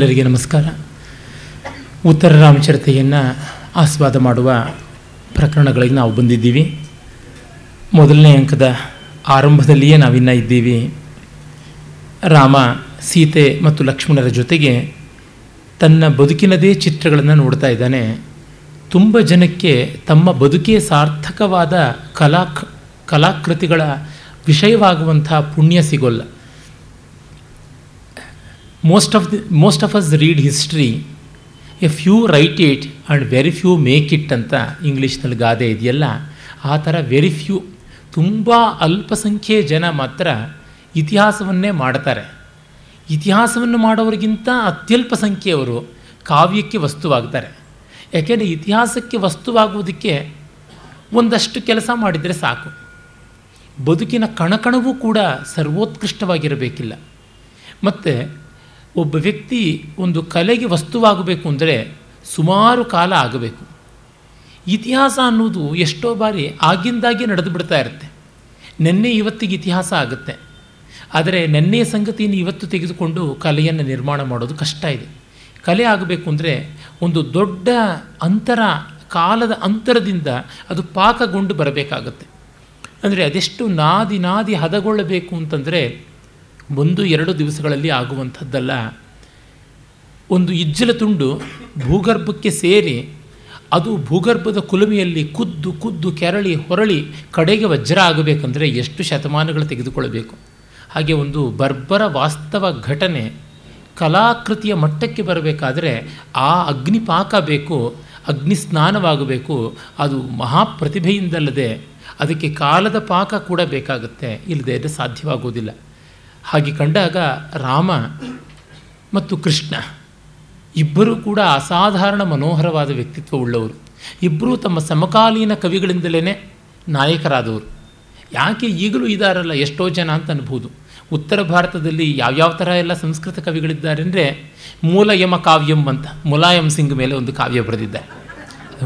ಎಲ್ಲರಿಗೆ ನಮಸ್ಕಾರ. ಉತ್ತರ ರಾಮಚರಿತೆಯನ್ನು ಆಸ್ವಾದ ಮಾಡುವ ಪ್ರಕರಣಗಳಿಗೆ ನಾವು ಬಂದಿದ್ದೀವಿ. ಮೊದಲನೇ ಅಂಕದ ಆರಂಭದಲ್ಲಿಯೇ ನಾವಿನ್ನ ಇದ್ದೀವಿ. ರಾಮ, ಸೀತೆ ಮತ್ತು ಲಕ್ಷ್ಮಣರ ಜೊತೆಗೆ ತನ್ನ ಬದುಕಿನದೇ ಚಿತ್ರಗಳನ್ನು ನೋಡ್ತಾ ಇದ್ದಾನೆ. ತುಂಬ ಜನಕ್ಕೆ ತಮ್ಮ ಬದುಕೇ ಸಾರ್ಥಕವಾದ ಕಲಾ ಕಲಾಕೃತಿಗಳ ವಿಷಯವಾಗುವಂಥ ಪುಣ್ಯ ಸಿಗೋಲ್ಲ. Most of the, most of us read history. A few write it and very few make it ಅಂತ ಇಂಗ್ಲೀಷ್ನಲ್ಲಿ ಗಾದೆ ಇದೆಯಲ್ಲ? ಆ ಥರ ವೆರಿ ಫ್ಯೂ ತುಂಬ ಅಲ್ಪಸಂಖ್ಯೆಯ ಜನ ಮಾತ್ರ ಇತಿಹಾಸವನ್ನೇ ಮಾಡ್ತಾರೆ. ಇತಿಹಾಸವನ್ನು ಮಾಡೋರಿಗಿಂತ ಅತ್ಯಲ್ಪ ಸಂಖ್ಯೆಯವರು ಕಾವ್ಯಕ್ಕೆ ವಸ್ತುವಾಗ್ತಾರೆ. ಯಾಕೆಂದರೆ ಇತಿಹಾಸಕ್ಕೆ ವಸ್ತುವಾಗುವುದಕ್ಕೆ ಒಂದಷ್ಟು ಕೆಲಸ ಮಾಡಿದರೆ ಸಾಕು. ಬದುಕಿನ ಕಣಕಣವೂ ಕೂಡ ಸರ್ವೋತ್ಕೃಷ್ಟವಾಗಿರಬೇಕಿಲ್ಲ. ಮತ್ತು ಒಬ್ಬ ವ್ಯಕ್ತಿ ಒಂದು ಕಲೆಗೆ ವಸ್ತುವಾಗಬೇಕು ಅಂದರೆ ಸುಮಾರು ಕಾಲ ಆಗಬೇಕು. ಇತಿಹಾಸ ಅನ್ನೋದು ಎಷ್ಟೋ ಬಾರಿ ಆಗಿಂದಾಗೆ ನಡೆದು ಬಿಡ್ತಾ ಇರುತ್ತೆ. ನೆನ್ನೆ ಇವತ್ತಿಗೆ ಇತಿಹಾಸ ಆಗುತ್ತೆ. ಆದರೆ ನೆನ್ನೆಯ ಸಂಗತಿಯನ್ನು ಇವತ್ತು ತೆಗೆದುಕೊಂಡು ಕಲೆಯನ್ನು ನಿರ್ಮಾಣ ಮಾಡೋದು ಕಷ್ಟ ಇದೆ. ಕಲೆ ಆಗಬೇಕು ಅಂದರೆ ಒಂದು ದೊಡ್ಡ ಅಂತರ, ಕಾಲದ ಅಂತರದಿಂದ ಅದು ಪಾಕಗೊಂಡು ಬರಬೇಕಾಗತ್ತೆ. ಅಂದರೆ ಅದೆಷ್ಟು ನಾದಿ ನಾದಿ ಹದಗೊಳ್ಳಬೇಕು ಅಂತಂದರೆ ಒಂದು ಎರಡು ದಿವಸಗಳಲ್ಲಿ ಆಗುವಂಥದ್ದಲ್ಲ. ಒಂದು ಇಜ್ಜಲ ತುಂಡು ಭೂಗರ್ಭಕ್ಕೆ ಸೇರಿ ಅದು ಭೂಗರ್ಭದ ಕುಲುಮೆಯಲ್ಲಿ ಕುದ್ದು ಕುದ್ದು ಕೆರಳಿ ಹೊರಳಿ ಕಡೆಗೆ ವಜ್ರ ಆಗಬೇಕಂದರೆ ಎಷ್ಟು ಶತಮಾನಗಳು ತೆಗೆದುಕೊಳ್ಳಬೇಕು. ಹಾಗೆ ಒಂದು ಬರ್ಬರ ವಾಸ್ತವ ಘಟನೆ ಕಲಾಕೃತಿಯ ಮಟ್ಟಕ್ಕೆ ಬರಬೇಕಾದರೆ ಆ ಅಗ್ನಿಪಾಕ ಬೇಕು ಅಗ್ನಿ ಸ್ನಾನವಾಗಬೇಕು ಅದು ಮಹಾಪ್ರತಿಭೆಯಿಂದಲ್ಲದೆ ಅದಕ್ಕೆ ಕಾಲದ ಪಾಕ ಕೂಡ ಬೇಕಾಗುತ್ತೆ. ಇಲ್ಲದೆ ಸಾಧ್ಯವಾಗುವುದಿಲ್ಲ ಹಾಗೆ ಕಂಡಾಗ ರಾಮ ಮತ್ತು ಕೃಷ್ಣ ಇಬ್ಬರೂ ಕೂಡ ಅಸಾಧಾರಣ ಮನೋಹರವಾದ ವ್ಯಕ್ತಿತ್ವ ಉಳ್ಳವರು. ಇಬ್ಬರೂ ತಮ್ಮ ಸಮಕಾಲೀನ ಕವಿಗಳಿಂದಲೇ ನಾಯಕರಾದವರು. ಯಾಕೆ ಈಗಲೂ ಇದಾರಲ್ಲ ಎಷ್ಟೋ ಜನ ಅಂತ ಅನ್ಬೋದು. ಉತ್ತರ ಭಾರತದಲ್ಲಿ ಯಾವ್ಯಾವ ಥರ ಎಲ್ಲ ಸಂಸ್ಕೃತ ಕವಿಗಳಿದ್ದಾರೆ ಅಂದರೆ ಮೂಲಯಮ ಕಾವ್ಯಂ ಅಂತ, ಮುಲಾಯಂ ಸಿಂಗ್ ಮೇಲೆ ಒಂದು ಕಾವ್ಯ ಬರೆದಿದ್ದಾರೆ.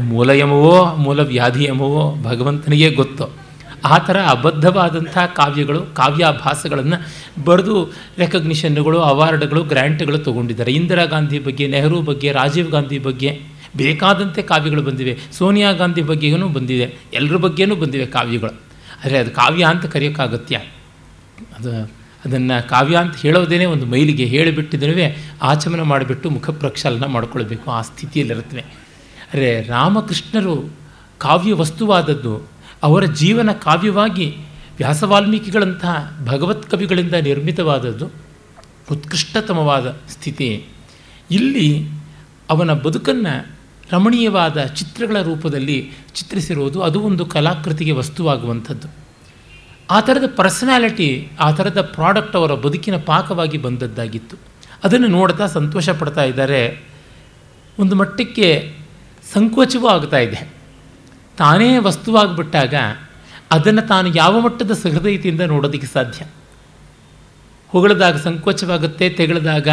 ಮೂಲಯಮವೋ, ಮೂಲ ವ್ಯಾಧಿಯಮವೋ ಭಗವಂತನಿಗೆ ಗೊತ್ತು. ಆ ಥರ ಅಬದ್ಧವಾದಂಥ ಕಾವ್ಯಗಳು, ಕಾವ್ಯಾಭಾಸಗಳನ್ನು ಬರೆದು ರೆಕಗ್ನಿಷನ್ಗಳು ಅವಾರ್ಡ್ಗಳು ಗ್ರ್ಯಾಂಟ್ಗಳು ತೊಗೊಂಡಿದ್ದಾರೆ. ಇಂದಿರಾ ಗಾಂಧಿ ಬಗ್ಗೆ, ನೆಹರು ಬಗ್ಗೆ, ರಾಜೀವ್ ಗಾಂಧಿ ಬಗ್ಗೆ ಬೇಕಾದಂತೆ ಕಾವ್ಯಗಳು ಬಂದಿವೆ. ಸೋನಿಯಾ ಗಾಂಧಿ ಬಗ್ಗೆಯೂ ಬಂದಿದೆ. ಎಲ್ಲರ ಬಗ್ಗೆಯೂ ಬಂದಿವೆ ಕಾವ್ಯಗಳು. ಆದರೆ ಅದು ಕಾವ್ಯ ಅಂತ ಕರೆಯೋಕ್ಕಾಗತ್ಯ? ಅದು ಅದನ್ನು ಕಾವ್ಯ ಅಂತ ಹೇಳೋದೇನೆ ಒಂದು ಮೈಲಿಗೆ ಹೇಳಿಬಿಟ್ಟಿದ್ರೆ ಆಚಮನ ಮಾಡಿಬಿಟ್ಟು ಮುಖ ಪ್ರಕ್ಷಾಲನ ಮಾಡಿಕೊಳ್ಬೇಕು. ಆ ಸ್ಥಿತಿಯಲ್ಲಿರುತ್ತವೆ. ಅರೆ ರಾಮಕೃಷ್ಣರು ಕಾವ್ಯ ವಸ್ತುವಾದದ್ದು ಅವರ ಜೀವನ ಕಾವ್ಯವಾಗಿ ವ್ಯಾಸವಾಲ್ಮೀಕಿಗಳಂತಹ ಭಗವತ್ ಕವಿಗಳಿಂದ ನಿರ್ಮಿತವಾದದ್ದು ಉತ್ಕೃಷ್ಟತಮವಾದ ಸ್ಥಿತಿ. ಇಲ್ಲಿ ಅವನ ಬದುಕನ್ನು ರಮಣೀಯವಾದ ಚಿತ್ರಗಳ ರೂಪದಲ್ಲಿ ಚಿತ್ರಿಸಿರುವುದು ಅದು ಒಂದು ಕಲಾಕೃತಿಗೆ ವಸ್ತುವಾಗುವಂಥದ್ದು. ಆ ಥರದ ಪರ್ಸನಾಲಿಟಿ, ಆ ಥರದ ಪ್ರಾಡಕ್ಟ್ ಅವರ ಬದುಕಿನ ಪಾಕವಾಗಿ ಬಂದದ್ದಾಗಿತ್ತು. ಅದನ್ನು ನೋಡ್ತಾ ಸಂತೋಷ ಪಡ್ತಾ ಇದ್ದಾರೆ. ಒಂದು ಮಟ್ಟಕ್ಕೆ ಸಂಕೋಚವೂ ಆಗ್ತಾ ಇದೆ. ತಾನೇ ವಸ್ತುವಾಗಿಬಿಟ್ಟಾಗ ಅದನ್ನು ತಾನು ಯಾವ ಮಟ್ಟದ ಸಹೃದಯತೆಯಿಂದ ನೋಡೋದಕ್ಕೆ ಸಾಧ್ಯ? ಹೊಗಳದಾಗ ಸಂಕೋಚವಾಗುತ್ತೆ, ತೆಗಳದಾಗ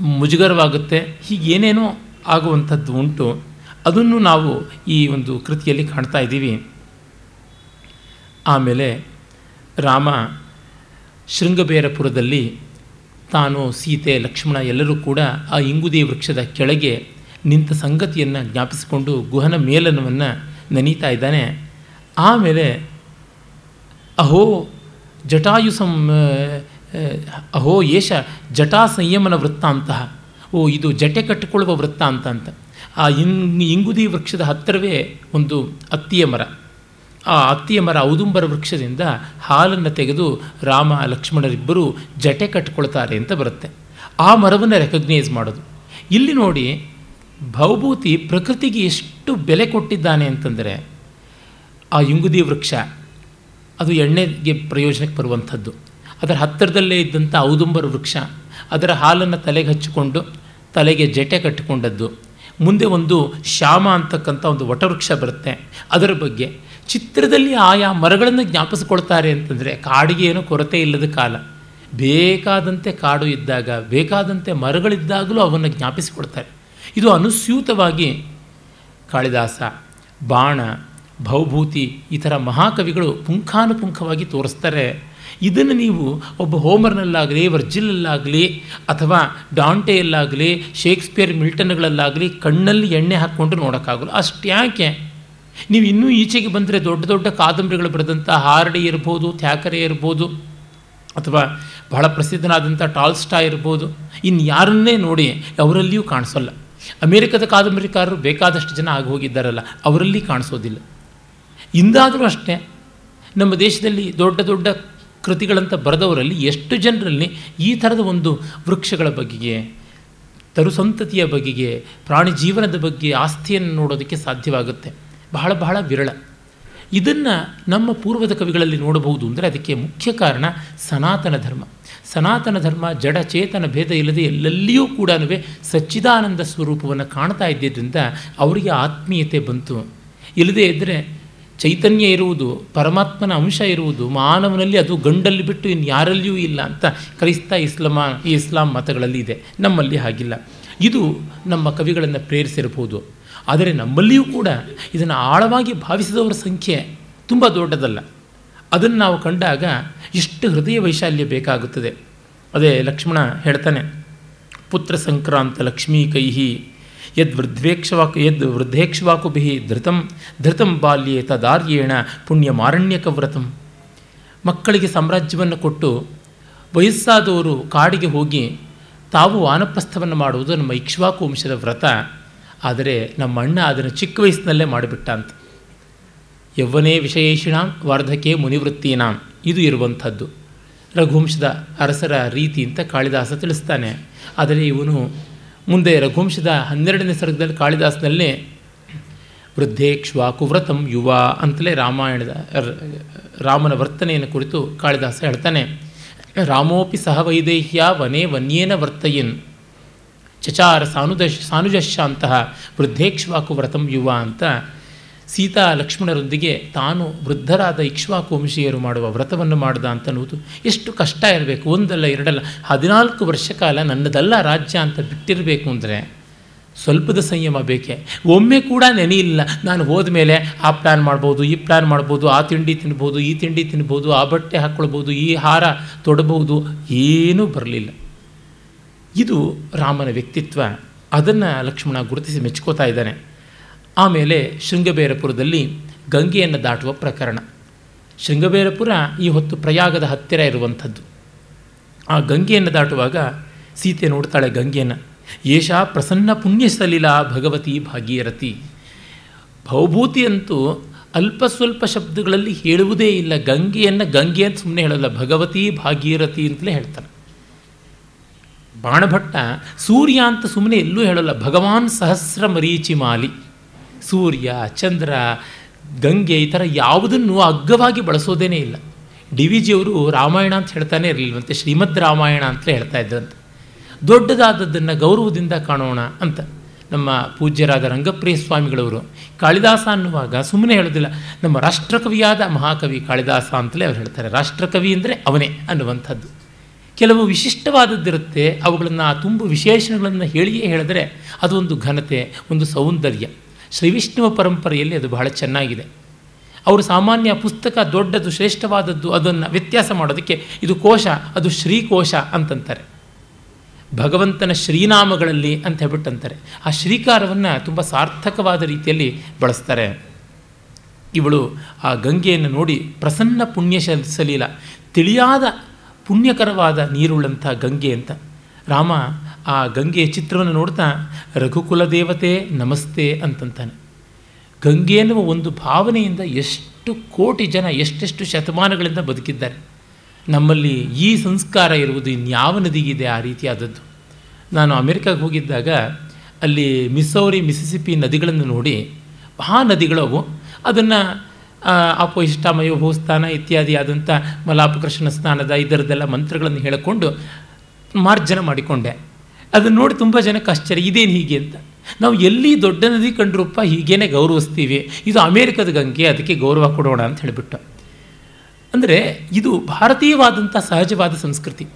ಮುಜುಗರವಾಗುತ್ತೆ, ಹೀಗೆ ಏನೇನೋ ಆಗುವಂಥದ್ದು ಉಂಟು. ಅದನ್ನು ನಾವು ಈ ಒಂದು ಕೃತಿಯಲ್ಲಿ ಕಾಣ್ತಾ ಇದ್ದೀವಿ. ಆಮೇಲೆ ರಾಮ ಶೃಂಗಬೇರಪುರದಲ್ಲಿ ತಾನು ಸೀತೆ, ಲಕ್ಷ್ಮಣ ಎಲ್ಲರೂ ಕೂಡ ಆ ಇಂಗುದಿ ವೃಕ್ಷದ ಕೆಳಗೆ ನಿಂತ ಸಂಗತಿಯನ್ನು ಜ್ಞಾಪಿಸಿಕೊಂಡು ಗುಹನ ಮೇಲನವನ್ನು ನೆನೀತಾ ಇದ್ದಾನೆ. ಆಮೇಲೆ, ಅಹೋ ಜಟಾಯು ಸಂ ಅಹೋ ಯೇಷ ಜಟಾ ಸಂಯಮನ ವೃತ್ತ ಅಂತಹ ಓ, ಇದು ಜಟೆ ಕಟ್ಟಿಕೊಳ್ಳುವ ವೃತ್ತಾಂತ ಅಂತ. ಆ ಇಂಗ್ ಇಂಗುದಿ ವೃಕ್ಷದ ಹತ್ತಿರವೇ ಒಂದು ಅತ್ತಿಯ ಮರ. ಆ ಅತ್ತಿಯ ಮರ ಔದುಂಬರ ವೃಕ್ಷದಿಂದ ಹಾಲನ್ನು ತೆಗೆದು ರಾಮ, ಲಕ್ಷ್ಮಣರಿಬ್ಬರು ಜಟೆ ಕಟ್ಟಿಕೊಳ್ತಾರೆ ಅಂತ ಬರುತ್ತೆ. ಆ ಮರವನ್ನು ರೆಕಗ್ನೈಸ್ ಮಾಡೋದು. ಇಲ್ಲಿ ನೋಡಿ ಭವಭೂತಿ ಪ್ರಕೃತಿಗೆ ಎಷ್ಟು ಬೆಲೆ ಕೊಟ್ಟಿದ್ದಾನೆ ಅಂತಂದರೆ ಆ ಯುಂಗುದಿ ವೃಕ್ಷ, ಅದು ಎಣ್ಣೆಗೆ ಪ್ರಯೋಜನಕ್ಕೆ ಬರುವಂಥದ್ದು. ಅದರ ಹತ್ತಿರದಲ್ಲೇ ಇದ್ದಂಥ ಔದುಂಬರ ವೃಕ್ಷ, ಅದರ ಹಾಲನ್ನು ತಲೆಗೆ ಹಚ್ಚಿಕೊಂಡು ತಲೆಗೆ ಜಟೆ ಕಟ್ಟಿಕೊಂಡದ್ದು. ಮುಂದೆ ಒಂದು ಶ್ಯಾಮ ಅಂತಕ್ಕಂಥ ಒಂದು ವಟವೃಕ್ಷ ಬರುತ್ತೆ. ಅದರ ಬಗ್ಗೆ ಚಿತ್ರದಲ್ಲಿ ಆಯಾ ಮರಗಳನ್ನು ಜ್ಞಾಪಿಸ್ಕೊಳ್ತಾರೆ ಅಂತಂದರೆ ಕಾಡಿಗೆ ಏನೂ ಕೊರತೆ ಇಲ್ಲದ ಕಾಲ. ಬೇಕಾದಂತೆ ಕಾಡು ಇದ್ದಾಗ, ಬೇಕಾದಂತೆ ಮರಗಳಿದ್ದಾಗಲೂ ಅವನ್ನು ಜ್ಞಾಪಿಸಿಕೊಳ್ತಾರೆ ಇದು ಅನುಸ್ಯೂತವಾಗಿ ಕಾಳಿದಾಸ, ಬಾಣ ಭವಭೂತಿ ಈ ಥರ ಮಹಾಕವಿಗಳು ಪುಂಖಾನುಪುಂಖವಾಗಿ ತೋರಿಸ್ತಾರೆ. ಇದನ್ನು ನೀವು ಒಬ್ಬ ಹೋಮರ್ನಲ್ಲಾಗಲಿ, ವರ್ಜಿಲಲ್ಲಾಗಲಿ ಅಥವಾ ಡಾಂಟೆಯಲ್ಲಾಗಲಿ, ಶೇಕ್ಸ್ಪಿಯರ್ ಮಿಲ್ಟನ್ಗಳಲ್ಲಾಗಲಿ ಕಣ್ಣಲ್ಲಿ ಎಣ್ಣೆ ಹಾಕ್ಕೊಂಡು ನೋಡೋಕ್ಕಾಗಲ್ಲ. ಅಷ್ಟು ಯಾಕೆ? ನೀವು ಇನ್ನೂ ಈಚೆಗೆ ಬಂದರೆ ದೊಡ್ಡ ದೊಡ್ಡ ಕಾದಂಬರಿಗಳು ಬರೆದಂಥ ಹಾರ್ಡಿ ಇರ್ಬೋದು, ಥ್ಯಾಕರೆ ಇರ್ಬೋದು, ಅಥವಾ ಬಹಳ ಪ್ರಸಿದ್ಧನಾದಂಥ ಟಾಲ್ಸ್ಟಾ ಇರ್ಬೋದು. ಇನ್ನು ಯಾರನ್ನೇ ನೋಡಿ ಅವರಲ್ಲಿಯೂ ಕಾಣಿಸೋಲ್ಲ. ಅಮೇರಿಕದ ಕಾದಂಬರಿಕಾರರು ಬೇಕಾದಷ್ಟು ಜನ ಆಗಿ ಹೋಗಿದ್ದಾರಲ್ಲ, ಅವರಲ್ಲಿ ಕಾಣಿಸೋದಿಲ್ಲ. ಇಂದಾದರೂ ಅಷ್ಟೇ, ನಮ್ಮ ದೇಶದಲ್ಲಿ ದೊಡ್ಡ ದೊಡ್ಡ ಕೃತಿಗಳಂತ ಬರೆದವರಲ್ಲಿ ಎಷ್ಟು ಜನರಲ್ಲಿ ಈ ಥರದ ಒಂದು ವೃಕ್ಷಗಳ ಬಗೆಗೆ ತರುಸಂತತಿಯ ಬಗೆಗೆ, ಪ್ರಾಣಿ ಜೀವನದ ಬಗ್ಗೆ ಆಸ್ತಿಯನ್ನು ನೋಡೋದಕ್ಕೆ ಸಾಧ್ಯವಾಗುತ್ತೆ. ಬಹಳ ಬಹಳ ವಿರಳ. ಇದನ್ನು ನಮ್ಮ ಪೂರ್ವದ ಕವಿಗಳಲ್ಲಿ ನೋಡಬಹುದು ಅಂದರೆ ಅದಕ್ಕೆ ಮುಖ್ಯ ಕಾರಣ ಸನಾತನ ಧರ್ಮ. ಸನಾತನ ಧರ್ಮ, ಜಡ ಚೇತನ ಭೇದ ಇಲ್ಲದೆ ಎಲ್ಲೆಲ್ಲಿಯೂ ಕೂಡ ಸಚ್ಚಿದಾನಂದ ಸ್ವರೂಪವನ್ನು ಕಾಣ್ತಾ ಇದ್ದಿದ್ದರಿಂದ ಅವರಿಗೆ ಆತ್ಮೀಯತೆ ಬಂತು. ಇಲ್ಲದೇ ಇದ್ದರೆ ಚೈತನ್ಯ ಇರುವುದು, ಪರಮಾತ್ಮನ ಅಂಶ ಇರುವುದು, ಮಾನವನಲ್ಲಿ ಅದು ಗಂಡಲ್ಲಿ ಬಿಟ್ಟು ಇನ್ನು ಯಾರಲ್ಲಿಯೂ ಇಲ್ಲ ಅಂತ ಕ್ರೈಸ್ತ, ಇಸ್ಲಾಮ ಈ ಇಸ್ಲಾಂ ಮತಗಳಲ್ಲಿ ಇದೆ. ನಮ್ಮಲ್ಲಿ ಹಾಗಿಲ್ಲ. ಇದು ನಮ್ಮ ಕವಿಗಳನ್ನು ಪ್ರೇರಿಸಿರಬಹುದು. ಆದರೆ ನಮ್ಮಲ್ಲಿಯೂ ಕೂಡ ಇದನ್ನು ಆಳವಾಗಿ ಭಾವಿಸಿದವರ ಸಂಖ್ಯೆ ತುಂಬ ದೊಡ್ಡದಲ್ಲ. ಅದನ್ನು ನಾವು ಕಂಡಾಗ ಎಷ್ಟು ಹೃದಯ ವೈಶಾಲ್ಯ ಬೇಕಾಗುತ್ತದೆ. ಅದೇ ಲಕ್ಷ್ಮಣ ಹೇಳ್ತಾನೆ, ಪುತ್ರ ಸಂಕ್ರಾಂತ ಲಕ್ಷ್ಮೀ ಕೈಹಿ, ಯದ್ ವೃದ್ಧೇಕ್ಷವಾಕು, ಯದ್ ವೃದ್ಧೇಕ್ಷವಾಕುಭಿ ಧೃತಂ ಧೃತಂ ಬಾಲ್ಯೆ ತದಾರ್ಯೇಣ ಪುಣ್ಯಮಾರಣ್ಯಕ ವ್ರತಂ ಮಕ್ಕಳಿಗೆ ಸಾಮ್ರಾಜ್ಯವನ್ನು ಕೊಟ್ಟು ವಯಸ್ಸಾದವರು ಕಾಡಿಗೆ ಹೋಗಿ ತಾವು ವಾನಪ್ರಸ್ಥವನ್ನು ಮಾಡುವುದು ನಮ್ಮ ಇಕ್ಷ್ವಾಕು ವಂಶದ ವ್ರತ. ಆದರೆ ನಮ್ಮ ಅಣ್ಣ ಅದನ್ನು ಚಿಕ್ಕ ವಯಸ್ಸಿನಲ್ಲೇ ಮಾಡಿಬಿಟ್ಟ ಯೌವನೇ ವಿಷಯೇಷಿಣಾಂ ವಾರ್ಧಕೆ ಮುನಿವೃತ್ತೀನಾಂ. ಇದು ಇರುವಂಥದ್ದು. ರಘುವಂಶದ ಅರಸರ ರೀತಿ ಅಂತ ಕಾಳಿದಾಸ ತಿಳಿಸ್ತಾನೆ. ಆದರೆ ಇವನು ಮುಂದೆ ರಘುವಂಶದ ಹನ್ನೆರಡನೇ ಸರ್ಗದಲ್ಲಿ ಕಾಳಿದಾಸನಲ್ಲೇ ವೃದ್ಧೇಕ್ಷ್ವಾ ಕುವ್ರತಂ ಯುವ ಅಂತಲೇ ರಾಮಾಯಣದ ರಾಮನ ವರ್ತನೆಯನ್ನು ಕುರಿತು ಕಾಳಿದಾಸ ಹೇಳ್ತಾನೆ. ರಾಮೋಪಿ ಸಹ ವೈದೇಹ್ಯ ವನೇ ವನ್ಯೇನ ವರ್ತಯನ್. ಚಚಾರ ಸಾನುದಶ್ ಸಾನುಜಶಾಂತಹ ವೃದ್ಧೇಕ್ಷ್ವಾಕು ವ್ರತಂ ಯುವ ಅಂತ ಸೀತಾ ಲಕ್ಷ್ಮಣರೊಂದಿಗೆ ತಾನು ವೃದ್ಧರಾದ ಇಕ್ಷ್ವಾಕುವಂಶೀಯರು ಮಾಡುವ ವ್ರತವನ್ನು ಮಾಡ್ದ ಅಂತ ಅನ್ನುವುದು ಎಷ್ಟು ಕಷ್ಟ ಇರಬೇಕು. ಒಂದಲ್ಲ, ಎರಡಲ್ಲ, ಹದಿನಾಲ್ಕು ವರ್ಷ ಕಾಲ ನನ್ನದಲ್ಲ ರಾಜ್ಯ ಅಂತ ಬಿಟ್ಟಿರಬೇಕು ಅಂದರೆ ಸ್ವಲ್ಪದ ಸಂಯಮ ಬೇಕೆ? ಒಮ್ಮೆ ಕೂಡ ನೆನೆಯಿಲ್ಲ. ನಾನು ಹೋದ ಮೇಲೆ ಆ ಪ್ಲ್ಯಾನ್ ಮಾಡ್ಬೋದು, ಈ ಪ್ಲ್ಯಾನ್ ಮಾಡ್ಬೋದು, ಆ ತಿಂಡಿ ತಿನ್ಬೋದು, ಈ ತಿಂಡಿ ತಿನ್ಬೋದು, ಆ ಬಟ್ಟೆ ಹಾಕ್ಕೊಳ್ಬೋದು, ಈ ಹಾರ ತೊಡಬಹುದು, ಏನೂ ಬರಲಿಲ್ಲ. ಇದು ರಾಮನ ವ್ಯಕ್ತಿತ್ವ. ಅದನ್ನು ಲಕ್ಷ್ಮಣ ಗುರುತಿಸಿ ಮೆಚ್ಕೋತಾ ಇದ್ದಾನೆ. ಆಮೇಲೆ ಶೃಂಗಬೇರಪುರದಲ್ಲಿ ಗಂಗೆಯನ್ನು ದಾಟುವ ಪ್ರಕರಣ. ಶೃಂಗಬೇರಪುರ ಈ ಹೊತ್ತು ಪ್ರಯಾಗದ ಹತ್ತಿರ ಇರುವಂಥದ್ದು. ಆ ಗಂಗೆಯನ್ನು ದಾಟುವಾಗ ಸೀತೆ ನೋಡ್ತಾಳೆ ಗಂಗೆಯನ್ನು. ಏಷಾ ಪ್ರಸನ್ನ ಪುಣ್ಯ ಸಲಿಲ ಭಗವತಿ ಭಾಗೀರಥಿ. ಭವಭೂತಿ ಅಂತೂ ಅಲ್ಪ ಸ್ವಲ್ಪ ಶಬ್ದಗಳಲ್ಲಿ ಹೇಳುವುದೇ ಇಲ್ಲ ಗಂಗೆಯನ್ನು ಗಂಗೆ ಅಂತ ಸುಮ್ಮನೆ ಹೇಳಲ್ಲ, ಭಗವತಿ ಭಾಗೀರಥಿ ಅಂತಲೇ ಹೇಳ್ತಾನೆ. ಬಾಣಭಟ್ಟ ಸೂರ್ಯ ಅಂತ ಸುಮ್ಮನೆ ಎಲ್ಲೂ ಹೇಳಲ್ಲ, ಭಗವಾನ್ ಸಹಸ್ರ ಮರೀಚಿ ಮಾಲಿ ಸೂರ್ಯ, ಚಂದ್ರ, ಗಂಗೆ ಈ ಥರ ಯಾವುದನ್ನು ಅಗ್ಗವಾಗಿ ಬಳಸೋದೇನೇ ಇಲ್ಲ. ಡಿ ವಿ ಜಿಯವರು ರಾಮಾಯಣ ಅಂತ ಹೇಳ್ತಾನೆ ಇರಲಿಲ್ವಂತೆ, ಶ್ರೀಮದ್ ರಾಮಾಯಣ ಅಂತಲೇ ಹೇಳ್ತಾ ಇದ್ರಂತೆ. ದೊಡ್ಡದಾದದ್ದನ್ನು ಗೌರವದಿಂದ ಕಾಣೋಣ ಅಂತ ನಮ್ಮ ಪೂಜ್ಯರಾದ ರಂಗಪ್ರಿಯ ಸ್ವಾಮಿಗಳವರು. ಕಾಳಿದಾಸ ಅನ್ನುವಾಗ ಸುಮ್ಮನೆ ಹೇಳೋದಿಲ್ಲ, ನಮ್ಮ ರಾಷ್ಟ್ರಕವಿಯಾದ ಮಹಾಕವಿ ಕಾಳಿದಾಸ ಅಂತಲೇ ಅವ್ರು ಹೇಳ್ತಾರೆ. ರಾಷ್ಟ್ರಕವಿ ಅಂದರೆ ಅವನೇ ಅನ್ನುವಂಥದ್ದು. ಕೆಲವು ವಿಶಿಷ್ಟವಾದದ್ದಿರುತ್ತೆ, ಅವುಗಳನ್ನು ತುಂಬ ವಿಶೇಷಣಗಳನ್ನು ಹೇಳಿಯೇ ಹೇಳಿದ್ರೆ ಅದು ಒಂದು ಘನತೆ, ಒಂದು ಸೌಂದರ್ಯ. ಶ್ರೀವಿಷ್ಣುವ ಪರಂಪರೆಯಲ್ಲಿ ಅದು ಬಹಳ ಚೆನ್ನಾಗಿದೆ. ಅವರು ಸಾಮಾನ್ಯ ಪುಸ್ತಕ ದೊಡ್ಡದು ಶ್ರೇಷ್ಠವಾದದ್ದು ಅದನ್ನು ವ್ಯತ್ಯಾಸ ಮಾಡೋದಕ್ಕೆ ಇದು ಕೋಶ, ಅದು ಶ್ರೀಕೋಶ ಅಂತಂತಾರೆ. ಭಗವಂತನ ಶ್ರೀನಾಮಗಳಲ್ಲಿ ಅಂತ ಹೇಳ್ಬಿಟ್ಟಂತಾರೆ. ಆ ಶ್ರೀಕಾರವನ್ನು ತುಂಬ ಸಾರ್ಥಕವಾದ ರೀತಿಯಲ್ಲಿ ಬಳಸ್ತಾರೆ. ಇವಳು ಆ ಗಂಗೆಯನ್ನು ನೋಡಿ ಪ್ರಸನ್ನ ಪುಣ್ಯ ಸಲೀಲ, ತಿಳಿಯಾದ ಪುಣ್ಯಕರವಾದ ನೀರುಳ್ಳಂಥ ಗಂಗೆ ಅಂತ. ರಾಮ ಆ ಗಂಗೆಯ ಚಿತ್ರವನ್ನು ನೋಡ್ತಾ ರಘುಕುಲ ದೇವತೆ ನಮಸ್ತೆ ಅಂತಂತಾನೆ. ಗಂಗೆ ಎನ್ನುವ ಒಂದು ಭಾವನೆಯಿಂದ ಎಷ್ಟು ಕೋಟಿ ಜನ, ಎಷ್ಟೆಷ್ಟು ಶತಮಾನಗಳಿಂದ ಬದುಕಿದ್ದಾರೆ. ನಮ್ಮಲ್ಲಿ ಈ ಸಂಸ್ಕಾರ ಇರುವುದು ಇನ್ಯಾವ ನದಿಗಿದೆ ಆ ರೀತಿಯಾದದ್ದು. ನಾನು ಅಮೆರಿಕಾಗೆ ಹೋಗಿದ್ದಾಗ ಅಲ್ಲಿ ಮಿಸೌರಿ, ಮಿಸಿಸಿಪಿ ನದಿಗಳನ್ನು ನೋಡಿ ಆ ನದಿಗಳವು ಅದನ್ನು ಅಪೋಯಿಷ್ಟಾಮಯೋ ಭೂಸ್ಥಾನ ಇತ್ಯಾದಿ ಆದಂಥ ಮಲಾಪಕೃಷ್ಣ ಸ್ನಾನದ ಇದರದೆಲ್ಲ ಮಂತ್ರಗಳನ್ನು ಹೇಳಿಕೊಂಡು ಮಾರ್ಜನ ಮಾಡಿಕೊಂಡೆ. ಅದನ್ನು ನೋಡಿ ತುಂಬ ಜನಕ್ಕೆ ಆಶ್ಚರ್ಯ. ಇದೇನು ಹೀಗೆ ಅಂತ. ನಾವು ಎಲ್ಲಿ ದೊಡ್ಡ ನದಿ ಕಂಡ್ರಪ್ಪ ಹೀಗೇನೆ ಗೌರವಿಸ್ತೀವಿ. ಇದು ಅಮೇರಿಕದ ಗಂಗೆ, ಅದಕ್ಕೆ ಗೌರವ ಕೊಡೋಣ ಅಂತ ಹೇಳಿಬಿಟ್ಟು. ಅಂದರೆ ಇದು ಭಾರತೀಯವಾದಂಥ ಸಹಜವಾದ ಸಂಸ್ಕೃತಿ.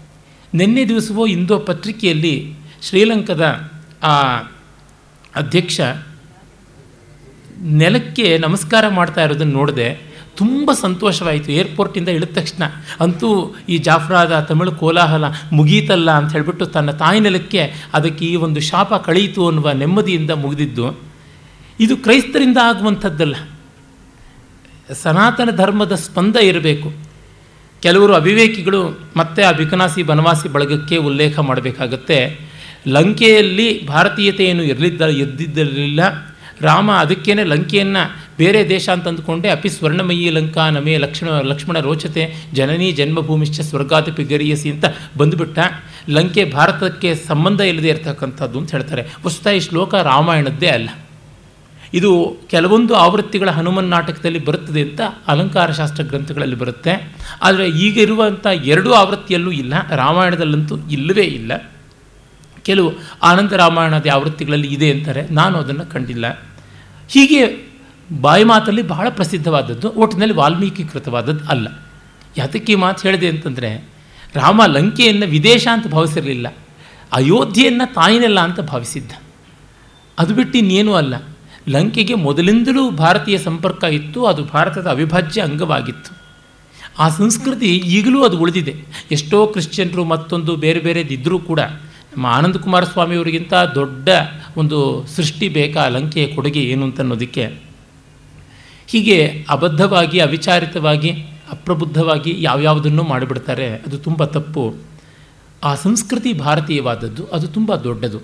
ನಿನ್ನೆ ದಿವಸವೋ ಇಂದೋ ಪತ್ರಿಕೆಯಲ್ಲಿ ಶ್ರೀಲಂಕಾದ, ಆ, ಅಧ್ಯಕ್ಷ ನೆಲಕ್ಕೆ ನಮಸ್ಕಾರ ಮಾಡ್ತಾ ಇರೋದನ್ನು ನೋಡಿದೆ ತುಂಬ ಸಂತೋಷವಾಯಿತು. ಏರ್ಪೋರ್ಟಿಂದ ಇಳಿದ ತಕ್ಷಣ ಅಂತೂ ಈ ಜಾಫ್ರಾದ ತಮಿಳು ಕೋಲಾಹಲ ಮುಗೀತಲ್ಲ ಅಂತ ಹೇಳಿಬಿಟ್ಟು ತನ್ನ ತಾಯಿ ನೆಲಕ್ಕೆ ಅದಕ್ಕೆ ಈ ಒಂದು ಶಾಪ ಕಳೆಯಿತು ಅನ್ನುವ ನೆಮ್ಮದಿಯಿಂದ ಮುಗಿದಿದ್ದು. ಇದು ಕ್ರೈಸ್ತರಿಂದ ಆಗುವಂಥದ್ದಲ್ಲ. ಸನಾತನ ಧರ್ಮದ ಸ್ಪಂದ ಇರಬೇಕು. ಕೆಲವರು ಅವಿವೇಕಿಗಳು ಮತ್ತೆ ಆ ಬಿಕನಾಸಿ ಬನವಾಸಿ ಬಳಗಕ್ಕೆ ಉಲ್ಲೇಖ ಮಾಡಬೇಕಾಗತ್ತೆ. ಲಂಕೆಯಲ್ಲಿ ಭಾರತೀಯತೆಯನ್ನು ಇರಲಿದ್ದ ಎದ್ದಿದ್ದಿರಲಿಲ್ಲ. ರಾಮ ಅದಕ್ಕೇನೆ ಲಂಕೆಯನ್ನು ಬೇರೆ ದೇಶ ಅಂತ ಅಂದುಕೊಂಡೆ, ಅಪಿ ಸ್ವರ್ಣಮಯಿ ಲಂಕಾ ನಮೇ ಲಕ್ಷ್ಮಣ ಲಕ್ಷ್ಮಣ ರೋಚತೆ, ಜನನಿ ಜನ್ಮಭೂಮಿಶ್ಚ ಸ್ವರ್ಗಾತಪಿ ಗರಿಯಸಿ ಅಂತ ಬಂದುಬಿಟ್ಟ. ಲಂಕೆ ಭಾರತಕ್ಕೆ ಸಂಬಂಧ ಇಲ್ಲದೆ ಇರತಕ್ಕಂಥದ್ದು ಅಂತ ಹೇಳ್ತಾರೆ. ವಸ್ತುತ ಈ ಶ್ಲೋಕ ರಾಮಾಯಣದ್ದೇ ಅಲ್ಲ. ಇದು ಕೆಲವೊಂದು ಆವೃತ್ತಿಗಳ ಹನುಮನ್ ನಾಟಕದಲ್ಲಿ ಬರುತ್ತದೆ ಅಂತ ಅಲಂಕಾರ ಶಾಸ್ತ್ರ ಗ್ರಂಥಗಳಲ್ಲಿ ಬರುತ್ತೆ. ಆದರೆ ಈಗಿರುವಂಥ ಎರಡೂ ಎರಡು ಆವೃತ್ತಿಯಲ್ಲೂ ಇಲ್ಲ, ರಾಮಾಯಣದಲ್ಲಂತೂ ಇಲ್ಲವೇ ಇಲ್ಲ. ಕೆಲವು ಆನಂದ ರಾಮಾಯಣದ ಆವೃತ್ತಿಗಳಲ್ಲಿ ಇದೆ ಅಂತಾರೆ ನಾನು ಅದನ್ನು ಕಂಡಿಲ್ಲ. ಹೀಗೆ ಬಾಯಿ ಮಾತಲ್ಲಿ ಬಹಳ ಪ್ರಸಿದ್ಧವಾದದ್ದು, ಒಟ್ಟಿನಲ್ಲಿ ವಾಲ್ಮೀಕಿ ಕೃತವಾದದ್ದು ಅಲ್ಲ. ಯಾತಕ್ಕೆ ಮಾತು ಹೇಳಿದೆ ಅಂತಂದರೆ, ರಾಮ ಲಂಕೆಯನ್ನು ವಿದೇಶ ಅಂತ ಭಾವಿಸಿರಲಿಲ್ಲ, ಅಯೋಧ್ಯೆಯನ್ನು ತಾಯಿನೆಲ್ಲ ಅಂತ ಭಾವಿಸಿದ್ದ. ಅದು ಬಿಟ್ಟು ಇನ್ನೇನೂ ಅಲ್ಲ. ಲಂಕೆಗೆ ಮೊದಲಿಂದಲೂ ಭಾರತೀಯ ಸಂಪರ್ಕ ಇತ್ತು, ಅದು ಭಾರತದ ಅವಿಭಾಜ್ಯ ಅಂಗವಾಗಿತ್ತು. ಆ ಸಂಸ್ಕೃತಿ ಈಗಲೂ ಅದು ಉಳಿದಿದೆ. ಎಷ್ಟೋ ಕ್ರಿಶ್ಚಿಯನ್ರು ಮತ್ತೊಂದು ಬೇರೆ ಬೇರೆದಿದ್ದರೂ ಕೂಡ ನಮ್ಮ ಆನಂದ ಕುಮಾರಸ್ವಾಮಿಯವರಿಗಿಂತ ದೊಡ್ಡ ಒಂದು ಸೃಷ್ಟಿ ಬೇಕಾ, ಲಂಕೆಯ ಕೊಡುಗೆ ಏನು ಅಂತ ಅನ್ನೋದಕ್ಕೆ ಹೀಗೆ ಅಬದ್ಧವಾಗಿ, ಅವಿಚಾರಿತವಾಗಿ, ಅಪ್ರಬುದ್ಧವಾಗಿ ಯಾವ್ಯಾವುದನ್ನು ಮಾಡಿಬಿಡ್ತಾರೆ, ಅದು ತುಂಬ ತಪ್ಪು. ಆ ಸಂಸ್ಕೃತಿ ಭಾರತೀಯವಾದದ್ದು, ಅದು ತುಂಬ ದೊಡ್ಡದು.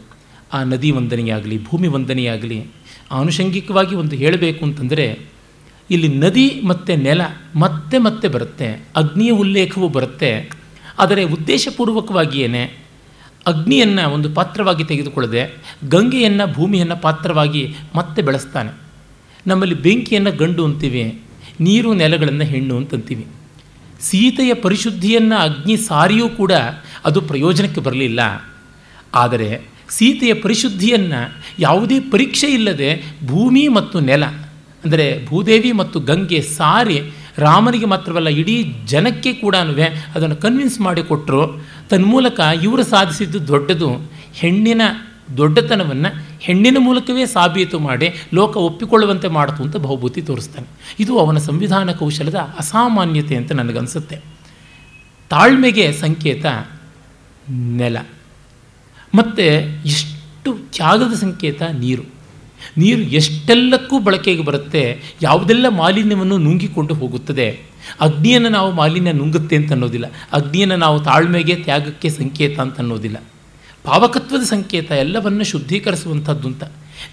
ಆ ನದಿ ವಂದನೆಯಾಗಲಿ, ಭೂಮಿ ವಂದನೆಯಾಗಲಿ, ಆನುಷಂಗಿಕವಾಗಿ ಒಂದು ಹೇಳಬೇಕು ಅಂತಂದರೆ, ಇಲ್ಲಿ ನದಿ ಮತ್ತು ನೆಲ ಮತ್ತೆ ಮತ್ತೆ ಬರುತ್ತೆ, ಅಗ್ನಿಯ ಉಲ್ಲೇಖವೂ ಬರುತ್ತೆ, ಆದರೆ ಉದ್ದೇಶಪೂರ್ವಕವಾಗಿಯೇ ಅಗ್ನಿಯನ್ನು ಒಂದು ಪಾತ್ರವಾಗಿ ತೆಗೆದುಕೊಳ್ಳದೆ ಗಂಗೆಯನ್ನು ಭೂಮಿಯನ್ನು ಪಾತ್ರವಾಗಿ ಮತ್ತೆ ಬೆಳೆಸ್ತಾನೆ. ನಮ್ಮಲ್ಲಿ ಬೆಂಕಿಯನ್ನು ಗಂಡು ಅಂತೀವಿ, ನೀರು ನೆಲಗಳನ್ನು ಹೆಣ್ಣು ಅಂತಂತೀವಿ. ಸೀತೆಯ ಪರಿಶುದ್ಧಿಯನ್ನು ಅಗ್ನಿ ಸಾರಿಯೂ ಕೂಡ ಅದು ಪ್ರಯೋಜನಕ್ಕೆ ಬರಲಿಲ್ಲ. ಆದರೆ ಸೀತೆಯ ಪರಿಶುದ್ಧಿಯನ್ನು ಯಾವುದೇ ಪರೀಕ್ಷೆ ಇಲ್ಲದೆ ಭೂಮಿ ಮತ್ತು ನೆಲ, ಅಂದರೆ ಭೂದೇವಿ ಮತ್ತು ಗಂಗೆ ಸಾರಿ ರಾಮನಿಗೆ ಮಾತ್ರವಲ್ಲ, ಇಡೀ ಜನಕ್ಕೆ ಕೂಡ ಅದನ್ನು ಕನ್ವಿನ್ಸ್ ಮಾಡಿಕೊಟ್ಟರು ತನ್ಮೂಲಕ ಇವರು ಸಾಧಿಸಿದ್ದು ದೊಡ್ಡದು, ಹೆಣ್ಣಿನ ದೊಡ್ಡತನವನ್ನು ಹೆಣ್ಣಿನ ಮೂಲಕವೇ ಸಾಬೀತು ಮಾಡಿ ಲೋಕ ಒಪ್ಪಿಕೊಳ್ಳುವಂತೆ ಮಾಡ್ತು ಅಂತ ಬಹುಭೂತಿ ತೋರಿಸ್ತಾನೆ. ಇದು ಅವನ ಸಂವಿಧಾನ ಕೌಶಲದ ಅಸಾಮಾನ್ಯತೆ ಅಂತ ನನಗನ್ಸುತ್ತೆ. ತಾಳ್ಮೆಗೆ ಸಂಕೇತ ನೆಲ. ಮತ್ತು ಎಷ್ಟು ತ್ಯಾಗದ ಸಂಕೇತ? ನೀರು. ನೀರು ಎಷ್ಟೆಲ್ಲಕ್ಕೂ ಬಳಕೆಗೆ ಬರುತ್ತೆ, ಯಾವುದೆಲ್ಲ ಮಾಲಿನ್ಯವನ್ನು ನುಂಗಿಕೊಂಡು ಹೋಗುತ್ತದೆ? ಅಗ್ನಿಯನ್ನು ನಾವು ಮಾಲಿನ್ಯ ನುಂಗುತ್ತೆ ಅಂತ ಅನ್ನೋದಿಲ್ಲ. ಅಗ್ನಿಯನ್ನು ನಾವು ತಾಳ್ಮೆಗೆ, ತ್ಯಾಗಕ್ಕೆ ಸಂಕೇತ ಅಂತ ಅನ್ನೋದಿಲ್ಲ. ಪಾವಕತ್ವದ ಸಂಕೇತ ಎಲ್ಲವನ್ನು ಶುದ್ಧೀಕರಿಸುವಂಥದ್ದು ಅಂತ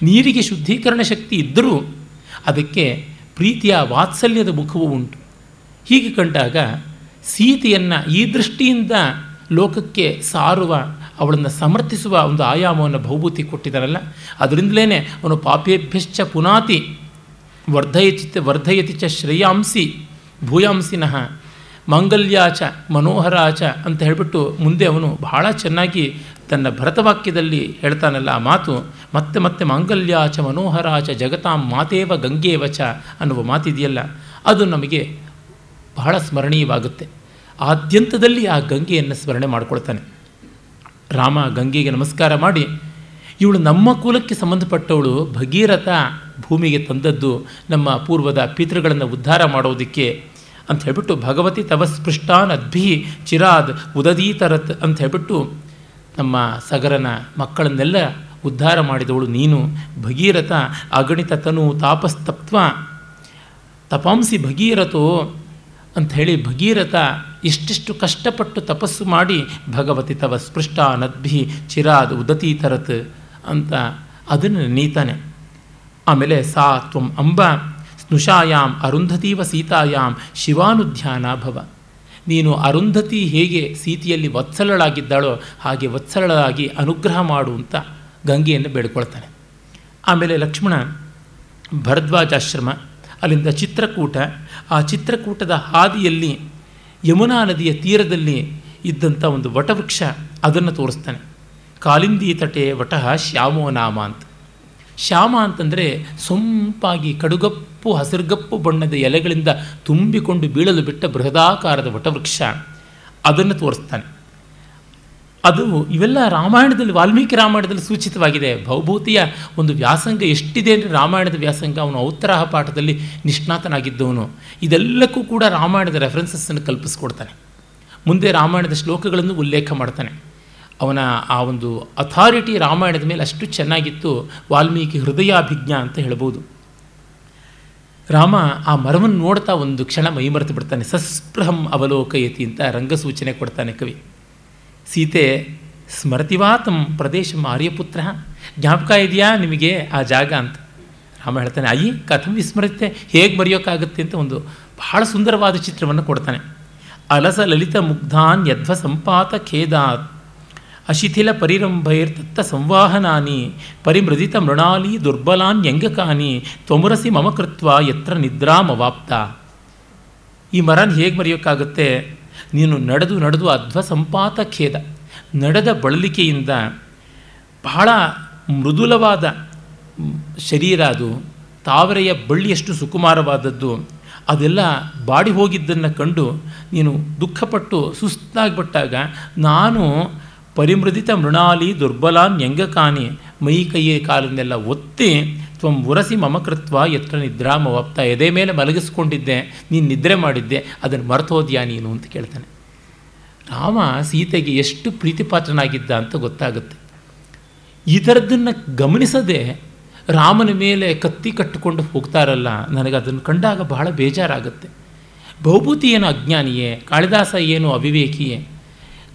ನೀರಿಗೆ ಶುದ್ಧೀಕರಣ ಶಕ್ತಿ ಇದ್ದರೂ ಅದಕ್ಕೆ ಪ್ರೀತಿಯ ವಾತ್ಸಲ್ಯದ ಮುಖವೂ ಉಂಟು. ಹೀಗೆ ಕಂಡಾಗ ಸೀತೆಯನ್ನು ಈ ದೃಷ್ಟಿಯಿಂದ ಲೋಕಕ್ಕೆ ಸಾರುವ, ಅವಳನ್ನು ಸಮರ್ಥಿಸುವ ಒಂದು ಆಯಾಮವನ್ನು ಬಹುಭೂತಿ ಕೊಟ್ಟಿದ್ದಾರಲ್ಲ ಅದರಿಂದಲೇ ಅವನು ಪಾಪೇಭ್ಯಶ್ಚ ಪುನಾತಿ ವರ್ಧಯತಿ ವರ್ಧಯತಿ ಚ ಶ್ರೇಯಾಂಸಿ ಭೂಯಾಂಸಿನಃ, ಮಾಂಗಲ್ಯಾಚ, ಮನೋಹರಾಚ ಅಂತ ಹೇಳಿಬಿಟ್ಟು ಮುಂದೆ ಅವನು ಬಹಳ ಚೆನ್ನಾಗಿ ತನ್ನ ಭರತವಾಕ್ಯದಲ್ಲಿ ಹೇಳ್ತಾನಲ್ಲ ಆ ಮಾತು, ಮತ್ತೆ ಮತ್ತೆ ಮಾಂಗಲ್ಯಾಚ, ಮನೋಹರಾಚ, ಜಗತಾಂ ಮಾತೇವ ಗಂಗೇವಚ ಅನ್ನುವ ಮಾತಿದೆಯಲ್ಲ, ಅದು ನಮಗೆ ಬಹಳ ಸ್ಮರಣೀಯವಾಗುತ್ತೆ. ಆದ್ಯಂತದಲ್ಲಿ ಆ ಗಂಗೆಯನ್ನು ಸ್ಮರಣೆ ಮಾಡಿಕೊಳ್ತಾನೆ. ರಾಮ ಗಂಗೆಗೆ ನಮಸ್ಕಾರ ಮಾಡಿ ಇವಳು ನಮ್ಮ ಕುಲಕ್ಕೆ ಸಂಬಂಧಪಟ್ಟವಳು ಭಗೀರಥ ಭೂಮಿಗೆ ತಂದದ್ದು ನಮ್ಮ ಪೂರ್ವದ ಪಿತೃಗಳನ್ನು ಉದ್ಧಾರ ಮಾಡೋದಕ್ಕೆ ಅಂತ ಹೇಳ್ಬಿಟ್ಟು ಭಗವತಿ ತವಸ್ಪೃಷ್ಟಾನ್ ಅದ್ಭಿ ಚಿರಾದ್ ಉದದೀತರತ್ ಅಂತ ಹೇಳ್ಬಿಟ್ಟು ನಮ್ಮ ಸಗರನ ಮಕ್ಕಳನ್ನೆಲ್ಲ ಉದ್ಧಾರ ಮಾಡಿದವಳು ನೀನು. ಭಗೀರಥ ಅಗಣಿತ ತನು ತಾಪಸ್ತತ್ವ ತಪಾಂಸಿ ಭಗೀರಥೋ ಅಂತ ಹೇಳಿ ಭಗೀರಥ ಇಷ್ಟಿಷ್ಟು ಕಷ್ಟಪಟ್ಟು ತಪಸ್ಸು ಮಾಡಿ ಭಗವತಿ ತವ ಸ್ಪೃಷ್ಟ ನದ್ಭಿ ಚಿರಾದ್ ಉದತೀತರತ್ ಅಂತ ಅದನ್ನು ನೀತಾನೆ. ಆಮೇಲೆ ಸಾ ತ್ವಂ ಅಂಬ ಸ್ನುಷಾಯಾಮ್ ಅರುಂಧತೀವ ಸೀತಾಯಾಮ್ ಶಿವಾನುಧ್ಯಾನ ಭವ ನೀನು ಅರುಂಧತಿ ಹೇಗೆ ಸೀತಿಯಲ್ಲಿ ವತ್ಸಲಳಾಗಿದ್ದಾಳೋ ಹಾಗೆ ವತ್ಸಲಳಾಗಿ ಅನುಗ್ರಹ ಮಾಡು ಅಂತ ಗಂಗೆಯನ್ನು ಬೇಡ್ಕೊಳ್ತಾನೆ. ಆಮೇಲೆ ಲಕ್ಷ್ಮಣ ಭರದ್ವಾಜಾಶ್ರಮ, ಅಲ್ಲಿಂದ ಚಿತ್ರಕೂಟ, ಆ ಚಿತ್ರಕೂಟದ ಹಾದಿಯಲ್ಲಿ ಯಮುನಾ ನದಿಯ ತೀರದಲ್ಲಿ ಇದ್ದಂಥ ಒಂದು ವಟವೃಕ್ಷ ಅದನ್ನು ತೋರಿಸ್ತಾನೆ. ಕಾಲಿಂದಿ ತಟೆ ವಟಃ ಶ್ಯಾಮೋ ನಾಮ ಅಂತ. ಶ್ಯಾಮ ಅಂತಂದರೆ ಸೊಂಪಾಗಿ ಕಡುಗಪ್ಪು ಹಸಿರುಗಪ್ಪು ಬಣ್ಣದ ಎಲೆಗಳಿಂದ ತುಂಬಿಕೊಂಡು ಬೀಳಲು ಬಿಟ್ಟ ಬೃಹದಾಕಾರದ ವಟವೃಕ್ಷ. ಅದನ್ನು ತೋರಿಸ್ತಾನೆ. ಅದು ಇವೆಲ್ಲ ರಾಮಾಯಣದಲ್ಲಿ, ವಾಲ್ಮೀಕಿ ರಾಮಾಯಣದಲ್ಲಿ ಸೂಚಿತವಾಗಿದೆ. ಭೌಭೂತಿಯ ಒಂದು ವ್ಯಾಸಂಗ ಎಷ್ಟಿದೆ ಅಂದರೆ ರಾಮಾಯಣದ ವ್ಯಾಸಂಗ. ಅವನು ಔತ್ತರಾಹ ಪಾಠದಲ್ಲಿ ನಿಷ್ಣಾತನಾಗಿದ್ದವನು. ಇದೆಲ್ಲಕ್ಕೂ ಕೂಡ ರಾಮಾಯಣದ ರೆಫರೆನ್ಸಸ್ಸನ್ನು ಕಲ್ಪಿಸ್ಕೊಡ್ತಾನೆ. ಮುಂದೆ ರಾಮಾಯಣದ ಶ್ಲೋಕಗಳನ್ನು ಉಲ್ಲೇಖ ಮಾಡ್ತಾನೆ. ಅವನ ಆ ಒಂದು ಅಥಾರಿಟಿ ರಾಮಾಯಣದ ಮೇಲೆ ಅಷ್ಟು ಚೆನ್ನಾಗಿತ್ತು, ವಾಲ್ಮೀಕಿ ಹೃದಯಾಭಿಜ್ಞ ಅಂತ ಹೇಳ್ಬೋದು. ರಾಮ ಆ ಮರವನ್ನು ನೋಡ್ತಾ ಒಂದು ಕ್ಷಣ ಮೈಮರೆತು ಬಿಡ್ತಾನೆ. ಸಸ್ಪೃಹಂ ಅವಲೋಕಯತಿ ಅಂತ ರಂಗಸೂಚನೆ ಕೊಡ್ತಾನೆ ಕವಿ. ಸೀತೆ ಸ್ಮರತಿವಾತಂ ಪ್ರದೇಶ ಆರ್ಯಪುತ್ರ, ಜ್ಞಾಪಕ ಇದೆಯಾ ನಿಮಗೆ ಆ ಜಾಗ ಅಂತ. ರಾಮ ಹೇಳ್ತಾನೆ, ಅಯ್ಯಿ, ಕಥಂ ವಿಸ್ಮರತೆ, ಹೇಗೆ ಮರೆಯೋಕ್ಕಾಗುತ್ತೆ ಅಂತ ಒಂದು ಬಹಳ ಸುಂದರವಾದ ಚಿತ್ರವನ್ನು ಕೊಡ್ತಾನೆ. ಅಲಸ ಲಲಿತ ಮುಗ್ಧಾನ್ ಯಧ್ವ ಸಂಪಾತ ಖೇದಾತ್ ಅಶಿಥಿಲ ಪರಿರಂಭೈರ್ತತ್ತ ಸಂವಾಹನಾನಿ, ಪರಿಮೃದಿತ ಮೃಣಾಲಿ ದುರ್ಬಲಾನ್ಯಂಗಕಾನಿ ತ್ವಮುರಸಿ ಮಮ ಕೃತ್ವ ಯತ್ರ ನಿದ್ರಾಮವಾಪ್ತ ಈ ಮರನ ಹೇಗೆ ಮರೆಯೋಕ್ಕಾಗುತ್ತೆ? ನೀನು ನಡೆದು ನಡೆದು ಅಧ್ವ ಸಂಪಾತ ಖೇದ. ನಡೆದ ಬಳಲಿಕೆಯಿಂದ ಬಹಳ ಮೃದುಲವಾದ ಶರೀರ ಅದು. ತಾವರೆಯ ಬಳ್ಳಿಯಷ್ಟು ಸುಕುಮಾರವಾದದ್ದು. ಅದೆಲ್ಲ ಬಾಡಿ ಹೋಗಿದ್ದನ್ನು ಕಂಡು ನೀನು ದುಃಖಪಟ್ಟು ಸುಸ್ತಾಗಿಬಿಟ್ಟಾಗ ನಾನು ಪರಿಮೃದಿತ ಮೃಣಾಲಿ ದುರ್ಬಲಾನ್ ಯಂಗಕಾನಿ ಮೈ ಕೈಯ ಕಾಲನ್ನೆಲ್ಲ ಒತ್ತಿ, ತ್ವಂ ಉರಸಿ ಮಮಕೃತ್ವ ನಿದ್ರಾಮ ನಿದ್ರಾಮವಾಪ್ತ ಎದೆ ಮೇಲೆ ಮಲಗಿಸ್ಕೊಂಡಿದ್ದೆ, ನೀನು ನಿದ್ರೆ ಮಾಡಿದ್ದೆ, ಅದನ್ನು ಮರ್ತೋದ್ಯಾ ನೀನು ಅಂತ ಕೇಳ್ತಾನೆ. ರಾಮ ಸೀತೆಗೆ ಎಷ್ಟು ಪ್ರೀತಿಪಾತ್ರನಾಗಿದ್ದ ಅಂತ ಗೊತ್ತಾಗುತ್ತೆ. ಈ ಥರದ್ದನ್ನು ಗಮನಿಸದೆ ರಾಮನ ಮೇಲೆ ಕತ್ತಿ ಕಟ್ಟಿಕೊಂಡು ಹೋಗ್ತಾರಲ್ಲ, ನನಗೆ ಅದನ್ನು ಕಂಡಾಗ ಬಹಳ ಬೇಜಾರಾಗುತ್ತೆ. ಬಹುಭೂತಿ ಏನು ಅಜ್ಞಾನಿಯೇ, ಕಾಳಿದಾಸ ಏನು ಅವಿವೇಕಿಯೇ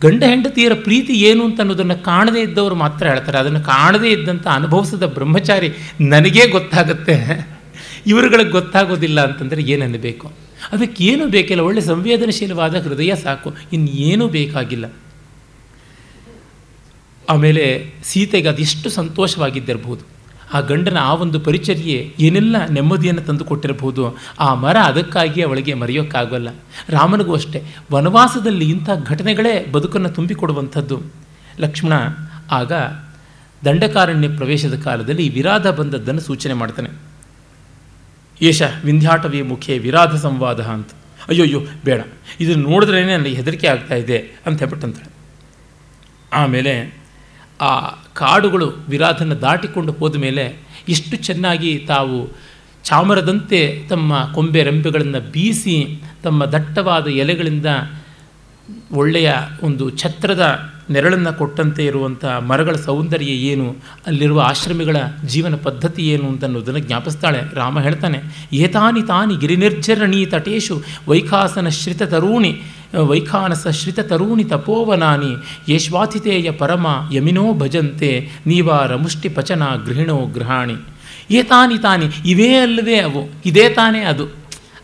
ಗಂಡ ಹೆಂಡತಿಯರ ಪ್ರೀತಿ ಏನು ಅಂತ ಅನ್ನೋದನ್ನು ಕಾಣದೇ ಇದ್ದವರು ಮಾತ್ರ ಹೇಳ್ತಾರೆ. ಅದನ್ನು ಕಾಣದೇ ಇದ್ದಂಥ ಅನುಭವಿಸಿದ ಬ್ರಹ್ಮಚಾರಿ ನನಗೇ ಗೊತ್ತಾಗುತ್ತೆ. ಇವರುಗಳಿಗೆ ಗೊತ್ತಾಗೋದಿಲ್ಲ ಅಂತಂದರೆ ಏನನ್ನಬೇಕು ಅದಕ್ಕೇನು ಬೇಕಿಲ್ಲ. ಒಳ್ಳೆ ಸಂವೇದನಶೀಲವಾದ ಹೃದಯ ಸಾಕು. ಇನ್ನೇನೂ ಬೇಕಾಗಿಲ್ಲ. ಆಮೇಲೆ ಸೀತೆಗೆ ಅದೆಷ್ಟು ಸಂತೋಷವಾಗಿದ್ದಿರಬಹುದು ಆ ಗಂಡನ ಆ ಒಂದು ಪರಿಚರ್ಯೆ ಏನೆಲ್ಲ ನೆಮ್ಮದಿಯನ್ನು ತಂದು ಕೊಟ್ಟಿರಬಹುದು, ಆ ಮರ ಅದಕ್ಕಾಗಿ ಅವಳಿಗೆ ಮರೆಯೋಕ್ಕಾಗಲ್ಲ. ರಾಮನಿಗೂ ಅಷ್ಟೇ, ವನವಾಸದಲ್ಲಿ ಇಂಥ ಘಟನೆಗಳೇ ಬದುಕನ್ನು ತುಂಬಿಕೊಡುವಂಥದ್ದು. ಲಕ್ಷ್ಮಣ ಆಗ ದಂಡಕಾರಣ್ಯ ಪ್ರವೇಶದ ಕಾಲದಲ್ಲಿ ವಿರಾಧ ಬಂದದ್ದನ್ನು ಸೂಚನೆ ಮಾಡ್ತಾನೆ. ಏಷ ವಿಂಧ್ಯಾಟವಿ ಮುಖೇ ವಿರಾಧ ಸಂವಾದ ಅಂತ. ಅಯ್ಯೋಯ್ಯೋ, ಬೇಡ. ಇದನ್ನು ನೋಡಿದ್ರೇ ನನಗೆ ಹೆದರಿಕೆ ಆಗ್ತಾ ಇದೆ ಅಂತ ಹೇಳ್ಬಿಟ್ಟಂತಾಳೆ. ಆಮೇಲೆ ಆ ಕಾಡುಗಳು ವಿರಾಧನ ದಾಟಿಕೊಂಡು ಹೋದ ಮೇಲೆ ಇಷ್ಟು ಚೆನ್ನಾಗಿ ತಾವು ಚಾಮರದಂತೆ ತಮ್ಮ ಕೊಂಬೆ ರೆಂಬೆಗಳನ್ನು ಬೀಸಿ ತಮ್ಮ ದಟ್ಟವಾದ ಎಲೆಗಳಿಂದ ಒಳ್ಳೆಯ ಒಂದು ಛತ್ರದ ನೆರಳನ್ನು ಕೊಟ್ಟಂತೆ ಇರುವಂಥ ಮರಗಳ ಸೌಂದರ್ಯ ಏನು, ಅಲ್ಲಿರುವ ಆಶ್ರಮಿಗಳ ಜೀವನ ಪದ್ಧತಿ ಏನು ಅಂತ ಅನ್ನೋದನ್ನು ಜ್ಞಾಪಿಸ್ತಾಳೆ. ರಾಮ ಹೇಳ್ತಾನೆ, ಏತಾನಿ ತಾನಿ ಗಿರಿನಿರ್ಜರಣಿ ತಟೇಶು ವೈಖಾಸನ ಶ್ರಿತ ತರೂಣಿ ವೈಖಾನಸ ಶ್ರಿತ ತರೂಣಿ ತಪೋವನಾನಿ ಯಶ್ವಾತಿಥೇಯ ಪರಮ ಯಮಿನೋ ಭಜಂತೆ ನೀವಾರ ಮುಷ್ಟಿ ಪಚನ ಗೃಹಿಣೋ ಗೃಹಾಣಿ. ಏತಾನಿ ತಾನಿ ಇವೇ ಅಲ್ಲವೇ ಅವು, ಇದೇ ತಾನೇ ಅದು.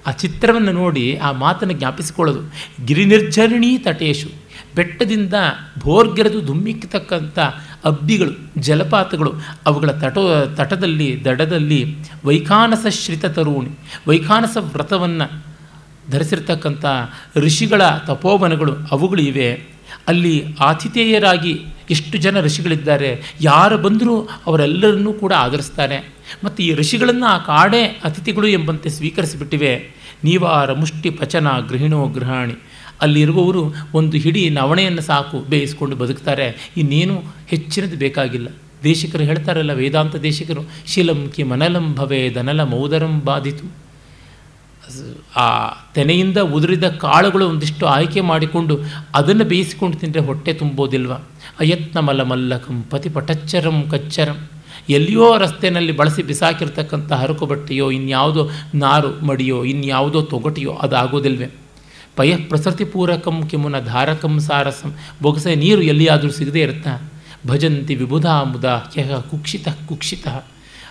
ಆ ಚಿತ್ರವನ್ನು ನೋಡಿ ಆ ಮಾತನ್ನು ಜ್ಞಾಪಿಸಿಕೊಳ್ಳೋದು. ಗಿರಿನಿರ್ಜರಣಿ ತಟೇಶು, ಬೆಟ್ಟದಿಂದ ಭೋರ್ಗೆರೆದು ಧುಮ್ಮಿಕ್ಕತಕ್ಕಂಥ ಅಬ್ಬಿಗಳು, ಜಲಪಾತಗಳು, ಅವುಗಳ ತಟೋ, ತಟದಲ್ಲಿ, ದಡದಲ್ಲಿ ವೈಖಾನಸ ಶ್ರಿತ ತರುಣಿ. ವೈಖಾನಸ ವ್ರತವನ್ನು ಧರಿಸಿರ್ತಕ್ಕಂಥ ಋಷಿಗಳ ತಪೋವನಗಳು ಅವುಗಳು ಇವೆ. ಅಲ್ಲಿ ಆತಿಥೇಯರಾಗಿ ಎಷ್ಟು ಜನ ಋಷಿಗಳಿದ್ದಾರೆ, ಯಾರು ಬಂದರೂ ಅವರೆಲ್ಲರನ್ನೂ ಕೂಡ ಆಧರಿಸ್ತಾರೆ ಮತ್ತು ಈ ಋಷಿಗಳನ್ನು ಆ ಕಾಡೆ ಅತಿಥಿಗಳು ಎಂಬಂತೆ ಸ್ವೀಕರಿಸಿಬಿಟ್ಟಿವೆ. ನೀವಾರ ಮುಷ್ಟಿ ಪಚನ ಗೃಹಿಣೋ ಗೃಹಾಣಿ. ಅಲ್ಲಿರುವವರು ಒಂದು ಹಿಡಿ ನವಣೆಯನ್ನು ಸಾಕು ಬೇಯಿಸ್ಕೊಂಡು ಬದುಕ್ತಾರೆ. ಇನ್ನೇನು ಹೆಚ್ಚಿನದು ಬೇಕಾಗಿಲ್ಲ. ದೇಶಿಕರು ಹೇಳ್ತಾರಲ್ಲ ವೇದಾಂತ ದೇಶಿಕರು, ಶಿಲಂ ಕಿ ಮನಲಂ ಭವೇ ದನಲ ಮೌದರಂ ಬಾಧಿತು. ಆ ತೆನೆಯಿಂದ ಉದುರಿದ ಕಾಳುಗಳು ಒಂದಿಷ್ಟು ಆಯ್ಕೆ ಮಾಡಿಕೊಂಡು ಅದನ್ನು ಬೇಯಿಸಿಕೊಂಡು ತಿಂದರೆ ಹೊಟ್ಟೆ ತುಂಬೋದಿಲ್ವ? ಅಯತ್ನ ಮಲ ಮಲ್ಲಕಂ ಪತಿ ಪಟಚ್ಚರಂ ಕಚ್ಚರಂ. ಎಲ್ಲಿಯೋ ರಸ್ತೆಯಲ್ಲಿ ಬಳಸಿ ಬಿಸಾಕಿರ್ತಕ್ಕಂಥ ಹರಕು ಬಟ್ಟೆಯೋ ಇನ್ಯಾವುದೋ ನಾರು ಮಡಿಯೋ, ಇನ್ಯಾವುದೋ ತೊಗಟಿಯೋ ಅದಾಗೋದಿಲ್ವೇ? ಪಯ ಪ್ರಸೃತಿ ಪೂರಕಂ ಧಾರಕಂ ಸಾರಸಂ. ಬೊಗಸೆ ನೀರು ಎಲ್ಲಿಯಾದರೂ ಸಿಗದೇ ಇರುತ್ತಾ? ಭಜಂತಿ ವಿಬುಧಾ ಮುದ ಕೆಹ ಕುಕ್ಷಿತ ಕುಕ್ಷಿತ.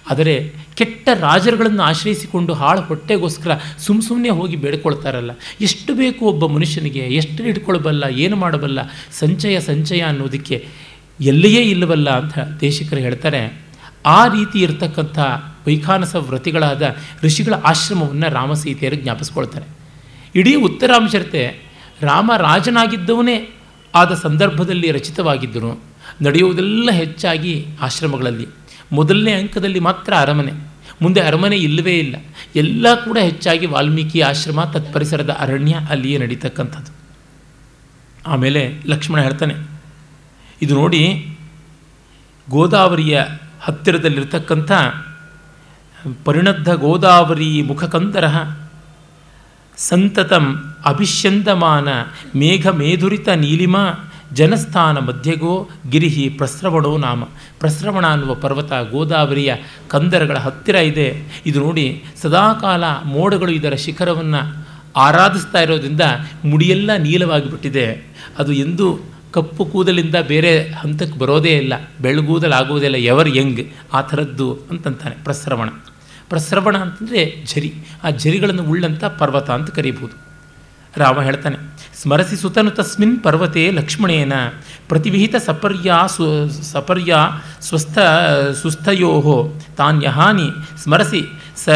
ಆದರೆ ಕೆಟ್ಟ ರಾಜರುಗಳನ್ನು ಆಶ್ರಯಿಸಿಕೊಂಡು ಹಾಳು ಹೊಟ್ಟೆಗೋಸ್ಕರ ಸುಮ್ಮ ಸುಮ್ಮನೆ ಹೋಗಿ ಬೇಡ್ಕೊಳ್ತಾರಲ್ಲ. ಎಷ್ಟು ಬೇಕು ಒಬ್ಬ ಮನುಷ್ಯನಿಗೆ? ಎಷ್ಟು ಇಟ್ಕೊಳ್ಬಲ್ಲ ಏನು ಮಾಡಬಲ್ಲ? ಸಂಚಯ ಸಂಚಯ ಅನ್ನೋದಕ್ಕೆ ಎಲ್ಲಿಯೇ ಇಲ್ಲವಲ್ಲ ಅಂತ ದೇಶಿಕರು ಹೇಳ್ತಾರೆ. ಆ ರೀತಿ ಇರತಕ್ಕಂಥ ವೈಖಾನಸ ವ್ರತಿಗಳಾದ ಋಷಿಗಳ ಆಶ್ರಮವನ್ನು ರಾಮಸೀತೆಯರು ಜ್ಞಾಪಿಸ್ಕೊಳ್ತಾರೆ. ಇಡೀ ಉತ್ತರಾಂಶರತೆ ರಾಮ ರಾಜನಾಗಿದ್ದವನೇ ಆದ ಸಂದರ್ಭದಲ್ಲಿ ರಚಿತವಾಗಿದ್ದರು ನಡೆಯುವುದೆಲ್ಲ ಹೆಚ್ಚಾಗಿ ಆಶ್ರಮಗಳಲ್ಲಿ. ಮೊದಲನೇ ಅಂಕದಲ್ಲಿ ಮಾತ್ರ ಅರಮನೆ. ಮುಂದೆ ಅರಮನೆ ಇಲ್ಲವೇ ಇಲ್ಲ. ಎಲ್ಲ ಕೂಡ ಹೆಚ್ಚಾಗಿ ವಾಲ್ಮೀಕಿ ಆಶ್ರಮ, ತತ್ಪರಿಸರದ ಅರಣ್ಯ ಅಲ್ಲಿಯೇ ನಡೀತಕ್ಕಂಥದ್ದು. ಆಮೇಲೆ ಲಕ್ಷ್ಮಣ ಹೇಳ್ತಾನೆ, ಇದು ನೋಡಿ ಗೋದಾವರಿಯ ಹತ್ತಿರದಲ್ಲಿರ್ತಕ್ಕಂಥ ಪರಿಣದ್ಧ ಗೋದಾವರಿ ಮುಖಕಂದರ ಸಂತತಂ ಅಭಿಷ್ಯಂದಮಾನ ಮೇಘ ಮೇಧುರಿತ ನೀಲಿಮ ಜನಸ್ಥಾನ ಮಧ್ಯಗೋ ಗಿರಿಹಿ ಪ್ರಸ್ರವಣೋ ನಾಮ. ಪ್ರಸ್ರವಣ ಅನ್ನುವ ಪರ್ವತ ಗೋದಾವರಿಯ ಕಂದರಗಳ ಹತ್ತಿರ ಇದೆ. ಇದು ನೋಡಿ ಸದಾಕಾಲ ಮೋಡಗಳು ಇದರ ಶಿಖರವನ್ನು ಆರಾಧಿಸ್ತಾ ಇರೋದ್ರಿಂದ ಮುಡಿಯೆಲ್ಲ ನೀಲವಾಗಿಬಿಟ್ಟಿದೆ ಅದು ಎಂದು ಕಪ್ಪು ಕೂದಲಿಂದ ಬೇರೆ ಹಂತಕ್ಕೆ ಬರೋದೇ ಇಲ್ಲ. ಬೆಳಗೂದಲಾಗುವುದಿಲ್ಲ ಎವರ್ ಯಂಗ್ ಆ ಥರದ್ದು ಅಂತಂತಾನೆ ಪ್ರಸ್ರವಣ. ಪ್ರಸ್ರವಣ ಅಂತಂದರೆ ಝರಿ. ಆ ಝರಿಗಳನ್ನು ಉಳ್ಳಂಥ ಪರ್ವತ ಅಂತ ಕರೀಬಹುದು. ರಾಮ ಹೇಳ್ತಾನೆ. ಸ್ಮರಸಿ ಸುತನು ತಸ್ಮಿನ್ ಪರ್ವತೆ ಲಕ್ಷ್ಮಣೇನ ಪ್ರತಿವಿಹಿತ ಸಪರ್ಯಾ ಸು, ಸಪರ್ಯಾ ಸ್ವಸ್ಥ ಸುಸ್ಥಯೋ ತಾನ್ಯಹಾನಿ ಸ್ಮರಸಿ ಸ,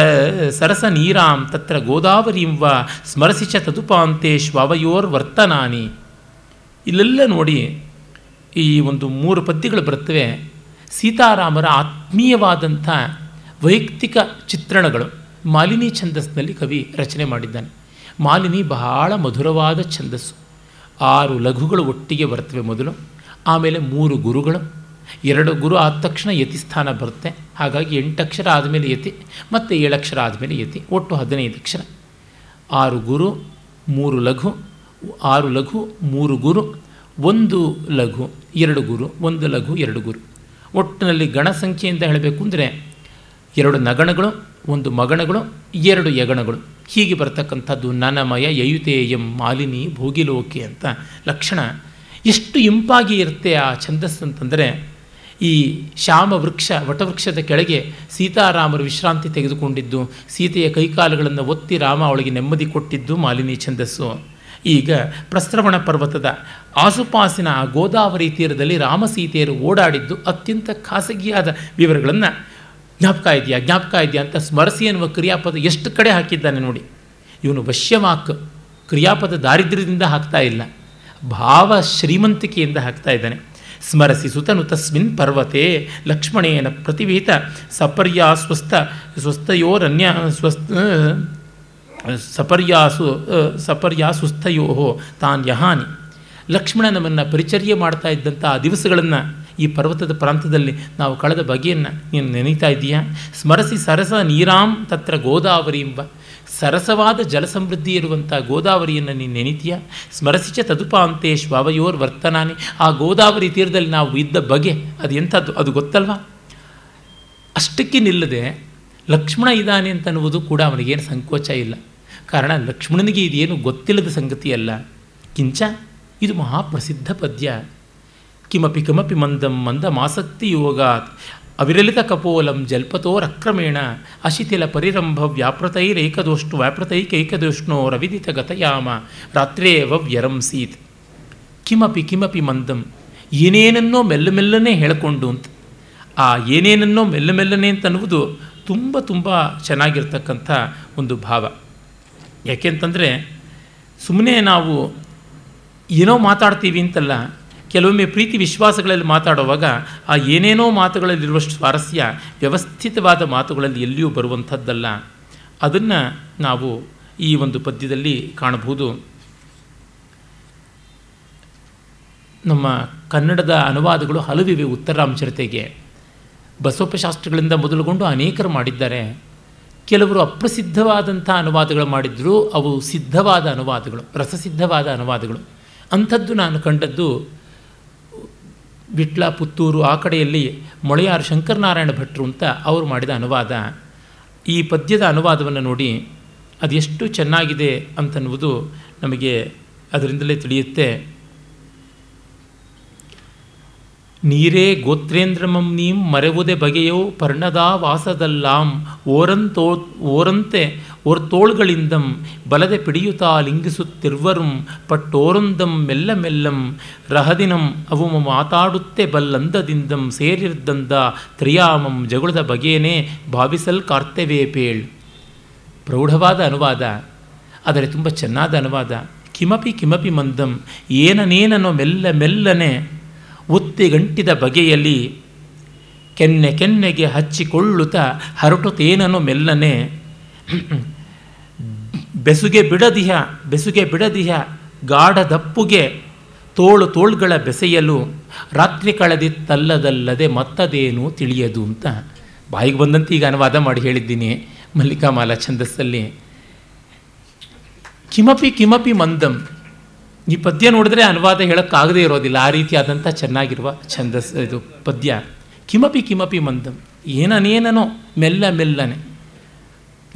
ಸರಸ ನೀರಾಂ, ತತ್ರ ಗೋದಾವರಿಂ ವ, ಸ್ಮರಸಿ ಚ ತದುಪಾಂತೆ ಇಲ್ಲೆಲ್ಲ ನೋಡಿ ಈ ಒಂದು ಮೂರು ಪದ್ಯಗಳು ಬರ್ತವೆ. ಸೀತಾರಾಮರ ಆತ್ಮೀಯವಾದಂಥ ವೈಯಕ್ತಿಕ ಚಿತ್ರಣಗಳು. ಮಾಲಿನಿ ಛಂದಸ್ನಲ್ಲಿ ಕವಿ ರಚನೆ ಮಾಡಿದ್ದಾನೆ. ಮಾಲಿನಿ ಬಹಳ ಮಧುರವಾದ ಛಂದಸ್ಸು. ಆರು ಲಘುಗಳು ಒಟ್ಟಿಗೆ ಬರ್ತವೆ ಮೊದಲು, ಆಮೇಲೆ ಮೂರು ಗುರುಗಳು, ಎರಡು ಗುರು ಆದ ತಕ್ಷಣ ಯತಿಸ್ಥಾನ ಬರುತ್ತೆ. ಹಾಗಾಗಿ ಎಂಟಕ್ಷರ ಆದಮೇಲೆ ಯತಿ, ಮತ್ತು ಏಳಕ್ಷರ ಆದಮೇಲೆ ಯತಿ, ಒಟ್ಟು ಹದಿನೈದು ಅಕ್ಷರ. ಆರು ಗುರು, ಮೂರು ಲಘು, ಆರು ಲಘು, ಮೂರು ಗುರು, ಒಂದು ಲಘು, ಎರಡು ಗುರು, ಒಂದು ಲಘು, ಎರಡು ಗುರು. ಒಟ್ಟಿನಲ್ಲಿ ಗಣ ಸಂಖ್ಯೆಯಿಂದ ಹೇಳಬೇಕು ಅಂದರೆ ಎರಡು ನಗಣಗಳು, ಒಂದು ಮಗಣಗಳು, ಎರಡು ಯಗಣಗಳು. ಹೀಗೆ ಬರ್ತಕ್ಕಂಥದ್ದು ನನಮಯ ಯಯುತೇಯಂ ಮಾಲಿನಿ ಭೋಗಿಲೋಕೆ ಅಂತ ಲಕ್ಷಣ. ಎಷ್ಟು ಇಂಪಾಗಿ ಇರುತ್ತೆ ಆ ಛಂದಸ್ಸು ಅಂತಂದರೆ, ಈ ಶ್ಯಾಮ ವೃಕ್ಷ ವಟವೃಕ್ಷದ ಕೆಳಗೆ ಸೀತಾರಾಮರು ವಿಶ್ರಾಂತಿ ತೆಗೆದುಕೊಂಡಿದ್ದು, ಸೀತೆಯ ಕೈಕಾಲುಗಳನ್ನು ಒತ್ತಿ ರಾಮ ಅವಳಿಗೆ ನೆಮ್ಮದಿ ಕೊಟ್ಟಿದ್ದು ಮಾಲಿನಿ ಛಂದಸ್ಸು. ಈಗ ಪ್ರಸ್ರವಣ ಪರ್ವತದ ಆಸುಪಾಸಿನ ಗೋದಾವರಿ ತೀರದಲ್ಲಿ ರಾಮ ಸೀತೆಯರು ಓಡಾಡಿದ್ದು ಅತ್ಯಂತ ಖಾಸಗಿಯಾದ ವಿವರಗಳನ್ನು ಜ್ಞಾಪಕ ಇದೆಯಾ? ಜ್ಞಾಪಕ ಇದೆಯಾ ಅಂತ ಸ್ಮರಸಿ ಎನ್ನುವ ಕ್ರಿಯಾಪದ ಎಷ್ಟು ಕಡೆ ಹಾಕಿದ್ದಾನೆ ನೋಡಿ. ಇವನು ವಶ್ಯವಾಕ್. ಕ್ರಿಯಾಪದ ದಾರಿದ್ರ್ಯದಿಂದ ಹಾಕ್ತಾ ಇಲ್ಲ. ಭಾವ ಶ್ರೀಮಂತಿಕೆಯಿಂದ ಹಾಕ್ತಾ ಇದ್ದಾನೆ. ಸ್ಮರಸಿ ಸುತನು ತಸ್ಮಿನ್ ಪರ್ವತೆ ಲಕ್ಷ್ಮಣೇನ ಪ್ರತಿವಿಹಿತ ಸಪರ್ಯಾ ಸ್ವಸ್ಥ ಸ್ವಸ್ಥಯೋರನ್ಯ ಸ್ವಸ್ಥ ಸಪರ್ಯಾಸು ಸಪರ್ಯಾಸುಸ್ಥಯೋ ತಾನ್ ಯಹಾನಿ. ಲಕ್ಷ್ಮಣ ನಮ್ಮನ್ನು ಪರಿಚರ್ಯ ಮಾಡ್ತಾ ಇದ್ದಂಥ ಆ ದಿವಸಗಳನ್ನು ಈ ಪರ್ವತದ ಪ್ರಾಂತದಲ್ಲಿ ನಾವು ಕಳೆದ ಬಗೆಯನ್ನು ನೀನು ನೆನೀತಾ ಇದೆಯಾ ಸ್ಮರಸಿ ಸರಸ ನೀರಾಂ ತತ್ರ ಗೋದಾವರಿ ಎಂಬ ಸರಸವಾದ ಜಲಸಮೃದ್ಧಿ ಇರುವಂಥ ಗೋದಾವರಿಯನ್ನು ನೀನು ನೆನೀತೀಯ? ಸ್ಮರಸಿಚ ತದುಪಾಂತೆ ಶ್ವಾವಯೋರ್ ವರ್ತನಾನಿ. ಆ ಗೋದಾವರಿ ತೀರದಲ್ಲಿ ನಾವು ಇದ್ದ ಬಗೆ ಅದು ಎಂಥದ್ದು? ಅದು ಗೊತ್ತಲ್ವಾ? ಅಷ್ಟಕ್ಕೆ ನಿಲ್ಲದೆ ಲಕ್ಷ್ಮಣ ಇದ್ದಾನೆ ಅಂತ ಅನ್ನುವುದು ಕೂಡ ಅವನಿಗೇನು ಸಂಕೋಚ ಇಲ್ಲ. ಕಾರಣ ಲಕ್ಷ್ಮಣನಿಗೆ ಇದೇನು ಗೊತ್ತಿಲ್ಲದ ಸಂಗತಿಯಲ್ಲ. ಕಿಂಚ ಇದು ಮಹಾಪ್ರಸಿದ್ಧ ಪದ್ಯ. ಕಿಮಪಿ ಕಿಮಪಿ ಮಂದಂ ಆಸಕ್ತಿ ಯೋಗಾತ್ ಅವಿರಲಿತ ಕಪೋಲಂ ಜಲ್ಪತೋರಕ್ರಮೇಣ ಅಶಿಥಿಲ ಪರಿರಂಭ ವ್ಯಾಪೃತೈರೇಕದೋಷ್ಟು ವ್ಯಾಪೃತೈಕೈಕದೋಷ್ಣೋ ರವಿದಿತ ಗತಯಾಮ ರಾತ್ರೇವ ವ್ಯರಂಸೀತ್ ಕಿಮಪಿ ಕಿಮಪಿ ಮಂದಂ ಏನೇನನ್ನೋ ಮೆಲ್ಲ ಮೆಲ್ಲನೆ ಹೇಳಿಕೊಂಡು ಅಂತ ಆ ಏನೇನನ್ನೋ ಮೆಲ್ಲ ಮೆಲ್ಲನೆ ಅಂತ ಅನ್ನುವುದು ತುಂಬ ತುಂಬ ಚೆನ್ನಾಗಿರ್ತಕ್ಕಂಥ ಒಂದು ಭಾವ। ಯಾಕೆಂತಂದರೆ ಸುಮ್ಮನೆ ನಾವು ಏನೋ ಮಾತಾಡ್ತೀವಿ ಅಂತಲ್ಲ ಕೆಲವೊಮ್ಮೆ ಪ್ರೀತಿ ವಿಶ್ವಾಸಗಳಲ್ಲಿ ಮಾತಾಡುವಾಗ ಆ ಏನೇನೋ ಮಾತುಗಳಲ್ಲಿರುವಷ್ಟು ಸ್ವಾರಸ್ಯ, ವ್ಯವಸ್ಥಿತವಾದ ಮಾತುಗಳಲ್ಲಿ ಎಲ್ಲಿಯೂ ಬರುವಂಥದ್ದಲ್ಲ. ಅದನ್ನು ನಾವು ಈ ಒಂದು ಪದ್ಯದಲ್ಲಿ ಕಾಣಬಹುದು. ನಮ್ಮ ಕನ್ನಡದ ಅನುವಾದಗಳು ಹಲವಿವೆ ಉತ್ತರಾಂಚರತೆಗೆ ಬಸವಪಶಾಸ್ತ್ರಗಳಿಂದ ಮೊದಲುಗೊಂಡು ಅನೇಕರು ಮಾಡಿದ್ದಾರೆ. ಕೆಲವರು ಅಪ್ರಸಿದ್ಧವಾದಂಥ ಅನುವಾದಗಳು ಮಾಡಿದ್ದರೂ ಅವು ಸಿದ್ಧವಾದ ಅನುವಾದಗಳು, ರಸಸಿದ್ಧವಾದ ಅನುವಾದಗಳು. ಅಂಥದ್ದು ನಾನು ಕಂಡದ್ದು ವಿಟ್ಲ ಪುತ್ತೂರು ಆ ಕಡೆಯಲ್ಲಿ ಮೊಳೆಯಾರು ಶಂಕರನಾರಾಯಣ ಭಟ್ರು ಅಂತ ಅವರು ಮಾಡಿದ ಅನುವಾದ. ಈ ಪದ್ಯದ ಅನುವಾದವನ್ನು ನೋಡಿ ಅದೆಷ್ಟು ಚೆನ್ನಾಗಿದೆ ಅಂತನ್ನುವುದು ನಮಗೆ ಅದರಿಂದಲೇ ತಿಳಿಯುತ್ತೆ. ನೀರೇ ಗೋತ್ರೇಂದ್ರಮಂ ನೀಂ ಮರೆವುದೇ ಬಗೆಯೋ ಪರ್ಣದಾ ವಾಸದಲ್ಲಾಂ ಓರಂತೋ ಓರಂತೆ ಓರ್ತೋಳ್ಗಳಿಂದಂ ಬಲದೆ ಪಿಡಿಯುತ್ತಾ ಲಿಂಗಿಸುತ್ತಿರುವರುಂ ಪಟ್ಟೋರೊಂದಂ ಮೆಲ್ಲ ಮೆಲ್ಲಂ ರಹದಿನಂ ಅವು ಮಾತಾಡುತ್ತೆ ಬಲ್ಲಂದದಿಂದಂ ಸೇರಿರ್ದಂದ ತ್ರಿಯಾಮಂ ಜಗುಳದ ಬಗೆಯೇ ಭಾವಿಸಲ್ ಕಾರ್ತೆವೇಪೇಳ್ ಪ್ರೌಢವಾದ ಅನುವಾದ ಆದರೆ ತುಂಬ ಚೆನ್ನಾದ ಅನುವಾದ ಕಿಮಪಿ ಕಿಮಪಿ ಮಂದಂ ಏನನೇನೋ ಮೆಲ್ಲ ಮೆಲ್ಲನೆ ಒತ್ತಿಗಂಟಿದ ಬಗೆಯಲ್ಲಿ ಕೆನ್ನೆ ಕೆನ್ನೆಗೆ ಹಚ್ಚಿಕೊಳ್ಳುತ್ತಾ ಹರಟುತ್ತೇನನು ಮೆಲ್ಲನೆ ಬೆಸುಗೆ ಬಿಡದಿಹ ಬೆಸುಗೆ ಬಿಡದಿಹ ಗಾಢ ದಪ್ಪುಗೆ ತೋಳು ತೋಳ್ಗಳ ಬೆಸೆಯಲು ರಾತ್ರಿ ಕಳೆದಿತ್ತಲ್ಲದಲ್ಲದೆ ಮತ್ತದೇನು ತಿಳಿಯದು ಅಂತ. ಬಾಯಿಗೆ ಬಂದಂತೆ ಈಗ ಅನುವಾದ ಮಾಡಿ ಹೇಳಿದ್ದೀನಿ ಮಲ್ಲಿಕಾಮಾಲ ಛಂದಸ್ಸಲ್ಲಿ. ಕಿಮಪಿ ಕಿಮಪಿ ಮಂದಂ. ಈ ಪದ್ಯ ನೋಡಿದ್ರೆ ಅನುವಾದ ಹೇಳೋಕ್ಕಾಗದೇ ಇರೋದಿಲ್ಲ. ಆ ರೀತಿಯಾದಂಥ ಚೆನ್ನಾಗಿರುವ ಛಂದಸ್, ಇದು ಪದ್ಯ. ಕಿಮಪಿ ಕಿಮಪಿ ಮಂದಂ. ಏನನೇನೋ ಮೆಲ್ಲ ಮೆಲ್ಲನೆ.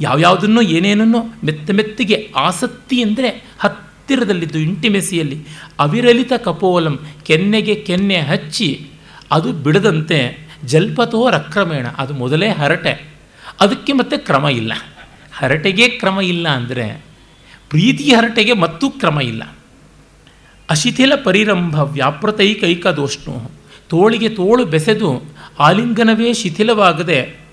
ಯಾವ್ಯಾವುದನ್ನು ಏನೇನನ್ನೋ ಮೆತ್ತ ಮೆತ್ತಿಗೆ ಆಸಕ್ತಿ ಅಂದರೆ ಹತ್ತಿರದಲ್ಲಿದ್ದು ಇಂಟಿಮೆಸಿಯಲ್ಲಿ ಅವಿರಲಿತ ಕಪೋಲಂ ಕೆನ್ನೆಗೆ ಕೆನ್ನೆ ಹಚ್ಚಿ ಅದು ಬಿಡದಂತೆ ಜಲ್ಪತೋ ರಕ್ರಮೇಣ ಅದು ಮೊದಲೇ ಹರಟೆ. ಅದಕ್ಕೆ ಮತ್ತೆ ಕ್ರಮ ಇಲ್ಲ. ಹರಟೆಗೆ ಕ್ರಮ ಇಲ್ಲ ಅಂದರೆ ಪ್ರೀತಿ ಹರಟೆಗೆ ಮತ್ತೂ ಕ್ರಮ ಇಲ್ಲ. ಅಶಿಥಿಲ ಪರಿರಂಭ ವ್ಯಾಪೃತೈಕೈಕ ದೋಷ್ಣು ತೋಳಿಗೆ ತೋಳು ಬೆಸೆದು ಆಲಿಂಗನವೇ ಶಿಥಿಲವಾಗದೆ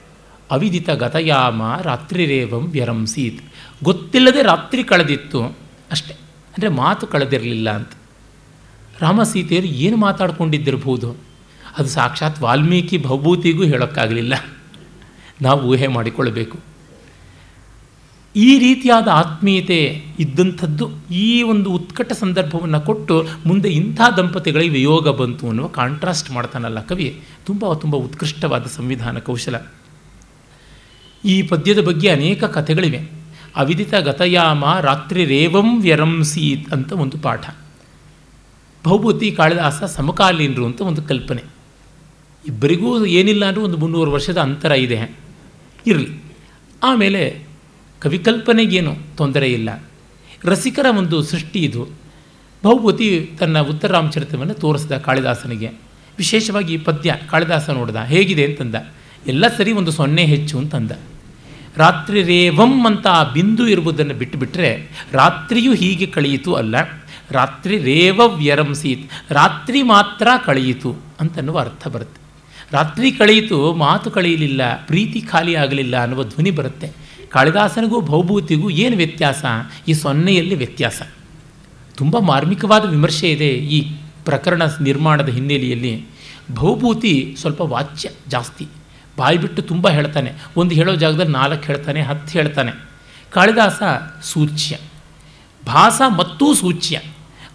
ಅವಿದಿತ ಗತಯಾಮ ರಾತ್ರಿರೇವಂ ವ್ಯರಂಸೀತ್ ಗೊತ್ತಿಲ್ಲದೆ ರಾತ್ರಿ ಕಳೆದಿತ್ತು. ಅಷ್ಟೆ. ಅಂದರೆ ಮಾತು ಕಳೆದಿರಲಿಲ್ಲ ಅಂತ. ರಾಮ ಸೀತೆಯರು ಏನು ಮಾತಾಡ್ಕೊಂಡಿದ್ದಿರಬಹುದು? ಅದು ಸಾಕ್ಷಾತ್ ವಾಲ್ಮೀಕಿ ಭವಭೂತಿಗೂ ಹೇಳೋಕ್ಕಾಗಲಿಲ್ಲ. ನಾವು ಊಹೆ ಮಾಡಿಕೊಳ್ಳಬೇಕು ಈ ರೀತಿಯಾದ ಆತ್ಮೀಯತೆ ಇದ್ದಂಥದ್ದು ಈ ಒಂದು ಉತ್ಕಟ ಸಂದರ್ಭವನ್ನು ಕೊಟ್ಟು ಮುಂದೆ ಇಂಥ ದಂಪತಿಗಳಿಗೆ ವಿಯೋಗ ಬಂತು ಅನ್ನುವ ಕಾಂಟ್ರಾಸ್ಟ್ ಮಾಡ್ತಾನಲ್ಲ ಕವಿ. ತುಂಬ ತುಂಬ ಉತ್ಕೃಷ್ಟವಾದ ಸಂವಿಧಾನ ಕೌಶಲ. ಈ ಪದ್ಯದ ಬಗ್ಗೆ ಅನೇಕ ಕಥೆಗಳಿವೆ. ಅವಿದಿತ ಗತಯಾಮ ರಾತ್ರಿ ರೇವಂ ವ್ಯರಂಸೀತ್ ಅಂತ ಒಂದು ಪಾಠ. ಬಹುಭೂತಿ ಕಾಳಿದಾಸ ಸಮಕಾಲೀನರು ಅಂತ ಒಂದು ಕಲ್ಪನೆ. ಇಬ್ಬರಿಗೂ ಏನಿಲ್ಲ ಅಂದರೂ ಒಂದು ಮುನ್ನೂರು ವರ್ಷದ ಅಂತರ ಇದೆ. ಇರಲಿ. ಆಮೇಲೆ ಕವಿಕಲ್ಪನೆಗೇನು ತೊಂದರೆ ಇಲ್ಲ. ರಸಿಕರ ಒಂದು ಸೃಷ್ಟಿ ಇದು. ಬಹುಭೂತಿ ತನ್ನ ಉತ್ತರ ರಾಮಚರಿತವನ್ನು ತೋರಿಸಿದ ಕಾಳಿದಾಸನಿಗೆ. ವಿಶೇಷವಾಗಿ ಪದ್ಯ ಕಾಳಿದಾಸ ನೋಡ್ದ. ಹೇಗಿದೆ ಅಂತಂದ. ಎಲ್ಲ ಸರಿ ಒಂದು ಸೊನ್ನೆ ಹೆಚ್ಚು ಅಂತಂದ. ರಾತ್ರಿ ರೇವಂ ಅಂತ ಆ ಬಿಂದು ಇರುವುದನ್ನು ಬಿಟ್ಟುಬಿಟ್ರೆ ರಾತ್ರಿಯೂ ಹೀಗೆ ಕಳೆಯಿತು ಅಲ್ಲ. ರಾತ್ರಿ ರೇವ ವ್ಯರಂಸೀತ್ ರಾತ್ರಿ ಮಾತ್ರ ಕಳೆಯಿತು ಅಂತನ್ನುವ ಅರ್ಥ ಬರುತ್ತೆ. ರಾತ್ರಿ ಕಳೆಯಿತು, ಮಾತು ಕಳೆಯಲಿಲ್ಲ, ಪ್ರೀತಿ ಖಾಲಿ ಆಗಲಿಲ್ಲ ಅನ್ನುವ ಧ್ವನಿ ಬರುತ್ತೆ. ಕಾಳಿದಾಸನಿಗೂ ಭೌಭೂತಿಗೂ ಏನು ವ್ಯತ್ಯಾಸ? ಈ ಸೊನ್ನೆಯಲ್ಲಿ ವ್ಯತ್ಯಾಸ. ತುಂಬ ಮಾರ್ಮಿಕವಾದ ವಿಮರ್ಶೆ ಇದೆ ಈ ಪ್ರಕರಣ ನಿರ್ಮಾಣದ ಹಿನ್ನೆಲೆಯಲ್ಲಿ. ಭೌಭೂತಿ ಸ್ವಲ್ಪ ವಾಚ್ಯ ಜಾಸ್ತಿ. ಬಾಯಿ ಬಿಟ್ಟು ತುಂಬ ಹೇಳ್ತಾನೆ. ಒಂದು ಹೇಳೋ ಜಾಗದಲ್ಲಿ ನಾಲ್ಕು ಹೇಳ್ತಾನೆ, ಹತ್ತು ಹೇಳ್ತಾನೆ. ಕಾಳಿದಾಸ ಸೂಚ್ಯ. ಭಾಸ ಮತ್ತೂ ಸೂಚ್ಯ.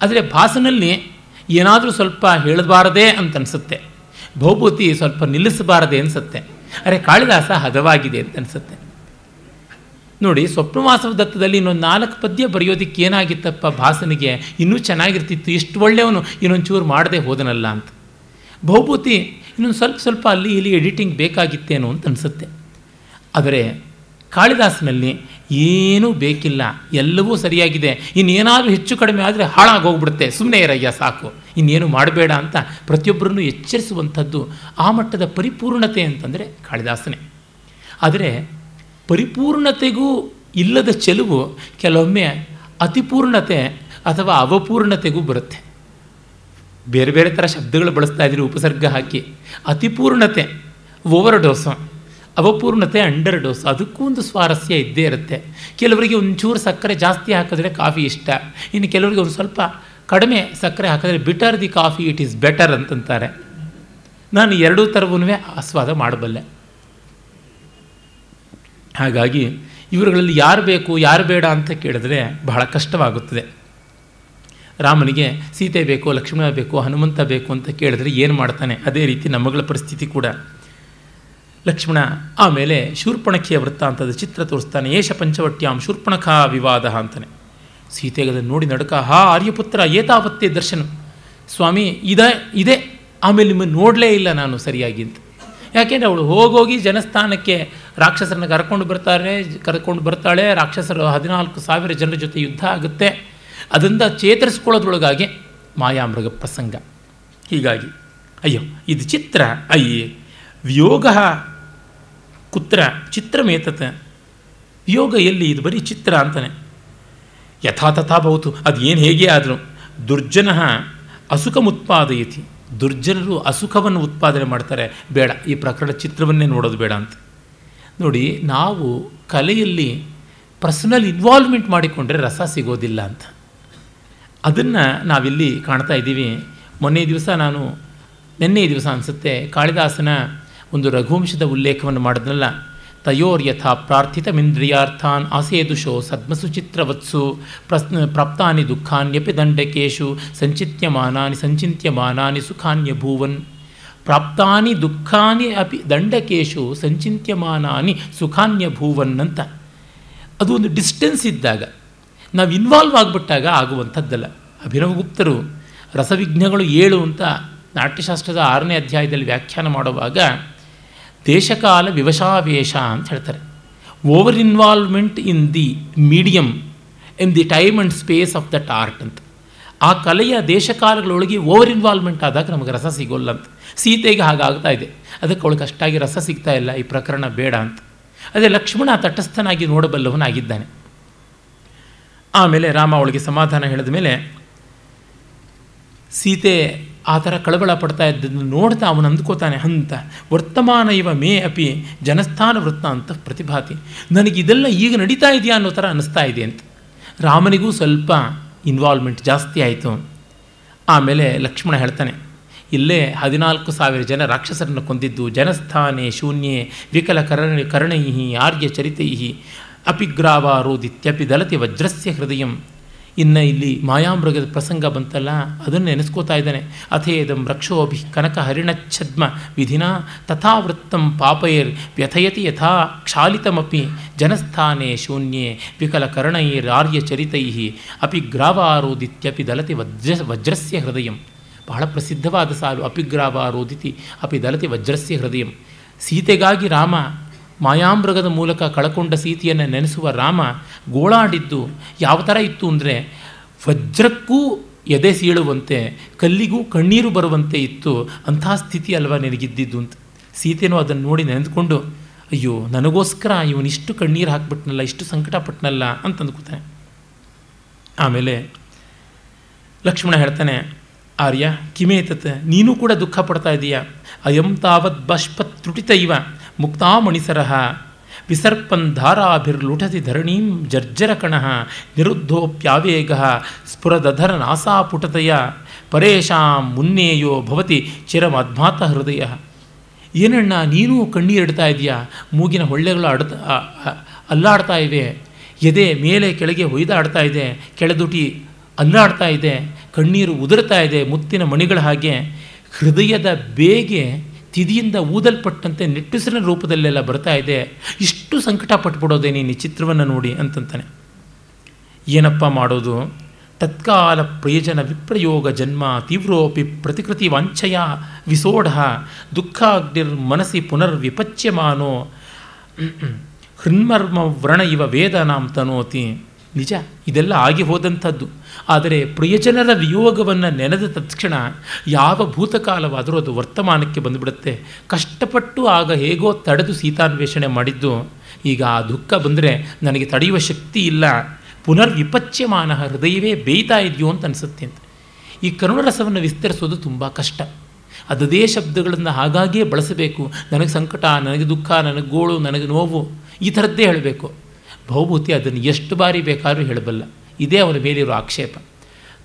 ಆದರೆ ಭಾಸನಲ್ಲಿ ಏನಾದರೂ ಸ್ವಲ್ಪ ಹೇಳಬಾರದೆ ಅಂತ ಅನಿಸುತ್ತೆ. ಭೌಭೂತಿ ಸ್ವಲ್ಪ ನಿಲ್ಲಿಸಬಾರದೆ ಅನಿಸುತ್ತೆ. ಅರೆ ಕಾಳಿದಾಸ ಹದವಾಗಿದೆ ಅಂತ ಅನಿಸುತ್ತೆ. ನೋಡಿ, ಸ್ವಪ್ನವಾಸವ ದತ್ತದಲ್ಲಿ ಇನ್ನೊಂದು ನಾಲ್ಕು ಪದ್ಯ ಬರೆಯೋದಕ್ಕೆ ಏನಾಗಿತ್ತಪ್ಪ? ಭಾಸನಿಗೆ ಇನ್ನೂ ಚೆನ್ನಾಗಿರ್ತಿತ್ತು, ಇಷ್ಟು ಒಳ್ಳೆಯವನು, ಇನ್ನೊಂಚೂರು ಮಾಡದೆ ಹೋದನಲ್ಲ ಅಂತ. ಬಹುಭೂತಿ ಇನ್ನೊಂದು ಸ್ವಲ್ಪ ಸ್ವಲ್ಪ ಅಲ್ಲಿ ಇಲ್ಲಿ ಎಡಿಟಿಂಗ್ ಬೇಕಾಗಿತ್ತೇನೋ ಅಂತ ಅನಿಸುತ್ತೆ. ಆದರೆ ಕಾಳಿದಾಸನಲ್ಲಿ ಏನೂ ಬೇಕಿಲ್ಲ. ಎಲ್ಲವೂ ಸರಿಯಾಗಿದೆ. ಇನ್ನೇನಾದರೂ ಹೆಚ್ಚು ಕಡಿಮೆ ಆದರೆ ಹಾಳಾಗೋಗ್ಬಿಡುತ್ತೆ. ಸುಮ್ಮನೆ ಇರಯ್ಯ, ಸಾಕು. ಇನ್ನೇನು ಮಾಡಬೇಡ ಅಂತ ಪ್ರತಿಯೊಬ್ಬರನ್ನು ಎಚ್ಚರಿಸುವಂಥದ್ದು ಆ ಮಟ್ಟದ ಪರಿಪೂರ್ಣತೆ ಅಂತಂದರೆ ಕಾಳಿದಾಸನೇ. ಆದರೆ ಪರಿಪೂರ್ಣತೆಗೂ ಇಲ್ಲದ ಚೆಲುವು ಕೆಲವೊಮ್ಮೆ ಅತಿಪೂರ್ಣತೆ ಅಥವಾ ಅವಪೂರ್ಣತೆಗೂ ಬರುತ್ತೆ. ಬೇರೆ ಬೇರೆ ಥರ ಶಬ್ದಗಳು ಬಳಸ್ತಾ ಇದ್ದೀರಿ, ಉಪಸರ್ಗ ಹಾಕಿ. ಅತಿಪೂರ್ಣತೆ ಓವರ್ ಡೋಸು ಅವಪೂರ್ಣತೆ ಅಂಡರ್ ಡೋಸ್ ಅದಕ್ಕೂ ಒಂದು ಸ್ವಾರಸ್ಯ ಇದ್ದೇ ಇರುತ್ತೆ. ಕೆಲವರಿಗೆ ಒಂಚೂರು ಸಕ್ಕರೆ ಜಾಸ್ತಿ ಹಾಕಿದ್ರೆ ಕಾಫಿ ಇಷ್ಟ. ಇನ್ನು ಕೆಲವರಿಗೆ ಒಂದು ಸ್ವಲ್ಪ ಕಡಿಮೆ ಸಕ್ಕರೆ ಹಾಕಿದ್ರೆ bitter the coffee it is better ಅಂತಂತಾರೆ. ನಾನು ಎರಡೂ ಥರವೂ ಆಸ್ವಾದ ಮಾಡಬಲ್ಲೆ. ಹಾಗಾಗಿ, ಇವರುಗಳಲ್ಲಿ ಯಾರು ಬೇಕು, ಯಾರು ಬೇಡ ಅಂತ ಕೇಳಿದ್ರೆ ಬಹಳ ಕಷ್ಟವಾಗುತ್ತದೆ. ರಾಮನಿಗೆ, ಸೀತೆ ಬೇಕು, ಲಕ್ಷ್ಮಣ ಬೇಕು, ಹನುಮಂತ ಬೇಕು ಅಂತ ಕೇಳಿದ್ರೆ ಏನು ಮಾಡ್ತಾನೆ? ಅದೇ ರೀತಿ ನಮ್ಮಗಳ ಪರಿಸ್ಥಿತಿ ಕೂಡ. ಲಕ್ಷ್ಮಣ, ಆಮೇಲೆ ಶೂರ್ಪಣಖಿಯ ವೃತ್ತಾಂತದ ಚಿತ್ರ ತೋರಿಸ್ತಾನೆ. ಏಷ ಪಂಚವಟ್ಯಾಂ ಶೂರ್ಪಣಖ ವಿವಾದ ಅಂತಾನೆ. ಸೀತೆಗೆ ಅದನ್ನು ನೋಡಿ ನಡುಕ, ಹಾ, ಆರ್ಯಪುತ್ರ, ಏತಾವತ್ತೇ ದರ್ಶನ. ಸ್ವಾಮಿ, ಇದೆ ಇದೆ. ಆಮೇಲೆ ನಿಮ್ಮನ್ನು ನೋಡಲೇ ಇಲ್ಲ ನಾನು ಸರಿಯಾಗಿ ಅಂತ. ಯಾಕೆಂದರೆ ಅವಳು ಹೋಗೋಗಿ ಜನಸ್ಥಾನಕ್ಕೆ ರಾಕ್ಷಸರನ್ನ ಕರ್ಕೊಂಡು ಬರ್ತಾರೆ, ಕರ್ಕೊಂಡು ಬರ್ತಾಳೆ. ರಾಕ್ಷಸರು ಹದಿನಾಲ್ಕು ಸಾವಿರ ಜನರ ಜೊತೆ ಯುದ್ಧ ಆಗುತ್ತೆ. ಅದರಿಂದ ಚೇತರಿಸ್ಕೊಳ್ಳೋದ್ರೊಳಗಾಗಿ ಮಾಯಾಮೃಗ ಪ್ರಸಂಗ. ಹೀಗಾಗಿ, ಅಯ್ಯೋ, ಇದು ಚಿತ್ರ, ಅಯ್ಯೇ, ವಿಯೋಗ ಕುತ್ರ ಚಿತ್ರಮೇತತ. ವಿಯೋಗ ಎಲ್ಲಿ? ಇದು ಬರೀ ಚಿತ್ರ ಅಂತಾನೆ. ಯಥಾ ತಥಾ ಬಹುತು ಅದು ಏನು ಹೇಗೆ ಆದರೂ. ದುರ್ಜನ ಅಸುಖಮುತ್ಪಾದಯತಿ ದುರ್ಜನರು ಅಸುಖವನ್ನು ಉತ್ಪಾದನೆ ಮಾಡ್ತಾರೆ. ಬೇಡ, ಈ ಪ್ರಕರಣ ಚಿತ್ರವನ್ನೇ ನೋಡೋದು ಬೇಡ ಅಂತ. ನೋಡಿ, ನಾವು ಕಲೆಯಲ್ಲಿ ಪರ್ಸನಲ್ ಇನ್ವಾಲ್ವ್ಮೆಂಟ್ ಮಾಡಿಕೊಂಡ್ರೆ ರಸ ಸಿಗೋದಿಲ್ಲ ಅಂತ. ಅದನ್ನು ನಾವಿಲ್ಲಿ ಕಾಣ್ತಾ ಇದ್ದೀವಿ. ಮೊನ್ನೆ ದಿವಸ ನಾನು ನಿನ್ನೆ ದಿವಸ ಅನಿಸುತ್ತೆ, ಕಾಳಿದಾಸನ ಒಂದು ರಘುವಂಶದ ಉಲ್ಲೇಖವನ್ನು ಮಾಡಿದ್ನಲ್ಲ. ತಯೋರ್ಯಥಾ ಪ್ರಾರ್ಥಿತಮಿಂದ್ರಿಯಾರ್ಥಾನ್ ಆಸೇದುಷೋ ಸದ್ಮಸುಚಿತ್ರವತ್ಸು ಪ್ರಶ್ನ ಪ್ರಾಪ್ತಾನಿ ದುಃಖಾನ್ಯಪಿ ದಂಡಕೇಶು ಸಂಚಿತ್ಯಮಾನಾನಿ ಸಂಚಿತ್ಯಮಾನಾನಿ ಸುಖಾನ್ಯಭೂವನ್. ಪ್ರಾಪ್ತಾನಿ ದುಃಖಾನಿ ಅಪಿ ದಂಡಕೇಶು ಸಂಚಿತ್ಯಮಾನಾನಿ ಸುಖಾನ್ಯಭೂವನ್ ಅಂತ. ಅದು ಒಂದು ಡಿಸ್ಟೆನ್ಸ್ ಇದ್ದಾಗ ನಾವು ಇನ್ವಾಲ್ವ್ ಆಗಿಬಿಟ್ಟಾಗ ಆಗುವಂಥದ್ದಲ್ಲ. ಅಭಿನವಗುಪ್ತರು ರಸವಿಘ್ನಗಳು ಏಳು ಅಂತ ನಾಟ್ಯಶಾಸ್ತ್ರದ ಆರನೇ ಅಧ್ಯಾಯದಲ್ಲಿ ವ್ಯಾಖ್ಯಾನ ಮಾಡುವಾಗ ದೇಶಕಾಲ ವಿವಶಾವೇಶ ಅಂತ ಹೇಳ್ತಾರೆ. Over involvement in the medium in the time and space of that art ಅಂತ. ಆ ಕಲೆಯ ದೇಶಕಾಲಗಳೊಳಗೆ ಓವರ್ ಇನ್ವಾಲ್ವ್ಮೆಂಟ್ ಆದಾಗ ನಮಗೆ ರಸ ಸಿಗೋಲ್ಲ ಅಂತ. ಸೀತೆಗೆ ಹಾಗಾಗ್ತಾ ಇದೆ. ಅದಕ್ಕೆ ಅವಳಿಗೆ ಅಷ್ಟಾಗಿ ರಸ ಸಿಗ್ತಾ ಇಲ್ಲ. ಈ ಪ್ರಕರಣ ಬೇಡ ಅಂತ. ಅದೇ ಲಕ್ಷ್ಮಣ ತಟಸ್ಥನಾಗಿ ನೋಡಬಲ್ಲವನಾಗಿದ್ದಾನೆ. ಆಮೇಲೆ ರಾಮ ಅವಳಿಗೆ ಸಮಾಧಾನ ಹೇಳಿದ ಮೇಲೆ ಸೀತೆ ಆ ಥರ ಕಳವಳ ಪಡ್ತಾ ಇದ್ದನ್ನು ನೋಡ್ತಾ ಅವನು ಅಂದ್ಕೋತಾನೆ, ಹಂತ, ವರ್ತಮಾನ ಇವ ಮೇ ಅಪಿ ಜನಸ್ಥಾನ ವೃತ್ತ ಅಂತ ಪ್ರತಿಭಾತಿ. ನನಗಿದೆಲ್ಲ ಈಗ ನಡೀತಾ ಇದೆಯಾ ಅನ್ನೋ ಥರ ಅನ್ನಿಸ್ತಾ ಇದೆ ಅಂತ. ರಾಮನಿಗೂ ಸ್ವಲ್ಪ ಇನ್ವಾಲ್ವ್ಮೆಂಟ್ ಜಾಸ್ತಿ ಆಯಿತು. ಆಮೇಲೆ ಲಕ್ಷ್ಮಣ ಹೇಳ್ತಾನೆ, ಇಲ್ಲೇ ಹದಿನಾಲ್ಕು ಸಾವಿರ ಜನ ರಾಕ್ಷಸರನ್ನು ಕೊಂದಿದ್ದು ಜನಸ್ಥಾನೆ ಶೂನ್ಯೆ ವಿಕಲ ಕರ್ಣ ಕರ್ಣೈ ಆರ್ಯ ಚರಿತೈ ಅಪಿಗ್ರಾವಾರೋದಿತ್ಯಪಿ ದಲತಿ ವಜ್ರಸ್ಯ ಹೃದಯಂ. ಇನ್ನು ಇಲ್ಲಿ ಮಾಯಾಮೃಗದ ಪ್ರಸಂಗ ಬಂತಲ್ಲ, ಅದನ್ನು ನೆನೆಸ್ಕೋತಾ ಇದ್ದಾನೆ. ಅಥೇದಂ ರಕ್ಷೋಭಿ ಕನಕ ಹರಿಣಚ್ಛದ್ಮ ವಿಧಿನಾ ತಥಾವೃತ್ತಂ ಪಾಪೈರ್ ವ್ಯಥಯತಿ ಯಥಾ ಕ್ಷಾಲಿತಮಪಿ ಜನಸ್ಥಾನೇ ಶೂನ್ಯೆ ವಿಕಲ ಕರ್ಣೈರಾರ್ಯ ಚರಿತೈ ಅಪಿ ಗ್ರಾವಾರೋದಿತ್ಯಪಿ ದಲತಿ ವಜ್ರ, ವಜ್ರಸ್ಯ ಹೃದಯಂ. ಬಹಳ ಪ್ರಸಿದ್ಧವಾದ ಸಾಲು ಅಪಿಗ್ರಾವಾರೋದಿತಿ ಅಪಿ ದಲತಿ ವಜ್ರಸ್ಯ ಹೃದಯಂ. ಸೀತೆಗಾಗಿ ರಾಮ ಮಾಯಾಮೃಗದ ಮೂಲಕ ಕಳಕೊಂಡ ಸೀತೆಯನ್ನು ನೆನೆಸುವ ರಾಮ ಗೋಳಾಡಿದ್ದು, ಯಾವ ಥರ ಇತ್ತು ಅಂದರೆ ವಜ್ರಕ್ಕೂ ಎದೆ ಸೀಳುವಂತೆ, ಕಲ್ಲಿಗೂ ಕಣ್ಣೀರು ಬರುವಂತೆ ಇತ್ತು. ಅಂಥ ಸ್ಥಿತಿ ಅಲ್ವಾ ನಿನಗಿದ್ದಿದ್ದು ಅಂತ ಸೀತೆನೂ ಅದನ್ನು ನೋಡಿ ನೆನೆದುಕೊಂಡು, ಅಯ್ಯೋ, ನನಗೋಸ್ಕರ ಇವನಿಷ್ಟು ಕಣ್ಣೀರು ಹಾಕ್ಬಿಟ್ನಲ್ಲ, ಇಷ್ಟು ಸಂಕಟ ಪಟ್ಟನಲ್ಲ ಅಂತ ಅಂದ್ಕೋತಾನೆ ಆಮೇಲೆ ಲಕ್ಷ್ಮಣ ಹೇಳ್ತಾನೆ, ಆರ್ಯ ಕಿಮೇತತ್ ನೀನು ಕೂಡ ದುಃಖ ಪಡ್ತಾ ಇದೀಯ. ಅಯಂ ತಾವತ್ ತ್ರುಟಿತ ಇವ ಮುಕ್ತಾಮಣಿಸರಃ. ವಿಸರ್ಪನ್ ಧಾರಾಭಿರ್ಲುಠತಿ ಧರಣೀಂ ಜರ್ಜರಕಣಃ ನಿರುದ್ಧೋಪ್ಯಾವೇಗ ಸ್ಫುರದಧರ ನಾಸಾಪುಟತೆಯ ಪರೇಶಾಂ ಮುನ್ನೇಯೋ ಭವತಿ ಚಿರಮಧ್ಮಾತ ಹೃದಯ ಏನಣ್ಣ, ನೀನು ಕಣ್ಣೀರಿಡ್ತಾ ಇದೆಯಾ ಮೂಗಿನ ಹೊಳ್ಳೆಗಳು ಅಡ್ತ ಅಲ್ಲಾಡ್ತಾ ಇವೆ. ಎದೆ ಮೇಲೆ ಕೆಳಗೆ ಹೊಯ್ದಾಡ್ತಾ ಇದೆ. ಕೆಳದುಟಿ ಅಲ್ಲಾಡ್ತಾ ಇದೆ. ಕಣ್ಣೀರು ಉದುರ್ತಾ ಇದೆ ಮುತ್ತಿನ ಮಣಿಗಳ ಹಾಗೆ. ಹೃದಯದ ಬೇಗೆ ತಿದಿಯಿಂದ ಊದಲ್ಪಟ್ಟಂತೆ ನಿಟ್ಟುಸಿರಿನ ರೂಪದಲ್ಲೆಲ್ಲ ಬರ್ತಾ ಇದೆ. ಇಷ್ಟು ಸಂಕಟ ಪಟ್ಬಿಡೋದೇ ನೀನು ಚಿತ್ರವನ್ನು ನೋಡಿ ಅಂತಂತಾನೆ. ಏನಪ್ಪ ಮಾಡೋದು? ತತ್ಕಾಲ ಪ್ರಯೋಜನ ವಿಪ್ರಯೋಗ ಜನ್ಮ, ತೀವ್ರೋಪಿ ಪ್ರತಿಕೃತಿ ವಾಂಛಯ, ವಿಸೋಢ, ದುಃಖಾಗ್ನಿರ್ ಮನಸ್ಸಿ ಪುನರ್ವಿಪಚ್ಯಮಾನೋ, ಹೃನ್ಮರ್ಮ ವ್ರಣ ಇವ ವೇದನಾಂ ತನೋತಿ. ನಿಜ, ಇದೆಲ್ಲ ಆಗಿ ಹೋದಂಥದ್ದು. ಆದರೆ ಪ್ರಿಯಜನರ ವಿಯೋಗವನ್ನು ನೆನೆದ ತಕ್ಷಣ ಯಾವ ಭೂತಕಾಲವಾದರೂ ಅದು ವರ್ತಮಾನಕ್ಕೆ ಬಂದುಬಿಡುತ್ತೆ. ಕಷ್ಟಪಟ್ಟು ಆಗ ಹೇಗೋ ತಡೆದು ಸೀತಾನ್ವೇಷಣೆ ಮಾಡಿದ್ದು. ಈಗ ಆ ದುಃಖ ಬಂದರೆ ನನಗೆ ತಡೆಯುವ ಶಕ್ತಿ ಇಲ್ಲ. ಪುನರ್ವಿಪಚ್ಯಮಾನ ಹೃದಯವೇ ಬೇಯ್ತಾ ಇದೆಯೋ ಅಂತ ಅನಿಸುತ್ತೆ ಅಂತ. ಈ ಕರುಣರಸವನ್ನು ವಿಸ್ತರಿಸೋದು ತುಂಬ ಕಷ್ಟ. ಅದದೇ ಶಬ್ದಗಳನ್ನು ಹಾಗಾಗಿಯೇ ಬಳಸಬೇಕು. ನನಗೆ ಸಂಕಟ, ನನಗೆ ದುಃಖ, ನನಗೆ ಗೋಳು, ನನಗೆ ನೋವು ಈ ಥರದ್ದೇ ಹೇಳಬೇಕು. ಭೌಭೂತಿ ಅದನ್ನು ಎಷ್ಟು ಬಾರಿ ಬೇಕಾದರೂ ಹೇಳಬಲ್ಲ. ಇದೇ ಅವರ ಮೇಲಿರೋ ಆಕ್ಷೇಪ.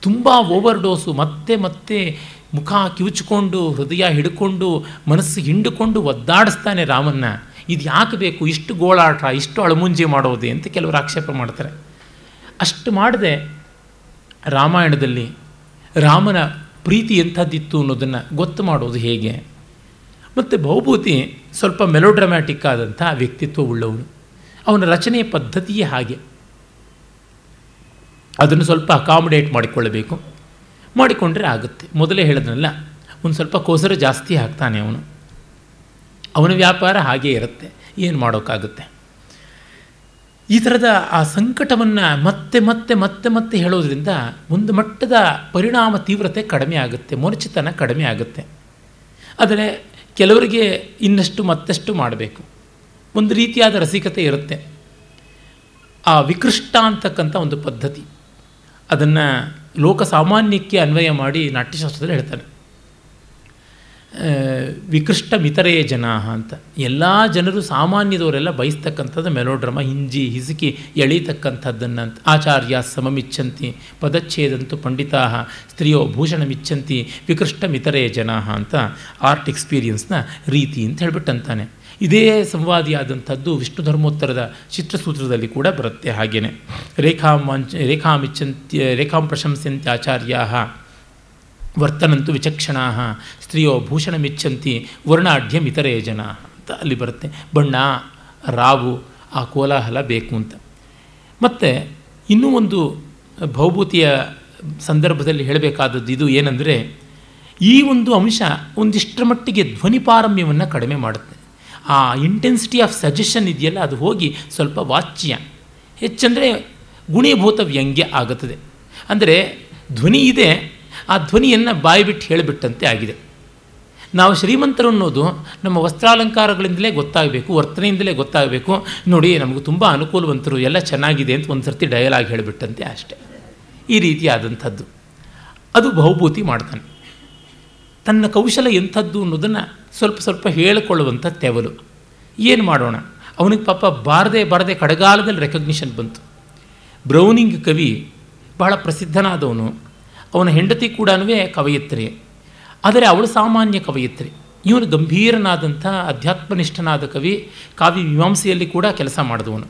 ತುಂಬ ಓವರ್ ಡೋಸು ಮತ್ತೆ ಮತ್ತೆ ಮುಖ ಕಿವುಚಿಕೊಂಡು, ಹೃದಯ ಹಿಡ್ಕೊಂಡು, ಮನಸ್ಸು ಹಿಂಡಿಕೊಂಡು ಒದ್ದಾಡಿಸ್ತಾನೆ ರಾಮನ್ನ. ಇದು ಯಾಕೆ ಬೇಕು? ಇಷ್ಟು ಗೋಳಾಟ, ಇಷ್ಟು ಅಳಮುಂಜಿ ಮಾಡೋದೆ ಅಂತ ಕೆಲವರು ಆಕ್ಷೇಪ ಮಾಡ್ತಾರೆ. ಅಷ್ಟು ಮಾಡದೆ ರಾಮಾಯಣದಲ್ಲಿ ರಾಮನ ಪ್ರೀತಿ ಎಂಥದ್ದಿತ್ತು ಅನ್ನೋದನ್ನು ಗೊತ್ತು ಮಾಡೋದು ಹೇಗೆ? ಮತ್ತು ಭೌಭೂತಿ ಸ್ವಲ್ಪ ಮೆಲೋಡ್ರಮ್ಯಾಟಿಕ್ ಆದಂಥ ವ್ಯಕ್ತಿತ್ವ ಉಳ್ಳವನು. ಅವನ ರಚನೆಯ ಪದ್ಧತಿಯೇ ಹಾಗೆ. ಅದನ್ನು ಸ್ವಲ್ಪ ಅಕಾಮಿಡೇಟ್ ಮಾಡಿಕೊಳ್ಳಬೇಕು. ಮಾಡಿಕೊಂಡ್ರೆ ಆಗುತ್ತೆ. ಮೊದಲೇ ಹೇಳಿದ್ನಲ್ಲ, ಒಂದು ಸ್ವಲ್ಪ ಕೋಸರ ಜಾಸ್ತಿ ಹಾಕ್ತಾನೆ ಅವನು. ಅವನ ವ್ಯಾಪಾರ ಹಾಗೇ ಇರುತ್ತೆ. ಏನು ಮಾಡೋಕ್ಕಾಗುತ್ತೆ? ಈ ಥರದ ಆ ಸಂಕಟವನ್ನು ಮತ್ತೆ ಮತ್ತೆ ಮತ್ತೆ ಮತ್ತೆ ಹೇಳೋದ್ರಿಂದ ಒಂದು ಮಟ್ಟದ ಪರಿಣಾಮ ತೀವ್ರತೆ ಕಡಿಮೆ ಆಗುತ್ತೆ ಮೊನಚಿತನ ಕಡಿಮೆ ಆಗುತ್ತೆ. ಆದರೆ ಕೆಲವರಿಗೆ ಇನ್ನಷ್ಟು ಮತ್ತಷ್ಟು ಮಾಡಬೇಕು. ಒಂದು ರೀತಿಯಾದ ರಸಿಕತೆ ಇರುತ್ತೆ. ಆ ವಿಕೃಷ್ಟ ಅಂತಕ್ಕಂಥ ಒಂದು ಪದ್ಧತಿ. ಅದನ್ನು ಲೋಕ ಸಾಮಾನ್ಯಕ್ಕೆ ಅನ್ವಯ ಮಾಡಿ ನಾಟ್ಯಶಾಸ್ತ್ರದಲ್ಲಿ ಹೇಳ್ತಾನೆ ವಿಕೃಷ್ಟ ಮಿತರೆಯ ಜನ ಅಂತ. ಎಲ್ಲ ಜನರು ಸಾಮಾನ್ಯದವರೆಲ್ಲ ಬಯಸ್ತಕ್ಕಂಥದ್ದು ಮೆಲೋಡ್ರಮ, ಹಿಂಜಿ, ಹಿಸುಕಿ ಎಳೀತಕ್ಕಂಥದ್ದನ್ನು ಅಂತ. ಆಚಾರ್ಯ ಸಮಮಿಚ್ಚಂತಿ ಪದಚ್ಛೇದಂತು ಪಂಡಿತಾ ಸ್ತ್ರೀಯೋ ಭೂಷಣಮಿಚ್ಛಂತಿ, ವಿಕೃಷ್ಟ ಮಿತರೆಯ ಜನ ಅಂತ, ಆರ್ಟ್ ಎಕ್ಸ್ಪೀರಿಯನ್ಸ್ನ ರೀತಿ ಅಂತ ಹೇಳ್ಬಿಟ್ಟಂತಾನೆ. ಇದೇ ಸಂವಾದಿಯಾದಂಥದ್ದು ವಿಷ್ಣು ಧರ್ಮೋತ್ತರದ ಚಿತ್ರಸೂತ್ರದಲ್ಲಿ ಕೂಡ ಬರುತ್ತೆ ಹಾಗೇನೆ. ರೇಖಾಮಾಂಚ ರೇಖಾಮಿಚ್ಚಂತ್ಯ ರೇಖಾಂ ಪ್ರಶಂಸಂತೆ ಆಚಾರ್ಯ ವರ್ತನಂತು ವಿಚಕ್ಷಣಾ ಸ್ತ್ರೀಯೋ ಭೂಷಣಮಿಚ್ಚಂತಿ ವರ್ಣಾಢ್ಯಂ ಇತರೇ ಜನ ಅಂತ ಅಲ್ಲಿ ಬರುತ್ತೆ. ಬಣ್ಣ, ರಾವು, ಆ ಕೋಲಾಹಲ ಬೇಕು ಅಂತ. ಮತ್ತು ಇನ್ನೂ ಒಂದು ಭೌಭೂತಿಯ ಸಂದರ್ಭದಲ್ಲಿ ಹೇಳಬೇಕಾದದ್ದು ಇದು ಏನಂದರೆ ಈ ಒಂದು ಅಂಶ ಒಂದಿಷ್ಟರ ಮಟ್ಟಿಗೆ ಧ್ವನಿ ಪಾರಮ್ಯವನ್ನು ಕಡಿಮೆ ಮಾಡುತ್ತೆ. ಆ ಇಂಟೆನ್ಸಿಟಿ ಆಫ್ ಸಜೆಷನ್ ಇದೆಯಲ್ಲ, ಅದು ಹೋಗಿ ಸ್ವಲ್ಪ ವಾಚ್ಯ. ಹೆಚ್ಚಂದರೆ ಗುಣೀಭೂತ ವ್ಯಂಗ್ಯ ಆಗುತ್ತದೆ. ಅಂದರೆ ಧ್ವನಿ ಇದೆ, ಆ ಧ್ವನಿಯನ್ನು ಬಾಯಿ ಬಿಟ್ಟು ಹೇಳಿಬಿಟ್ಟಂತೆ ಆಗಿದೆ. ನಾವು ಶ್ರೀಮಂತರು ಅನ್ನೋದು ನಮ್ಮ ವಸ್ತ್ರಾಲಂಕಾರಗಳಿಂದಲೇ ಗೊತ್ತಾಗಬೇಕು, ವರ್ತನೆಯಿಂದಲೇ ಗೊತ್ತಾಗಬೇಕು. ನೋಡಿ, ನಮಗೆ ತುಂಬ ಅನುಕೂಲವಂತರು, ಎಲ್ಲ ಚೆನ್ನಾಗಿದೆ ಅಂತ ಒಂದು ಸರ್ತಿ ಡಯಲಾಗ್ ಹೇಳಿಬಿಟ್ಟಂತೆ ಅಷ್ಟೆ. ಈ ರೀತಿಯಾದಂಥದ್ದು. ಅದು ಬಹುಭೂತಿ ಮಾಡ್ತಾನೆ. ತನ್ನ ಕೌಶಲ ಎಂಥದ್ದು ಅನ್ನೋದನ್ನು ಸ್ವಲ್ಪ ಸ್ವಲ್ಪ ಹೇಳಿಕೊಳ್ಳುವಂಥ ತೆವಲು. ಏನು ಮಾಡೋಣ? ಅವನಿಗೆ ಪಾಪ ಬಾರದೆ ಬಾರದೆ ಕಡಗಾಲದಲ್ಲಿ ರೆಕಗ್ನಿಷನ್ ಬಂತು. ಬ್ರೌನಿಂಗ್ ಕವಿ ಬಹಳ ಪ್ರಸಿದ್ಧನಾದವನು. ಅವನ ಹೆಂಡತಿ ಕೂಡ ಕವಯಿತ್ರಿ. ಆದರೆ ಅವಳು ಸಾಮಾನ್ಯ ಕವಯಿತ್ರಿ. ಇವನು ಗಂಭೀರನಾದಂಥ ಅಧ್ಯಾತ್ಮನಿಷ್ಠನಾದ ಕವಿ, ಕಾವ್ಯ ಮೀಮಾಂಸೆಯಲ್ಲಿ ಕೂಡ ಕೆಲಸ ಮಾಡಿದವನು.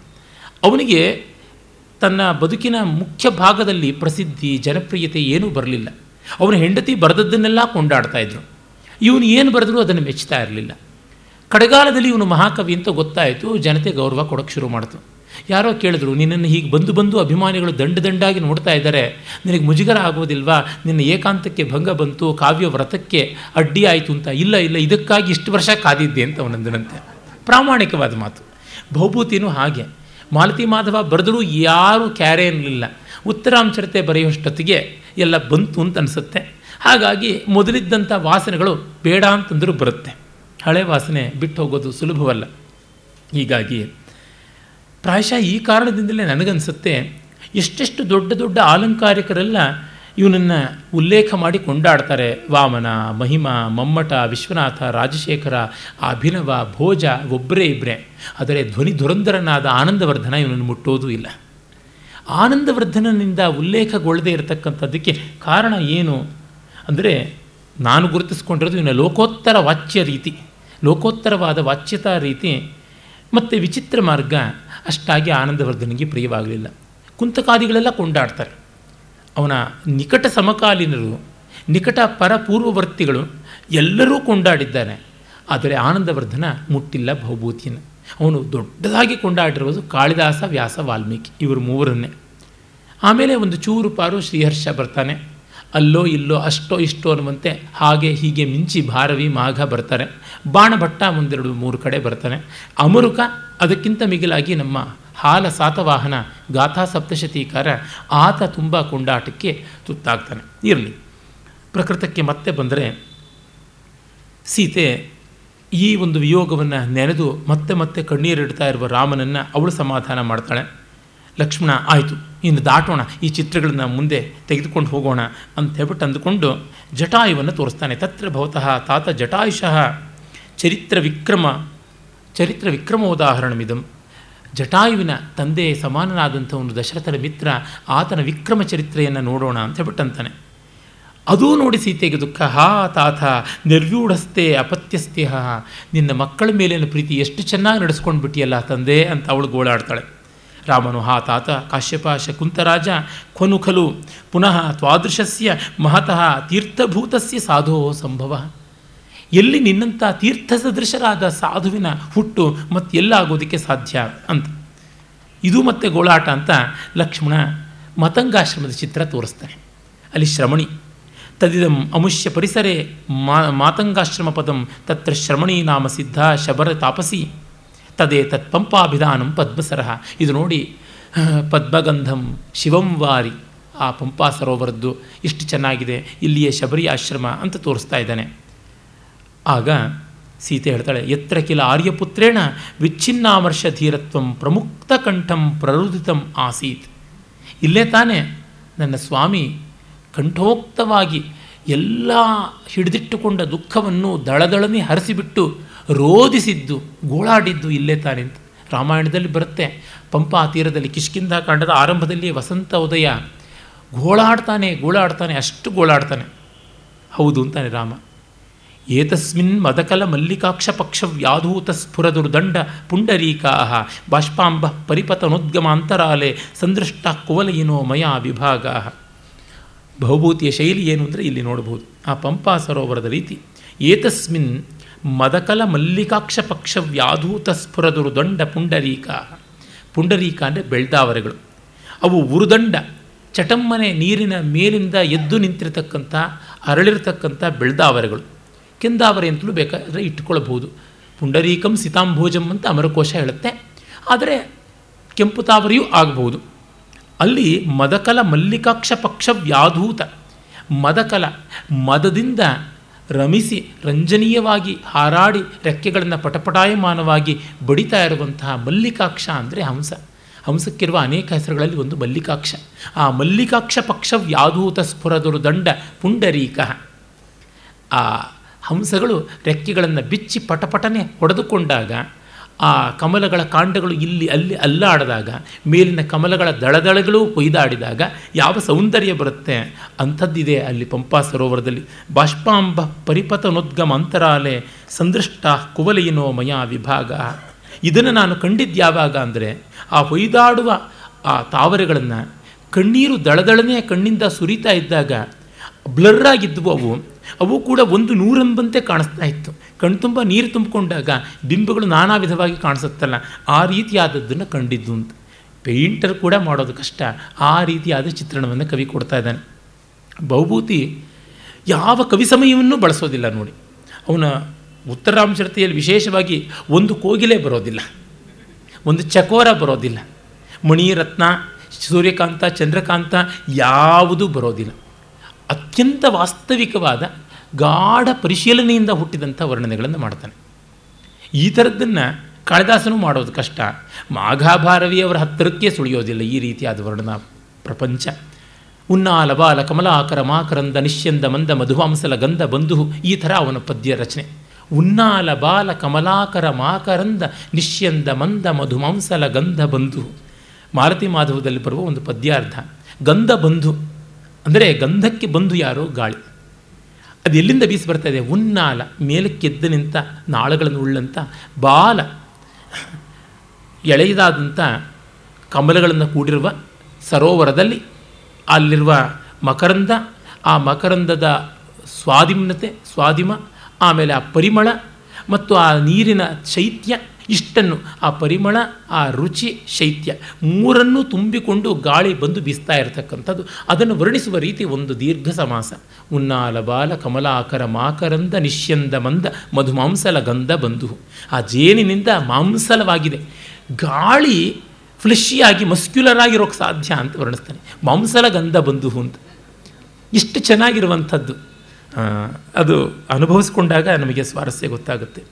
ಅವನಿಗೆ ತನ್ನ ಬದುಕಿನ ಮುಖ್ಯ ಭಾಗದಲ್ಲಿ ಪ್ರಸಿದ್ಧಿ, ಜನಪ್ರಿಯತೆ ಏನೂ ಬರಲಿಲ್ಲ. ಅವನ ಹೆಂಡತಿ ಬರೆದದ್ದನ್ನೆಲ್ಲ ಕೊಂಡಾಡ್ತಾ ಇದ್ರು. ಇವನು ಏನು ಬರೆದರೂ ಅದನ್ನು ಮೆಚ್ಚುತ್ತಾ ಇರಲಿಲ್ಲ. ಕಡೆಗಾಲದಲ್ಲಿ ಇವನು ಮಹಾಕವಿ ಅಂತ ಗೊತ್ತಾಯಿತು, ಜನತೆ ಗೌರವ ಕೊಡೋಕ್ಕೆ ಶುರು ಮಾಡಿತು. ಯಾರೋ ಕೇಳಿದ್ರು, ನಿನ್ನನ್ನು ಹೀಗೆ ಬಂದು ಬಂದು ಅಭಿಮಾನಿಗಳು ದಂಡ ದಂಡಾಗಿ ನೋಡ್ತಾ ಇದ್ದಾರೆ ನಿನಗೆ ಮುಜುಗರ ಆಗೋದಿಲ್ವಾ? ನಿನ್ನ ಏಕಾಂತಕ್ಕೆ ಭಂಗ ಬಂತು, ಕಾವ್ಯ ವ್ರತಕ್ಕೆ ಅಡ್ಡಿ ಆಯಿತು ಅಂತ, ಇಲ್ಲ ಇಲ್ಲ, ಇದಕ್ಕಾಗಿ ಇಷ್ಟು ವರ್ಷ ಕಾದಿದ್ದೆ ಅಂತ ಅವನಂದನಂತೆ. ಪ್ರಾಮಾಣಿಕವಾದ ಮಾತು. ಬಹುಭೂತಿನೂ ಹಾಗೆ. ಮಾಲತಿ ಮಾಧವ ಬರೆದರೂ ಯಾರೂ ಕ್ಯಾರೆ ಅನ್ನಲಿಲ್ಲ. ಉತ್ತರಾಂಚರತೆ ಬರೆಯುವಷ್ಟೊತ್ತಿಗೆ ಎಲ್ಲ ಬಂತು ಅಂತ ಅನಿಸುತ್ತೆ. ಹಾಗಾಗಿ ಮೊದಲಿದ್ದಂಥ ವಾಸನೆಗಳು ಬೇಡ ಅಂತಂದರೂ ಬರುತ್ತೆ. ಹಳೆ ವಾಸನೆ ಬಿಟ್ಟು ಹೋಗೋದು ಸುಲಭವಲ್ಲ. ಹೀಗಾಗಿ ಪ್ರಾಯಶಃ ಈ ಕಾರಣದಿಂದಲೇ ನನಗನ್ಸುತ್ತೆ ಎಷ್ಟೆಷ್ಟು ದೊಡ್ಡ ದೊಡ್ಡ ಆಲಂಕಾರಿಕರೆಲ್ಲ ಇವನನ್ನು ಉಲ್ಲೇಖ ಮಾಡಿ ಕೊಂಡಾಡ್ತಾರೆ. ವಾಮನ, ಮಹಿಮ, ಮಮ್ಮಟ, ವಿಶ್ವನಾಥ, ರಾಜಶೇಖರ, ಅಭಿನವ, ಭೋಜ ಒಬ್ಬರೇ ಇಬ್ಬರೇ ಆದರೆ ಧ್ವನಿ ದುರಂಧರನಾದ ಆನಂದವರ್ಧನ ಇವನನ್ನು ಮುಟ್ಟೋದೂ ಇಲ್ಲ. ಆನಂದವರ್ಧನನಿಂದ ಉಲ್ಲೇಖಗೊಳ್ಳದೆ ಇರತಕ್ಕಂಥದ್ದಕ್ಕೆ ಕಾರಣ ಏನು? ಅಂದರೆ ನಾನು ಗುರುತಿಸ್ಕೊಂಡಿರೋದು ಇವನ ಲೋಕೋತ್ತರ ವಾಚ್ಯ ರೀತಿ, ಲೋಕೋತ್ತರವಾದ ವಾಚ್ಯತಾ ರೀತಿ ಮತ್ತು ವಿಚಿತ್ರ ಮಾರ್ಗ ಅಷ್ಟಾಗಿ ಆನಂದವರ್ಧನಿಗೆ ಪ್ರಿಯವಾಗಲಿಲ್ಲ. ಕುಂತಕಾದಿಗಳೆಲ್ಲ ಕೊಂಡಾಡ್ತಾರೆ. ಅವನ ನಿಕಟ ಸಮಕಾಲೀನರು, ನಿಕಟ ಪರಪೂರ್ವವರ್ತಿಗಳು ಎಲ್ಲರೂ ಕೊಂಡಾಡಿದ್ದಾರೆ. ಆದರೆ ಆನಂದವರ್ಧನ ಮುಟ್ಟಿಲ್ಲ ಬಹುಭೂತಿಯನ್ನು. ಅವನು ದೊಡ್ಡದಾಗಿ ಕೊಂಡಾಡಿರೋದು ಕಾಳಿದಾಸ ವ್ಯಾಸ ವಾಲ್ಮೀಕಿ, ಇವರು ಮೂವರನ್ನೇ. ಆಮೇಲೆ ಒಂದು ಚೂರು ಪಾರು ಶ್ರೀಹರ್ಷ ಬರ್ತಾನೆ. ಅಲ್ಲೋ ಇಲ್ಲೋ ಅಷ್ಟೋ ಇಷ್ಟೋ ಅನ್ನುವಂತೆ ಹಾಗೆ ಹೀಗೆ ಮಿಂಚಿ ಭಾರವಿ ಮಾಘ ಬರ್ತಾರೆ. ಬಾಣಭಟ್ಟ ಒಂದೆರಡು ಮೂರು ಕಡೆ ಬರ್ತಾನೆ. ಅಮರುಕ ಅದಕ್ಕಿಂತ ಮಿಗಿಲಾಗಿ ನಮ್ಮ ಹಾಲ ಸಾತವಾಹನ ಗಾಥಾ ಸಪ್ತಶತೀಕಾರ ಆತ ತುಂಬ ಕೊಂಡಾಟಕ್ಕೆ ತುತ್ತಾಗ್ತಾನೆ. ಇರಲಿ. ಪ್ರಕೃತಕ್ಕೆ ಮತ್ತೆ ಬಂದರೆ ಸೀತೆ ಈ ಒಂದು ವಿಯೋಗವನ್ನು ನೆನೆದು ಮತ್ತೆ ಮತ್ತೆ ಕಣ್ಣೀರಿಡ್ತಾ ಇರುವ ರಾಮನನ್ನು ಅವಳು ಸಮಾಧಾನ ಮಾಡ್ತಾಳೆ. ಲಕ್ಷ್ಮಣ, ಆಯಿತು ಇನ್ನು ದಾಟೋಣ, ಈ ಚಿತ್ರಗಳನ್ನ ಮುಂದೆ ತೆಗೆದುಕೊಂಡು ಹೋಗೋಣ ಅಂತ ಹೇಳ್ಬಿಟ್ಟು ಅಂದುಕೊಂಡು ಜಟಾಯುವನ್ನು ತೋರಿಸ್ತಾನೆ. ತತ್ರ ಭವತಃ ತಾತ ಜಟಾಯುಷಃ ಚರಿತ್ರ ವಿಕ್ರಮ ಚರಿತ್ರ ವಿಕ್ರಮ ವಿಕ್ರಮೋದಾಹರಣಮಿದಂ ಜಟಾಯುವಿನ ತಂದೆಯ ಸಮಾನನಾದಂಥ ಒಂದು ದಶರಥರ ಮಿತ್ರ, ಆತನ ವಿಕ್ರಮ ಚರಿತ್ರೆಯನ್ನು ನೋಡೋಣ ಅಂತ ಹೇಳ್ಬಿಟ್ಟಂತಾನೆ ಅದೂ ನೋಡಿ ಸೀತೆಗೆ ದುಃಖ. ಹಾ ತಾತ ನಿರ್ವ್ಯೂಢಸ್ತೆ ಹಾ ನಿನ್ನ ಮಕ್ಕಳ ಮೇಲಿನ ಪ್ರೀತಿ ಎಷ್ಟು ಚೆನ್ನಾಗಿ ನಡೆಸ್ಕೊಂಡು ಬಿಟ್ಟಿಯಲ್ಲ ತಂದೆ ಅಂತ ಅವಳು ಗೋಳಾಡ್ತಾಳೆ. ರಾಮನು, ಹಾ ತಾತ, ಕಾಶ್ಯಪ, ಶಕುಂತರಾಜ, ಖನು ಖಲು, ಪುನಃ ತ್ವಾದೃಶಸ್ಯ, ಮಹತಃ ತೀರ್ಥಭೂತಸ್ಯ ಸಾಧೋ ಸಂಭವ. ಎಲ್ಲಿ ನಿನ್ನಂಥ ತೀರ್ಥ ಸದೃಶರಾದ ಸಾಧುವಿನ ಹುಟ್ಟು ಮತ್ತೆ ಎಲ್ಲಾಗೋದಕ್ಕೆ ಸಾಧ್ಯ ಅಂತ. ಇದು ಮತ್ತೆ ಗೋಳಾಟ ಅಂತ ಲಕ್ಷ್ಮಣ ಮತಂಗಾಶ್ರಮದ ಚಿತ್ರ ತೋರಿಸ್ತಾನೆ. ಅಲ್ಲಿ ಶ್ರಮಣಿ ತದಿದಂ ಅಮುಷ್ಯ ಪರಿಸರೆ ಮಾ, ಮಾತಂಗಾಶ್ರಮ ಪದಂ ತತ್ರ ಶ್ರಮಣಿ ನಾಮ ಸಿದ್ಧ ಶಬರ ತಾಪಸಿ. ತದೇ ತತ್ ಪಂಪಾಭಿಧಾನಂ ಪದ್ಮಸರಹ ಇದು ನೋಡಿ ಪದ್ಮಗಂಧಂ ಶಿವಂ ವಾರಿ. ಆ ಪಂಪಾ ಸರೋವರದ್ದು ಇಷ್ಟು ಚೆನ್ನಾಗಿದೆ, ಇಲ್ಲಿಯೇ ಶಬರಿ ಆಶ್ರಮ ಅಂತ ತೋರಿಸ್ತಾ ಇದ್ದಾನೆ. ಆಗ ಸೀತೆ ಹೇಳ್ತಾಳೆ, ಎತ್ರ ಕಿಲ ಆರ್ಯಪುತ್ರೇಣ ವಿಚ್ಛಿನ್ನಾಮರ್ಷ ಧೀರತ್ವಂ ಪ್ರಮುಕ್ತ ಕಂಠಂ ಪ್ರರುದಿತಂ ಆಸೀತ್. ಇಲ್ಲೇ ತಾನೇ ನನ್ನ ಸ್ವಾಮಿ ಕಂಠೋಕ್ತವಾಗಿ ಎಲ್ಲ ಹಿಡಿದಿಟ್ಟುಕೊಂಡ ದುಃಖವನ್ನು ದಳದಳನೆ ಹರಿಸಿಬಿಟ್ಟು ರೋಧಿಸಿದ್ದು, ಗೋಳಾಡಿದ್ದು ಇಲ್ಲೇ ತಾನೆ ಅಂತ ರಾಮಾಯಣದಲ್ಲಿ ಬರುತ್ತೆ. ಪಂಪಾ ತೀರದಲ್ಲಿ ಕಿಷ್ಕಿಂದ ಕಾಂಡದ ಆರಂಭದಲ್ಲಿ ವಸಂತ ಉದಯ. ಗೋಳಾಡ್ತಾನೆ ಗೋಳಾಡ್ತಾನೆ, ಅಷ್ಟು ಗೋಳಾಡ್ತಾನೆ. ಹೌದು ಅಂತಾನೆ ರಾಮ. ಏತಸ್ಮಿನ್ ಮದಕಲ ಮಲ್ಲಿಕಾಕ್ಷ ಪಕ್ಷ ವ್ಯಾಧೂತ ಸ್ಫುರದುರ್ದಂಡ ಪುಂಡರೀಕಾ ಬಾಷ್ಪಾಂಬ ಪರಿಪತನೋದ್ಗಮಾಂತರಾಲೆ, ಸಂದೃಷ್ಟ ಕುವಲಯಿನೋ ಮಯಾ ವಿಭಾಗ ಬಹುಭೂತಿಯ ಶೈಲಿ ಏನು ಅಂದರೆ ಇಲ್ಲಿ ನೋಡಬಹುದು ಆ ಪಂಪಾ ಸರೋವರದ ರೀತಿ. ಏತಸ್ಮಿನ್ ಮದಕಲ ಮಲ್ಲಿಕಾಕ್ಷ ಪಕ್ಷ ವ್ಯಾಧೂತ ಸ್ಫುರದುರುದಂಡ ಪುಂಡರೀಕ. ಪುಂಡರೀಕ ಅಂದರೆ ಬೆಳ್ದಾವರೆಗಳು. ಅವು ಉರುದಂಡ, ಚಟಮ್ಮನೆ ನೀರಿನ ಮೇಲಿಂದ ಎದ್ದು ನಿಂತಿರತಕ್ಕಂಥ, ಅರಳಿರತಕ್ಕಂಥ ಬೆಳ್ದಾವರೆಗಳು. ಕೆಂದಾವರೆ ಅಂತಲೂ ಬೇಕಾದರೆ ಇಟ್ಕೊಳ್ಬಹುದು ಪುಂಡರೀಕಂ ಸಿತಾಂಭೋಜಂ ಅಂತ ಅಮರಕೋಶ ಹೇಳುತ್ತೆ. ಆದರೆ ಕೆಂಪು ತಾವರಿಯೂ ಆಗಬಹುದು. ಅಲ್ಲಿ ಮದಕಲ ಮಲ್ಲಿಕಾಕ್ಷ ಪಕ್ಷ ವ್ಯಾಧೂತ. ಮದಕಲ ಮದದಿಂದ ರಮಿಸಿ ರಂಜನೀಯವಾಗಿ ಹಾರಾಡಿ ರೆಕ್ಕೆಗಳನ್ನು ಪಟಪಟಾಯಮಾನವಾಗಿ ಬಡಿತಾ ಇರುವಂತಹ ಮಲ್ಲಿಕಾಕ್ಷ ಅಂದರೆ ಹಂಸ. ಹಂಸಕ್ಕಿರುವ ಅನೇಕ ಹೆಸರುಗಳಲ್ಲಿ ಒಂದು ಮಲ್ಲಿಕಾಕ್ಷ. ಆ ಮಲ್ಲಿಕಾಕ್ಷ ಪಕ್ಷ ವ್ಯಾಧೂತ ಸ್ಫುರದುರು ದಂಡ ಪುಂಡರೀಕ. ಆ ಹಂಸಗಳು ರೆಕ್ಕೆಗಳನ್ನು ಬಿಚ್ಚಿ ಪಟಪಟನೆ ಹೊಡೆದುಕೊಂಡಾಗ ಆ ಕಮಲಗಳ ಕಾಂಡಗಳು ಇಲ್ಲಿ ಅಲ್ಲಿ ಅಲ್ಲಾಡಿದಾಗ, ಮೇಲಿನ ಕಮಲಗಳ ದಳದಳಗಳು ಕೊಯ್ದಾಡಿದಾಗ ಯಾವ ಸೌಂದರ್ಯ ಬರುತ್ತೆ? ಅಂಥದ್ದಿದೆ ಅಲ್ಲಿ ಪಂಪಾ ಸರೋವರದಲ್ಲಿ. ಬಾಷ್ಪಾಂಬ ಪರಿಪತನೋದ್ಗಮ ಅಂತರಾಲೆ ಸಂದೃಷ್ಟ ಕುವಲೆಯನೋ ಮಯ ವಿಭಾಗ. ಇದನ್ನು ನಾನು ಕಂಡಿದ್ದು ಯಾವಾಗ ಅಂದರೆ, ಆ ಹೊಯ್ದಾಡುವ ಆ ತಾವರೆಗಳನ್ನು ಕಣ್ಣೀರು ದಳದಳನೆ ಕಣ್ಣಿಂದ ಸುರಿತಾ ಇದ್ದಾಗ, ಬ್ಲರ್ ಆಗಿದ್ವು ಅವು. ಅವು ಕೂಡ ಒಂದು ನೂರೆಂಬಂತೆ ಕಾಣಿಸ್ತಾ ಇತ್ತು. ಕಣ್ತುಂಬ ನೀರು ತುಂಬಿಕೊಂಡಾಗ ಬಿಂಬಗಳು ನಾನಾ ವಿಧವಾಗಿ ಕಾಣಿಸುತ್ತಲ್ಲ, ಆ ರೀತಿಯಾದದ್ದನ್ನು ಕಂಡಿದ್ದು ಅಂತ. ಪೇಂಟರ್ ಕೂಡ ಮಾಡೋದು ಕಷ್ಟ, ಆ ರೀತಿಯಾದ ಚಿತ್ರಣವನ್ನು ಕವಿ ಕೊಡ್ತಾ ಇದ್ದಾನೆ. ಬಹುಭೂತಿ ಯಾವ ಕವಿ ಸಮಯವನ್ನು ಬಳಸೋದಿಲ್ಲ ನೋಡಿ. ಅವನ ಉತ್ತರಾಂಶತೆಯಲ್ಲಿ ವಿಶೇಷವಾಗಿ ಒಂದು ಕೋಗಿಲೆ ಬರೋದಿಲ್ಲ, ಒಂದು ಚಕೋರ ಬರೋದಿಲ್ಲ ಮಣಿರತ್ನ ಸೂರ್ಯಕಾಂತ, ಚಂದ್ರಕಾಂತ ಯಾವುದೂ ಬರೋದಿಲ್ಲ. ಅತ್ಯಂತ ವಾಸ್ತವಿಕವಾದ ಗಾಢ ಪರಿಶೀಲನೆಯಿಂದ ಹುಟ್ಟಿದಂಥ ವರ್ಣನೆಗಳನ್ನು ಮಾಡ್ತಾನೆ. ಈ ಥರದ್ದನ್ನು ಕಾಳಿದಾಸನು ಮಾಡೋದು ಕಷ್ಟ. ಮಾಘಾಭಾರವಿಯವರ ಹತ್ತಿರಕ್ಕೆ ಸುಳಿಯೋದಿಲ್ಲ ಈ ರೀತಿಯಾದ ವರ್ಣನ ಪ್ರಪಂಚ. ಉನ್ನಾಲ ಬಾಲ ಕಮಲಾಕರ ಮಾಕರಂದ ನಿಶ್ಯಂದ ಮಂದ ಮಧುವಾಂಸಲ ಗಂಧ ಬಂಧು ಈ ಥರ ಅವನ ಪದ್ಯ ರಚನೆ. ಉನ್ನಾಲ ಬಾಲ ಕಮಲಾಕರ ಮಾಕರಂದ ನಿಶ್ಯಂದ ಮಂದ ಮಧುಮಾಂಸಲ ಗಂಧ ಬಂಧು. ಮಾರುತಿ ಮಾಧವದಲ್ಲಿ ಬರುವ ಒಂದು ಪದ್ಯಾರ್ಥ ಗಂಧ ಬಂಧು. ಅಂದರೆ ಗಂಧಕ್ಕೆ ಬಂಧು ಯಾರೋ ಗಾಳಿ. ಅದು ಎಲ್ಲಿಂದ ಬೀಸಿ ಬರ್ತಾ ಇದೆ? ಉನ್ನಾಲ, ಮೇಲಕ್ಕೆದ್ದು ನಿಂತ, ನಾಳಗಳನ್ನು ಉಳ್ಳಂಥ ಬಾಲ ಎಳೆಯದಾದಂಥ ಕಮಲಗಳನ್ನು ಕೂಡಿರುವ ಸರೋವರದಲ್ಲಿ ಅಲ್ಲಿರುವ ಮಕರಂದ, ಆ ಮಕರಂದದ ಸ್ವಾದಿಮ್ನತೆ ಸ್ವಾದಿಮ ಆಮೇಲೆ ಆ ಪರಿಮಳ ಮತ್ತು ಆ ನೀರಿನ ಶೈತ್ಯ ಇಷ್ಟನ್ನು, ಆ ಪರಿಮಳ, ಆ ರುಚಿ, ಶೈತ್ಯ ಮೂರನ್ನೂ ತುಂಬಿಕೊಂಡು ಗಾಳಿ ಬಂದು ಬೀಸ್ತಾ ಇರತಕ್ಕಂಥದ್ದು. ಅದನ್ನು ವರ್ಣಿಸುವ ರೀತಿ ಒಂದು ದೀರ್ಘ ಸಮಾಸ. ಉನ್ನಾಲ ಬಾಲ ಕಮಲಾಕರ ಮಾಕರಂದ ನಿಶ್ಯಂದ ಮಂದ ಮಧುಮಾಂಸಲ ಗಂಧ ಬಂಧು ಆ ಜೇನಿನಿಂದ ಮಾಂಸಲವಾಗಿದೆ. ಗಾಳಿ ಫ್ಲೆಶಿಯಾಗಿ ಮಸ್ಕ್ಯುಲರ್ ಆಗಿರೋಕ್ಕೆ ಸಾಧ್ಯ ಅಂತ ವರ್ಣಿಸ್ತಾನೆ. ಮಾಂಸಲ ಗಂಧ ಬಂಧು ಅಂತ. ಇಷ್ಟು ಚೆನ್ನಾಗಿರುವಂಥದ್ದು. ಅದು ಅನುಭವಿಸ್ಕೊಂಡಾಗ ನಮಗೆ ಸ್ವಾರಸ್ಯ ಗೊತ್ತಾಗುತ್ತೆ.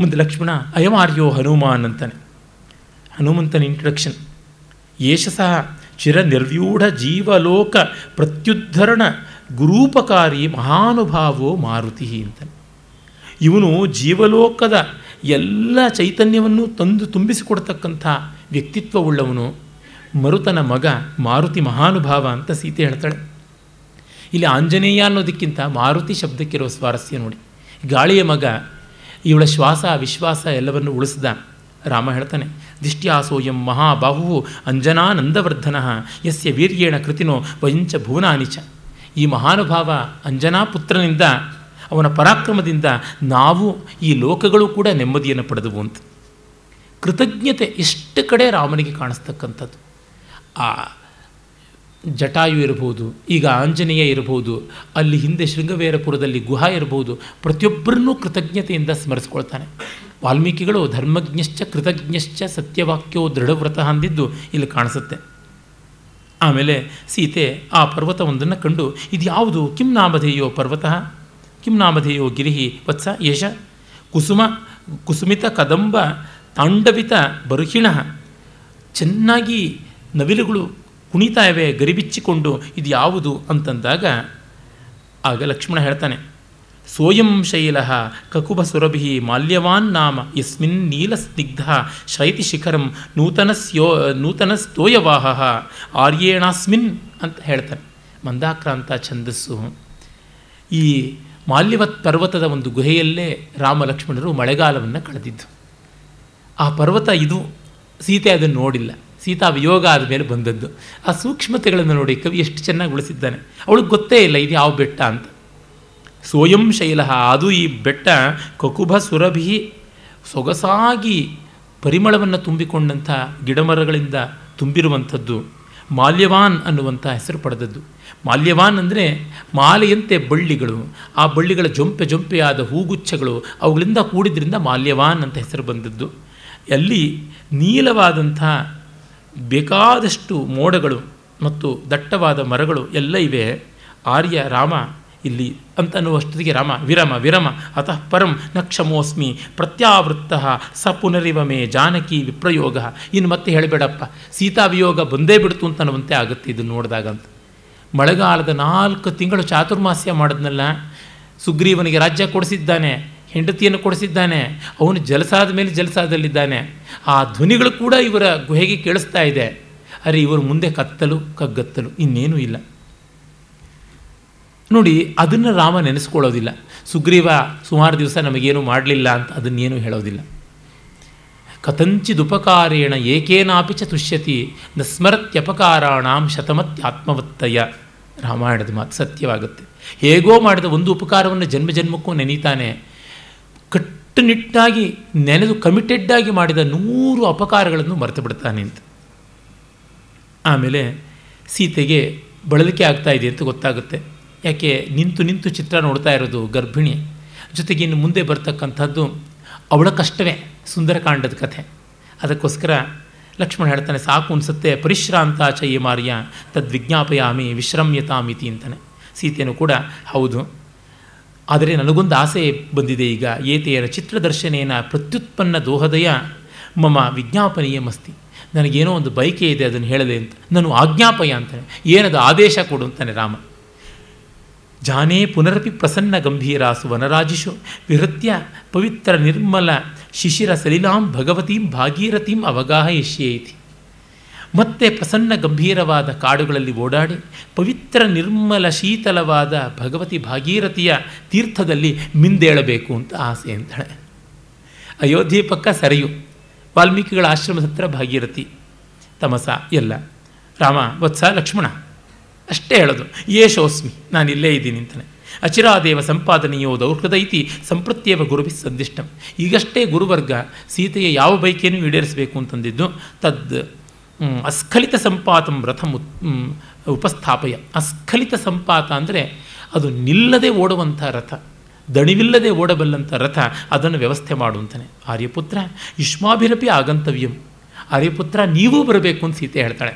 ಮುಂದೆ ಲಕ್ಷ್ಮಣ, ಅಯಮಾರ್ಯೋ ಹನುಮಾನ್ ಅಂತಾನೆ. ಹನುಮಂತನ ಇಂಟ್ರಡಕ್ಷನ್ ಯಶಸಃ ಚಿರ ನಿರ್ವ್ಯೂಢ ಜೀವಲೋಕ ಪ್ರತ್ಯುದ್ಧರಣ ಗುರೂಪಕಾರಿ ಮಹಾನುಭಾವೋ ಮಾರುತಿ ಅಂತಾನೆ. ಇವನು ಜೀವಲೋಕದ ಎಲ್ಲ ಚೈತನ್ಯವನ್ನು ತಂದು ತುಂಬಿಸಿಕೊಡ್ತಕ್ಕಂಥ ವ್ಯಕ್ತಿತ್ವವುಳ್ಳವನು. ಮರುತನ ಮಗ ಮಾರುತಿ ಮಹಾನುಭಾವ ಅಂತ ಸೀತೆ ಹೇಳ್ತಾಳೆ. ಇಲ್ಲಿ ಆಂಜನೇಯ ಅನ್ನೋದಕ್ಕಿಂತ ಮಾರುತಿ ಶಬ್ದಕ್ಕಿರೋ ಸ್ವಾರಸ್ಯ ನೋಡಿ. ಗಾಳಿಯ ಮಗ ಇವಳ ಶ್ವಾಸ, ವಿಶ್ವಾಸ ಎಲ್ಲವನ್ನು ಉಳಿಸಿದ. ರಾಮ ಹೇಳ್ತಾನೆ, ದಿಷ್ಟ್ಯಾಸೋಯಂ ಮಹಾಬಾಹು ಅಂಜನಾನಂದವರ್ಧನ, ಯಸ್ಯ ವೀರ್ಯೇಣ ಕೃತಿನೋ ವಯಂಚ ಭುವನಾನಿಚ ಈ ಮಹಾನುಭಾವ ಅಂಜನಾ ಪುತ್ರನಿಂದ ಅವನ ಪರಾಕ್ರಮದಿಂದ ನಾವು ಈ ಲೋಕಗಳು ಕೂಡ ನೆಮ್ಮದಿಯನ್ನು ಪಡೆದವು ಅಂತ. ಕೃತಜ್ಞತೆ ಎಷ್ಟು ಕಡೆ ರಾಮನಿಗೆ ಕಾಣಿಸ್ತಕ್ಕಂಥದ್ದು. ಆ ಜಟಾಯು ಇರಬಹುದು, ಈಗ ಆಂಜನೇಯ ಇರಬಹುದು, ಅಲ್ಲಿ ಹಿಂದೆ ಶೃಂಗವೇರಪುರದಲ್ಲಿ ಗುಹ ಇರಬಹುದು, ಪ್ರತಿಯೊಬ್ಬರನ್ನೂ ಕೃತಜ್ಞತೆಯಿಂದ ಸ್ಮರಿಸ್ಕೊಳ್ತಾನೆ. ವಾಲ್ಮೀಕಿಗಳು ಧರ್ಮಜ್ಞಶ್ಚ ಕೃತಜ್ಞಶ್ಚ ಸತ್ಯವಾಕ್ಯೋ ದೃಢವ್ರತ ಅಂದಿದ್ದು ಇಲ್ಲಿ ಕಾಣಿಸುತ್ತೆ. ಆಮೇಲೆ ಸೀತೆ ಆ ಪರ್ವತವೊಂದನ್ನು ಕಂಡು ಇದು ಯಾವುದು ಕಿಂ ನಾಮಧೇಯೋ ಪರ್ವತ? ಕಿಂ ನಾಮಧೇಯೋ ಗಿರಿಹಿ ವತ್ಸ ಯಶ? ಕುಸುಮ, ಕುಸುಮಿತ ಕದಂಬ ತಾಂಡವಿತ ಬರುಹಿಣ? ಚೆನ್ನಾಗಿ ನವಿಲುಗಳು ಕುಣಿತಾ ಇವೆ ಗರಿಬಿಚ್ಚಿಕೊಂಡು ಇದು ಯಾವುದು ಅಂತಂದಾಗ ಆಗ ಲಕ್ಷ್ಮಣ ಹೇಳ್ತಾನೆ, ಸೋಯಂ ಶೈಲ ಕಕುಬ ಸುರಭಿ ಮಾಲ್ಯವಾನ್ ನಾಮ, ಯಸ್ಮಿನ್ ನೀಲಸ್ನಿಗ್ಧ ಶೈತಿ ಶಿಖರಂ ನೂತನ ಸ್ತೋಯವಾಹಃ ಆರ್ಯೇಣಾಸ್ಮಿನ್ ಅಂತ ಹೇಳ್ತಾನೆ. ಮಂದಾಕ್ರಾಂತ ಛಂದಸ್ಸು. ಈ ಮಾಲ್ಯವತ್ ಪರ್ವತದ ಒಂದು ಗುಹೆಯಲ್ಲೇ ರಾಮ ಲಕ್ಷ್ಮಣರು ಮಳೆಗಾಲವನ್ನು ಕಳೆದಿದ್ದು. ಆ ಪರ್ವತ ಇದು, ಸೀತೆ ಅದನ್ನು ನೋಡಿಲ್ಲ. ಸೀತಾ ವಿಯೋಗ ಆದಮೇಲೆ ಬಂದದ್ದು. ಆ ಸೂಕ್ಷ್ಮತೆಗಳನ್ನು ನೋಡಿ ಕವಿ ಎಷ್ಟು ಚೆನ್ನಾಗಿ ಉಳಿಸಿದ್ದಾನೆ. ಅವಳಿಗೆ ಗೊತ್ತೇ ಇಲ್ಲ, ಇದು ಯಾವ ಬೆಟ್ಟ ಅಂತ. ಸ್ವಯಂ ಶೈಲ, ಅದು ಈ ಬೆಟ್ಟ ಕಕುಭ ಸುರಭಿ ಸೊಗಸಾಗಿ ಪರಿಮಳವನ್ನು ತುಂಬಿಕೊಂಡಂಥ ಗಿಡಮರಗಳಿಂದ ತುಂಬಿರುವಂಥದ್ದು, ಮಾಲ್ಯವಾನ್ ಅನ್ನುವಂಥ ಹೆಸರು ಪಡೆದದ್ದು. ಮಾಲ್ಯವಾನ್ ಅಂದರೆ ಮಾಲೆಯಂತೆ ಬಳ್ಳಿಗಳು, ಆ ಬಳ್ಳಿಗಳ ಜೊಂಪೆ ಜೊಂಪೆಯಾದ ಹೂಗುಚ್ಛಗಳು, ಅವುಗಳಿಂದ ಕೂಡಿದ್ರಿಂದ ಮಾಲ್ಯವಾನ್ ಅಂತ ಹೆಸರು ಬಂದದ್ದು. ಅಲ್ಲಿ ನೀಲವಾದಂಥ ಬೇಕಾದಷ್ಟು ಮೋಡಗಳು ಮತ್ತು ದಟ್ಟವಾದ ಮರಗಳು ಎಲ್ಲ ಇವೆ. ಆರ್ಯ, ರಾಮ ಇಲ್ಲಿ ಅಂತ ಅನ್ನುವಷ್ಟೊತ್ತಿಗೆ ರಾಮ, ವಿರಮ ವಿರಮ, ಅತಃ ಪರಂ ನಕ್ಷಮೋಸ್ಮಿ ಪ್ರತ್ಯಾವೃತ್ತ ಸ ಪುನರಿವ ಮೇ ಜಾನಕಿ ವಿಪ್ರಯೋಗ. ಇನ್ನು ಮತ್ತೆ ಹೇಳಬೇಡಪ್ಪ. ಸೀತಾವಿಯೋಗ ಬಂದೇ ಬಿಡ್ತು ಅಂತ ಅನ್ನುವಂತೆ ಆಗುತ್ತೆ ಇದನ್ನು ನೋಡಿದಾಗ ಅಂತ. ಮಳೆಗಾಲದ ನಾಲ್ಕು ತಿಂಗಳು ಚಾತುರ್ಮಾಸ್ಯ ಮಾಡಿದ್ನಲ್ಲ. ಸುಗ್ರೀವನಿಗೆ ರಾಜ್ಯ ಕೊಡಿಸಿದ್ದಾನೆ. ಹೆಂಡತಿಯನ್ನು ಕೊಡಿಸಿದ್ದಾನೆ, ಅವನು ಜಲಸಾದ ಮೇಲೆ ಜಲಸಾದಲ್ಲಿದ್ದಾನೆ. ಆ ಧ್ವನಿಗಳು ಕೂಡ ಇವರ ಗುಹೆಗೆ ಕೇಳಿಸ್ತಾ ಇದೆ. ಅರೆ, ಇವರು ಮುಂದೆ ಕತ್ತಲು, ಕಗ್ಗತ್ತಲು, ಇನ್ನೇನೂ ಇಲ್ಲ. ನೋಡಿ, ಅದನ್ನು ರಾಮ ನೆನೆಸ್ಕೊಳ್ಳೋದಿಲ್ಲ. ಸುಗ್ರೀವ, ಸುಮಾರು ದಿವಸ ನಮಗೇನು ಮಾಡಲಿಲ್ಲ ಅಂತ ಅದನ್ನೇನು ಹೇಳೋದಿಲ್ಲ. ಕಥಂಚಿದುಪಕಾರೇಣ ಏಕೇನಾಪಿ ಚ ತುಷ್ಯತಿ, ನ ಸ್ಮರತ್ಯಪಕಾರಾಣಾಂ ಶತಮತ್ಯಾತ್ಮವತ್ತಯ. ರಾಮಾಯಣದ ಮಾತು ಸತ್ಯವಾಗುತ್ತೆ. ಹೇಗೋ ಮಾಡಿದ ಒಂದು ಉಪಕಾರವನ್ನು ಜನ್ಮ ಜನ್ಮಕ್ಕೂ ನೆನೀತಾನೆ. ಕಟ್ಟುನಿಟ್ಟಾಗಿ, ನೆನೆದು ಕಮಿಟೆಡ್ಡಾಗಿ ಮಾಡಿದ ನೂರು ಅಪಕಾರಗಳನ್ನು ಮರೆತು ಬಿಡ್ತಾನೆ ಅಂತ. ಆಮೇಲೆ ಸೀತೆಗೆ ಬಳಲಿಕೆ ಆಗ್ತಾ ಇದೆ ಅಂತ ಗೊತ್ತಾಗುತ್ತೆ. ಯಾಕೆ? ನಿಂತು ನಿಂತು ಚಿತ್ರ ನೋಡ್ತಾ ಇರೋದು ಗರ್ಭಿಣಿ. ಜೊತೆಗೆ ಇನ್ನು ಮುಂದೆ ಬರ್ತಕ್ಕಂಥದ್ದು ಅವಳ ಕಷ್ಟವೇ, ಸುಂದರಕಾಂಡದ ಕಥೆ. ಅದಕ್ಕೋಸ್ಕರ ಲಕ್ಷ್ಮಣ ಹೇಳ್ತಾನೆ, ಸಾಕು ಅನಿಸುತ್ತೆ ಪರಿಶ್ರಾಂತ ಚಯ್ಯ ಮಾರ್ಯ, ತದ್ವಿಜ್ಞಾಪಯಾಮಿ ವಿಶ್ರಮ್ಯತಾಮಿತಿ ಅಂತಾನೆ. ಸೀತೆಯೂ ಕೂಡ, ಹೌದು ಆದರೆ ನನಗೊಂದು ಆಸೆ ಬಂದಿದೆ ಈಗ. ಏತೆಯರ ಚಿತ್ರದರ್ಶನೇನ ಪ್ರತ್ಯುತ್ಪನ್ನ ದೋಹದಯ ಮಮ ವಿಜ್ಞಾಪನೀಯಮಸ್ತಿ ನನಗೇನೋ ಒಂದು ಬೈಕೆ ಇದೆ ಅದನ್ನು ಹೇಳದೆ ಅಂತ. ನಾನು ಆಜ್ಞಾಪಯ ಅಂತಾನೆ. ಏನದು ಆದೇಶ ಕೊಡು ಅಂತಾನೆ ರಾಮ. ಜಾನೇ ಪುನರಪಿ ಪ್ರಸನ್ನ ಗಂಭೀರಾಸು ವನರಾಜಿಷು ವಿಹೃತ್ಯ ಪವಿತ್ರ ನಿರ್ಮಲ ಶಿಶಿರ ಸಲಿಲಾಂ ಭಗವತೀಂ ಭಾಗೀರಥೀಂ ಅವಗಾಹಯಿಷ್ಯೇತಿ ಮತ್ತೆ ಪ್ರಸನ್ನ ಗಂಭೀರವಾದ ಕಾಡುಗಳಲ್ಲಿ ಓಡಾಡಿ, ಪವಿತ್ರ, ನಿರ್ಮಲ, ಶೀತಲವಾದ ಭಗವತಿ ಭಾಗೀರಥಿಯ ತೀರ್ಥದಲ್ಲಿ ಮಿಂದೇಳಬೇಕು ಅಂತ ಆಸೆ ಅಂತಾಳೆ. ಅಯೋಧ್ಯೆ ಪಕ್ಕ ಸರಿಯು, ವಾಲ್ಮೀಕಿಗಳ ಆಶ್ರಮದ ಹತ್ರ ಭಾಗೀರಥಿ, ತಮಸ ಎಲ್ಲ. ರಾಮ, ವತ್ಸ, ಲಕ್ಷ್ಮಣ, ಅಷ್ಟೇ ಹೇಳೋದು ಯೇಷೋಸ್ಮಿ ನಾನು ಇಲ್ಲೇ ಇದ್ದೀನಿ ಅಂತಾನೆ. ಅಚಿರಾದೇವ ಸಂಪಾದನೆಯೋ ದೌರ್ಹೃದೈತಿ ಸಂಪ್ರತ್ಯೇವ ಗುರುಭಿ ಸಂದಿಷ್ಟಂ ಈಗಷ್ಟೇ ಗುರುವರ್ಗ ಸೀತೆಯ ಯಾವ ಬೈಕೇನು ಈಡೇರಿಸಬೇಕು ಅಂತಂದಿದ್ದು, ತದ್ ಅಸ್ಖಲಿತ ಸಂಪಾತಂ ರಥಂ ಉಪಸ್ಥಾಪಯ. ಅಸ್ಖಲಿತ ಸಂಪಾತ ಅಂದರೆ ಅದು ನಿಲ್ಲದೆ ಓಡುವಂಥ ರಥ. ದಣಿವಿಲ್ಲದೆ ಓಡಬಲ್ಲಂಥ ರಥ ಅದನ್ನು ವ್ಯವಸ್ಥೆ ಮಾಡುವಂತಾನೆ ಆರ್ಯಪುತ್ರ ಯುಷ್ಮಾಭಿರಪಿ ಆಗಂತವ್ಯಂ. ಆರ್ಯಪುತ್ರ, ನೀವೂ ಬರಬೇಕು ಅಂತ ಸೀತೆ ಹೇಳ್ತಾಳೆ.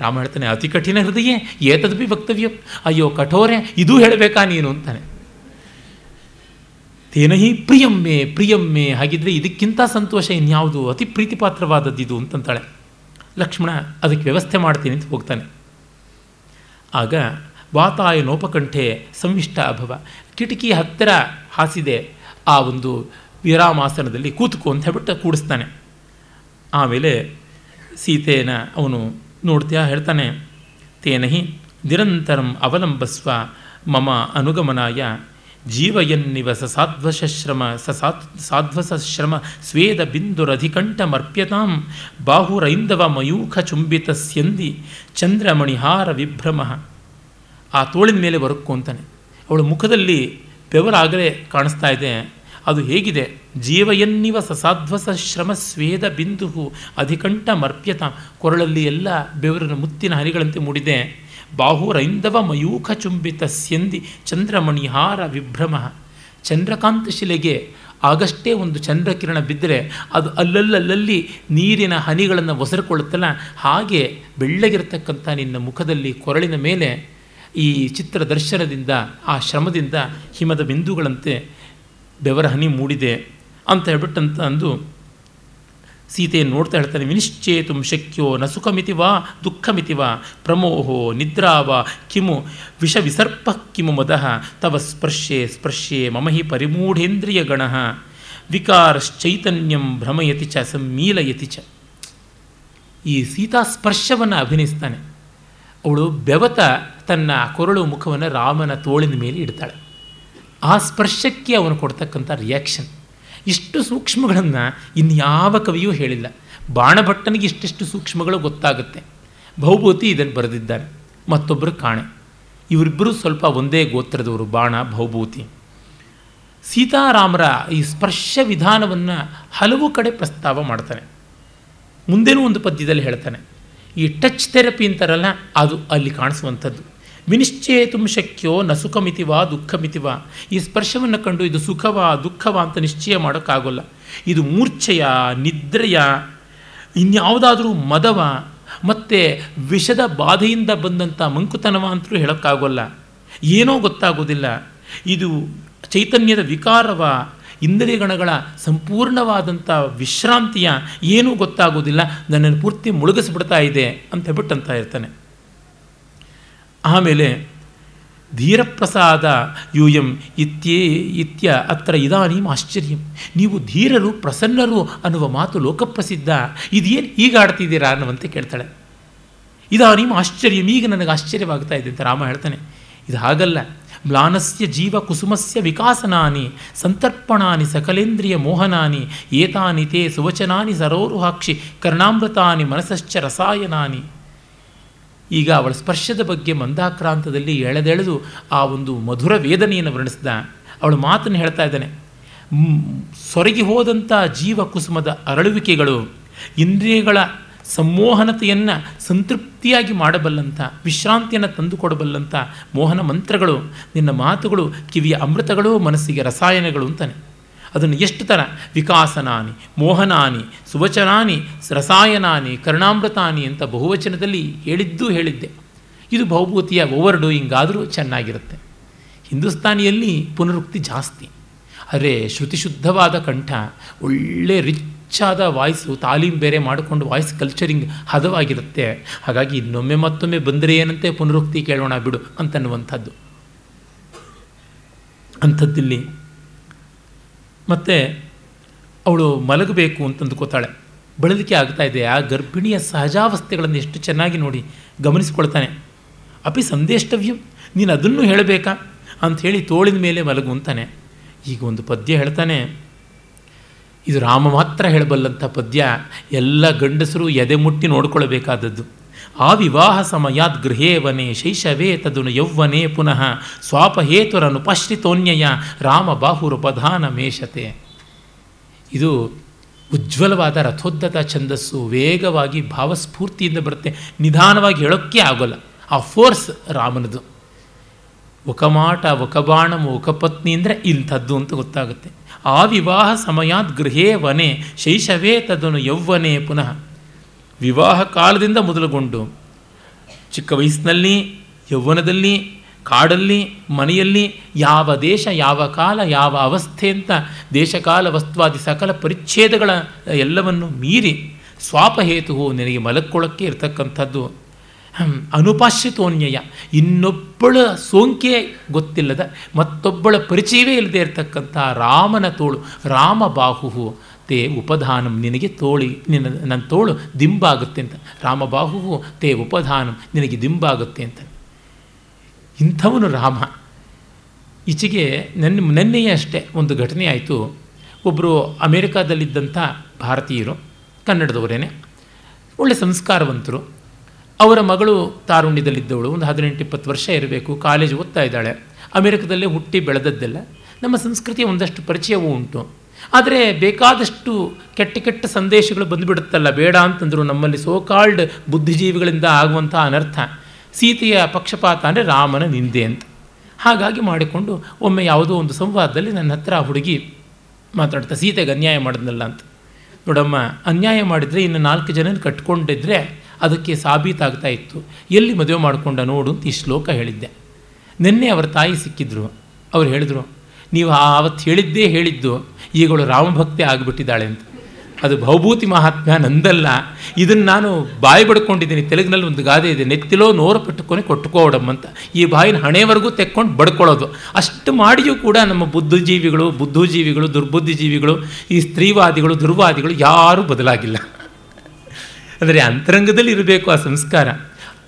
ರಾಮ ಹೇಳ್ತಾನೆ, ಅತಿ ಕಠಿಣ ಹೃದಯ, ಏತದಪಿ ವಕ್ತವ್ಯ. ಅಯ್ಯೋ ಕಠೋರೆ, ಇದೂ ಹೇಳಬೇಕಾ ನೀನು ಅಂತಾನೆ. ತೇನಹಿ ಪ್ರಿಯಮ್ಮೆ ಪ್ರಿಯಮ್ಮೆ ಹಾಗಿದ್ರೆ ಇದಕ್ಕಿಂತ ಸಂತೋಷ ಇನ್ಯಾವುದು? ಅತಿ ಪ್ರೀತಿಪಾತ್ರವಾದದ್ದು ಇದು ಅಂತಂತಾಳೆ. ಲಕ್ಷ್ಮಣ ಅದಕ್ಕೆ ವ್ಯವಸ್ಥೆ ಮಾಡ್ತೀನಿ ಅಂತ ಹೋಗ್ತಾನೆ. ಆಗ ವಾತಾಯನೋಪಕಂಠೆ ಸಂವಿಷ್ಟ ಅಭವ. ಕಿಟಕಿ ಹತ್ತಿರ ಹಾಸಿದೆ ಆ ಒಂದು ವಿರಾಮಾಸನದಲ್ಲಿ ಕೂತ್ಕೋ ಅಂತ ಹೇಳ್ಬಿಟ್ಟು ಕೂಡಿಸ್ತಾನೆ. ಆಮೇಲೆ ಸೀತೆನ ಅವನು ನೋಡ್ತೀಯ ಹೇಳ್ತಾನೆ, ತೇನಹಿ ನಿರಂತರಂ ಅವಲಂಬಸ್ವ ಮಮ ಅನುಗಮನಾಯ ಜೀವಯನ್ನಿವ ಸ ಸಾಧ್ವಶ್ರಮ ಸ ಸಾತ್ ಸಾಧ್ವಸಶ್ರಮ, ಸ್ವೇದ ಬಿಂದುರಧಿಕಂಠಮರ್ಪ್ಯತಾಂ ಬಾಹುರೈಂದವ ಮಯೂಖ ಚುಂಬಿತಸ್ಯಂದಿ ಚಂದ್ರಮಣಿಹಾರ ವಿಭ್ರಮ. ಆ ತೋಳಿನ ಮೇಲೆ ಬರಕ್ಕು ಅಂತಾನೆ. ಅವಳ ಮುಖದಲ್ಲಿ ಬೆವರಾಗಲೇ ಕಾಣಿಸ್ತಾ ಇದೆ. ಅದು ಹೇಗಿದೆ? ಜೀವಯನ್ನಿವ ಸಸಾಧ್ವಸ ಶ್ರಮ ಸ್ವೇದ ಬಿಂದು ಅಧಿಕಂಠ ಮರ್ಪ್ಯತ ಕೊರಳಲ್ಲಿ ಎಲ್ಲ ಬೆವರಿನ ಮುತ್ತಿನ ಹರಿಗಳಂತೆ ಮೂಡಿದೆ. ಬಾಹುರೈಂದವ ಮಯೂಖ ಚುಂಬಿತ ಸ್ಯಂದಿ ಚಂದ್ರಮಣಿಹಾರ ವಿಭ್ರಮ. ಚಂದ್ರಕಾಂತ ಶಿಲೆಗೆ ಆಗಷ್ಟೇ ಒಂದು ಚಂದ್ರಕಿರಣ ಬಿದ್ದರೆ ಅದು ಅಲ್ಲಲ್ಲಲ್ಲಿ ನೀರಿನ ಹನಿಗಳನ್ನು ಒಸರಿಕೊಳ್ಳುತ್ತಲ್ಲ ಹಾಗೆ ಬೆಳ್ಳಗಿರತಕ್ಕಂಥ ನಿನ್ನ ಮುಖದಲ್ಲಿ ಕೊರಳಿನ ಮೇಲೆ ಈ ಚಿತ್ರ ದರ್ಶನದಿಂದ ಆ ಶ್ರಮದಿಂದ ಹಿಮದ ಬಿಂದುಗಳಂತೆ ಬೆವರ ಹನಿ ಮೂಡಿದೆ ಅಂತ ಹೇಳ್ಬಿಟ್ಟಂತ ಅಂದು ಸೀತೆಯನ್ನು ನೋಡ್ತಾ ಹೇಳ್ತಾನೆ, ವಿನಿಶ್ಚೇತು ಶಕ್ಯೋ ನ ಸುಖಮಿತಿ ವಾ, ದುಃಖಮಿತಿ ವಾ, ಪ್ರಮೋಹೋ ನಿದ್ರಾ ವಾ, ಕಿಮು ವಿಷ ವಿಸರ್ಪ ಕಿಮು ಮದಃ, ತವ ಸ್ಪರ್ಶೆ ಸ್ಪರ್ಶೆ ಮಮ ಹಿ ಪರಿಮೂಢೇಂದ್ರಿಯ ಗಣ ವಿಕಾರಶ್ಚೈತನ್ಯಂ ಭ್ರಮಯತಿ ಚ ಸಮ್ಮೀಲಯತಿ ಚ. ಈ ಸೀತಾ ಸ್ಪರ್ಶವನ್ನು ಅಭಿನಯಿಸ್ತಾನೆ. ಅವಳು ಬೆವತ ತನ್ನ ಕೊರಳು ಮುಖವನ್ನು ರಾಮನ ತೋಳಿನ ಮೇಲೆ ಇಡ್ತಾಳೆ. ಆ ಸ್ಪರ್ಶಕ್ಕೆ ಅವನು ಕೊಡ್ತಕ್ಕಂಥ ರಿಯಾಕ್ಷನ್ ಇಷ್ಟು ಸೂಕ್ಷ್ಮಗಳನ್ನು ಇನ್ಯಾವ ಕವಿಯೂ ಹೇಳಿಲ್ಲ. ಬಾಣಭಟ್ಟನಿಗೆ ಇಷ್ಟಿಷ್ಟು ಸೂಕ್ಷ್ಮಗಳು ಗೊತ್ತಾಗುತ್ತೆ. ಭೌಭೂತಿ ಇದನ್ನು ಬರೆದಿದ್ದಾರೆ. ಮತ್ತೊಬ್ಬರು ಕಾಣೆ. ಇವರಿಬ್ಬರು ಸ್ವಲ್ಪ ಒಂದೇ ಗೋತ್ರದವರು, ಬಾಣ, ಭೌಭೂತಿ. ಸೀತಾರಾಮರ ಈ ಸ್ಪರ್ಶ ವಿಧಾನವನ್ನು ಹಲವು ಕಡೆ ಪ್ರಸ್ತಾವ ಮಾಡ್ತಾನೆ. ಮುಂದೇನೂ ಒಂದು ಪದ್ಯದಲ್ಲಿ ಹೇಳ್ತಾನೆ. ಈ ಟಚ್ ಥೆರಪಿ ಅಂತಾರಲ್ಲ, ಅದು ಅಲ್ಲಿ ಕಾಣಿಸುವಂಥದ್ದು. ವಿನಿಶ್ಚೇತು ಶಕ್ಯೋ ನ ಸುಖಮಿತಿವಾ ದುಃಖಮಿತಿವಾ ಈ ಸ್ಪರ್ಶವನ್ನು ಕಂಡು ಇದು ಸುಖವಾ, ದುಃಖವ ಅಂತ ನಿಶ್ಚಯ ಮಾಡೋಕ್ಕಾಗೋಲ್ಲ. ಇದು ಮೂರ್ಛೆಯ, ನಿದ್ರೆಯ, ಇನ್ಯಾವುದಾದರೂ ಮದವ ಮತ್ತು ವಿಷದ ಬಾಧೆಯಿಂದ ಬಂದಂಥ ಮಂಕುತನವ ಅಂತಲೂ ಹೇಳೋಕ್ಕಾಗೋಲ್ಲ. ಏನೋ ಗೊತ್ತಾಗೋದಿಲ್ಲ. ಇದು ಚೈತನ್ಯದ ವಿಕಾರವ, ಇಂದ್ರಿಯಗಣಗಳ ಸಂಪೂರ್ಣವಾದಂಥ ವಿಶ್ರಾಂತಿಯ, ಏನೂ ಗೊತ್ತಾಗೋದಿಲ್ಲ. ನನ್ನನ್ನು ಪೂರ್ತಿ ಮುಳುಗಿಸ್ಬಿಡ್ತಾ ಇದೆ ಅಂತ ಹೇಳ್ಬಿಟ್ಟು ಅಂತ ಇರ್ತಾನೆ. ಆಮೇಲೆ ಧೀರಪ್ರಸಾದ ಯೂಯಂ ಇತ್ಯೇ ಇತ್ಯ ಅತ್ರ ಇದಾನೀಂ ಆಶ್ಚರ್ಯಂ. ನೀವು ಧೀರರು ಪ್ರಸನ್ನರು ಅನ್ನುವ ಮಾತು ಲೋಕಪ್ರಸಿದ್ಧ. ಇದೇನು ಈಗ ಆಡ್ತಿದ್ದೀರಾ ಅನ್ನುವಂತೆ ಕೇಳ್ತಾಳೆ. ಇದಾನೀಂ ಆಶ್ಚರ್ಯಂ. ಈಗ ನನಗೆ ಆಶ್ಚರ್ಯವಾಗ್ತಾ ಇದೆ ಅಂತ ರಾಮ ಹೇಳ್ತಾನೆ. ಇದು ಹಾಗಲ್ಲ. ಮ್ಲಾನಸ್ಯ ಜೀವ ಕುಸುಮಸ್ಯ ವಿಕಾಸನಾನಿ, ಸಂತರ್ಪಣಾನಿ ಸಕಲೇಂದ್ರಿಯ ಮೋಹನಾನಿ, ಏತಾನಿ ತೇ ಸುವಚನಾನಿ ಸರೋರುಹಾಕ್ಷಿ, ಕರ್ಣಾಮೃತಾನಿ ಮನಸಶ್ಚ ರಸಾಯನಾನಿ. ಈಗ ಅವಳ ಸ್ಪರ್ಶದ ಬಗ್ಗೆ ಮಂದಾಕ್ರಾಂತದಲ್ಲಿ ಎಳೆದೆಳೆದು ಆ ಒಂದು ಮಧುರ ವೇದನೆಯನ್ನು ವರ್ಣಿಸಿದ. ಅವಳು ಮಾತನ್ನು ಹೇಳ್ತಾ ಇದ್ದಾನೆ ಸೊರಗಿ ಹೋದಂಥ ಜೀವ ಕುಸುಮದ ಅರಳುವಿಕೆಗಳು ಇಂದ್ರಿಯಗಳ ಸಂಮೋಹನತೆಯನ್ನು ಸಂತೃಪ್ತಿಯಾಗಿ ಮಾಡಬಲ್ಲಂಥ ವಿಶ್ರಾಂತಿಯನ್ನು ತಂದುಕೊಡಬಲ್ಲಂಥ ಮೋಹನ ಮಂತ್ರಗಳು, ನಿನ್ನ ಮಾತುಗಳು ಕಿವಿಯ ಅಮೃತಗಳು ಮನಸ್ಸಿಗೆ ರಸಾಯನಗಳು ಅಂತಾನೆ. ಅದನ್ನು ಎಷ್ಟು ಥರ ವಿಕಾಸನಾನಿ, ಮೋಹನಾನಿ, ಸುವಚನಾನಿ, ರಸಾಯನಾನಿ, ಕರ್ಣಾಮೃತಾನಿ ಅಂತ ಬಹುವಚನದಲ್ಲಿ ಹೇಳಿದ್ದೂ ಹೇಳಿದ್ದೆ. ಇದು ಬಹುಭೂತಿಯ ಓವರ್ ಡೂಯಿಂಗ್ ಆದರೂ ಚೆನ್ನಾಗಿರುತ್ತೆ. ಹಿಂದೂಸ್ತಾನಿಯಲ್ಲಿ ಪುನರುಕ್ತಿ ಜಾಸ್ತಿ. ಆದರೆ ಶ್ರುತಿಶುದ್ಧವಾದ ಕಂಠ, ಒಳ್ಳೆ ರಿಚ್ಚಾದ ವಾಯ್ಸು, ತಾಲೀಮ್ ಬೇರೆ ಮಾಡಿಕೊಂಡು ವಾಯ್ಸ್ ಕಲ್ಚರಿಂಗ್ ಹದವಾಗಿರುತ್ತೆ. ಹಾಗಾಗಿ ಇನ್ನೊಮ್ಮೆ ಮತ್ತೊಮ್ಮೆ ಬಂದರೆ ಏನಂತೆ ಪುನರುಕ್ತಿ ಕೇಳೋಣ ಬಿಡು ಅಂತನ್ನುವಂಥದ್ದು. ಅಂಥದ್ದಿಲ್ಲಿ ಮತ್ತು ಅವಳು ಮಲಗಬೇಕು ಅಂತಂದುಕೋತಾಳೆ ಬಳಲಿಕೆ ಆಗ್ತಾ ಇದೆ. ಆ ಗರ್ಭಿಣಿಯ ಸಹಜಾವಸ್ಥೆಗಳನ್ನು ಎಷ್ಟು ಚೆನ್ನಾಗಿ ನೋಡಿ ಗಮನಿಸ್ಕೊಳ್ತಾನೆ. ಅಪಿ ಸಂದೇಷ್ಟವ್ಯಂ, ನೀನು ಅದನ್ನು ಹೇಳಬೇಕಾ? ಅಂಥೇಳಿ ತೋಳಿನ ಮೇಲೆ ಮಲಗು ಅಂತಾನೆ. ಈಗ ಒಂದು ಪದ್ಯ ಹೇಳ್ತಾನೆ. ಇದು ರಾಮ ಮಾತ್ರ ಹೇಳಬಲ್ಲಂಥ ಪದ್ಯ. ಎಲ್ಲ ಗಂಡಸರು ಎದೆ ಮುಟ್ಟಿ ನೋಡ್ಕೊಳ್ಬೇಕಾದದ್ದು. ಆ ವಿವಾಹ ಸಮಯಾತ್ ಗೃಹೇ ವನೆ ಶೈಶವೇ ತದನು ಯೌವನೆ ಪುನಃ ಸ್ವಾಪಹೇತುರನುಪಶ್ರಿತೋನ್ಯಯ ರಾಮ ಬಾಹುರುಪಧಾನ ಮೇಷತೆ. ಇದು ಉಜ್ವಲವಾದ ರಥೋದ್ದತ ಛಂದಸ್ಸು ವೇಗವಾಗಿ ಭಾವಸ್ಫೂರ್ತಿಯಿಂದ ಬರುತ್ತೆ. ನಿಧಾನವಾಗಿ ಹೇಳೋಕ್ಕೆ ಆಗೋಲ್ಲ. ಆ ಫೋರ್ಸ್ ರಾಮನದು. ಒಕಮಾಟ ಒಕಬಾಣಮು ಒಕಪತ್ನಿ ಅಂದರೆ ಇಂಥದ್ದು ಅಂತ ಗೊತ್ತಾಗುತ್ತೆ. ಆ ವಿವಾಹ ಸಮಯಾತ್ ಗೃಹೇ ವನೆ ಶೈಶವೇ ತದನು ಯೌವ್ವನೆ ಪುನಃ ವಿವಾಹ ಕಾಲದಿಂದ ಮೊದಲುಗೊಂಡು, ಚಿಕ್ಕ ವಯಸ್ಸಿನಲ್ಲಿ, ಯೌವನದಲ್ಲಿ, ಕಾಡಲ್ಲಿ, ಮನೆಯಲ್ಲಿ, ಯಾವ ದೇಶ, ಯಾವ ಕಾಲ, ಯಾವ ಅವಸ್ಥೆ ಅಂತ ದೇಶಕಾಲ ವಸ್ತುವಾದಿ, ಸಕಲ ಪರಿಚ್ಛೇದಗಳ ಎಲ್ಲವನ್ನು ಮೀರಿ ಸ್ವಾಪಹೇತು ನಿನಗೆ ಮಲಕ್ಕೊಳಕ್ಕೆ ಇರತಕ್ಕಂಥದ್ದು. ಅನುಪಾಶ್ಯತೋನ್ಯಯ. ಇನ್ನೊಬ್ಬಳ ಸೋಂಕೆ ಗೊತ್ತಿಲ್ಲದ ಮತ್ತೊಬ್ಬಳ ಪರಿಚಯವೇ ಇಲ್ಲದೆ ಇರತಕ್ಕಂಥ ರಾಮನ ತೋಳು ರಾಮ ಬಾಹು ತೇ ಉಪಧಾನಂ ನಿನಗೆ ತೋಳಿ, ನಿನ್ನ, ನನ್ನ ತೋಳು ದಿಂಬಾಗುತ್ತೆ ಅಂತ. ರಾಮಬಾಹು ತೇ ಉಪಧಾನಂ ನಿನಗೆ ದಿಂಬಾಗುತ್ತೆ ಅಂತ. ಇಂಥವನು ರಾಮ. ಈಚೆಗೆ ನನ್ನ, ನೆನ್ನೆಯೇ ಅಷ್ಟೇ ಒಂದು ಘಟನೆ ಆಯಿತು. ಒಬ್ಬರು ಅಮೇರಿಕಾದಲ್ಲಿದ್ದಂಥ ಭಾರತೀಯರು, ಕನ್ನಡದವರೇನೆ, ಒಳ್ಳೆ ಸಂಸ್ಕಾರವಂತರು. ಅವರ ಮಗಳು ತಾರುಣ್ಯದಲ್ಲಿದ್ದವಳು, ಒಂದು ಹದಿನೆಂಟು, ಇಪ್ಪತ್ತು ವರ್ಷ ಇರಬೇಕು, ಕಾಲೇಜ್ ಓದ್ತಾ ಇದ್ದಾಳೆ. ಅಮೇರಿಕದಲ್ಲೇ ಹುಟ್ಟಿ ಬೆಳೆದದ್ದೆಲ್ಲ ನಮ್ಮ ಸಂಸ್ಕೃತಿಯ ಒಂದಷ್ಟು ಪರಿಚಯವೂ ಉಂಟು. ಆದರೆ ಬೇಕಾದಷ್ಟು ಕೆಟ್ಟ ಕೆಟ್ಟ ಸಂದೇಶಗಳು ಬಂದುಬಿಡುತ್ತಲ್ಲ, ಬೇಡ ಅಂತಂದರು ನಮ್ಮಲ್ಲಿ ಸೋಕಾಲ್ಡ್ ಬುದ್ಧಿಜೀವಿಗಳಿಂದ ಆಗುವಂಥ ಅನರ್ಥ, ಸೀತೆಯ ಪಕ್ಷಪಾತ ಅಂದರೆ ರಾಮನ ನಿಂದೆ ಅಂತ. ಹಾಗಾಗಿ ಮಾಡಿಕೊಂಡು ಒಮ್ಮೆ ಯಾವುದೋ ಒಂದು ಸಂವಾದದಲ್ಲಿ ನನ್ನ ಹತ್ರ ಆ ಹುಡುಗಿ ಮಾತಾಡ್ತಾ ಸೀತೆಗೆ ಅನ್ಯಾಯ ಮಾಡಿದ್ನಲ್ಲ ಅಂತ. ನೋಡಮ್ಮ, ಅನ್ಯಾಯ ಮಾಡಿದರೆ ಇನ್ನು ನಾಲ್ಕು ಜನನ ಕಟ್ಕೊಂಡಿದ್ರೆ ಅದಕ್ಕೆ ಸಾಬೀತಾಗ್ತಾ ಇತ್ತು. ಎಲ್ಲಿ ಮದುವೆ ಮಾಡಿಕೊಂಡ ನೋಡು ಅಂತ ಈ ಶ್ಲೋಕ ಹೇಳಿದ್ದೆ. ನಿನ್ನೆ ಅವರ ತಾಯಿ ಸಿಕ್ಕಿದ್ರು. ಅವ್ರು ಹೇಳಿದರು ನೀವು ಆವತ್ತು ಹೇಳಿದ್ದೇ ಹೇಳಿದ್ದು ಈಗಳು ರಾಮಭಕ್ತಿ ಆಗಿಬಿಟ್ಟಿದ್ದಾಳೆ ಅಂತ. ಅದು ಭವಭೂತಿ ಮಹಾತ್ಮ್ಯ ನಂದಲ್ಲ. ಇದನ್ನು ನಾನು ಬಾಯಿ ಬಡ್ಕೊಂಡಿದ್ದೀನಿ, ತೆಲುಗಿನಲ್ಲಿ ಒಂದು ಗಾದೆ ಇದೆ, ನೆತ್ತಿಲೋ ನೋರು ಪಟ್ಟುಕೊನೆ ಕೊಟ್ಟುಕೋಡಮ್ ಅಂತ. ಈ ಬಾಯಿನ ಹಣೆವರೆಗೂ ತೆಕ್ಕೊಂಡು ಬಡ್ಕೊಳ್ಳೋದು. ಅಷ್ಟು ಮಾಡಿಯೂ ಕೂಡ ನಮ್ಮ ಬುದ್ಧಿಜೀವಿಗಳು ಬುದ್ಧಿಜೀವಿಗಳು, ದುರ್ಬುದ್ಧಿಜೀವಿಗಳು, ಈ ಸ್ತ್ರೀವಾದಿಗಳು, ದುರ್ವಾದಿಗಳು ಯಾರೂ ಬದಲಾಗಿಲ್ಲ. ಅಂದರೆ ಅಂತರಂಗದಲ್ಲಿ ಇರಬೇಕು ಆ ಸಂಸ್ಕಾರ.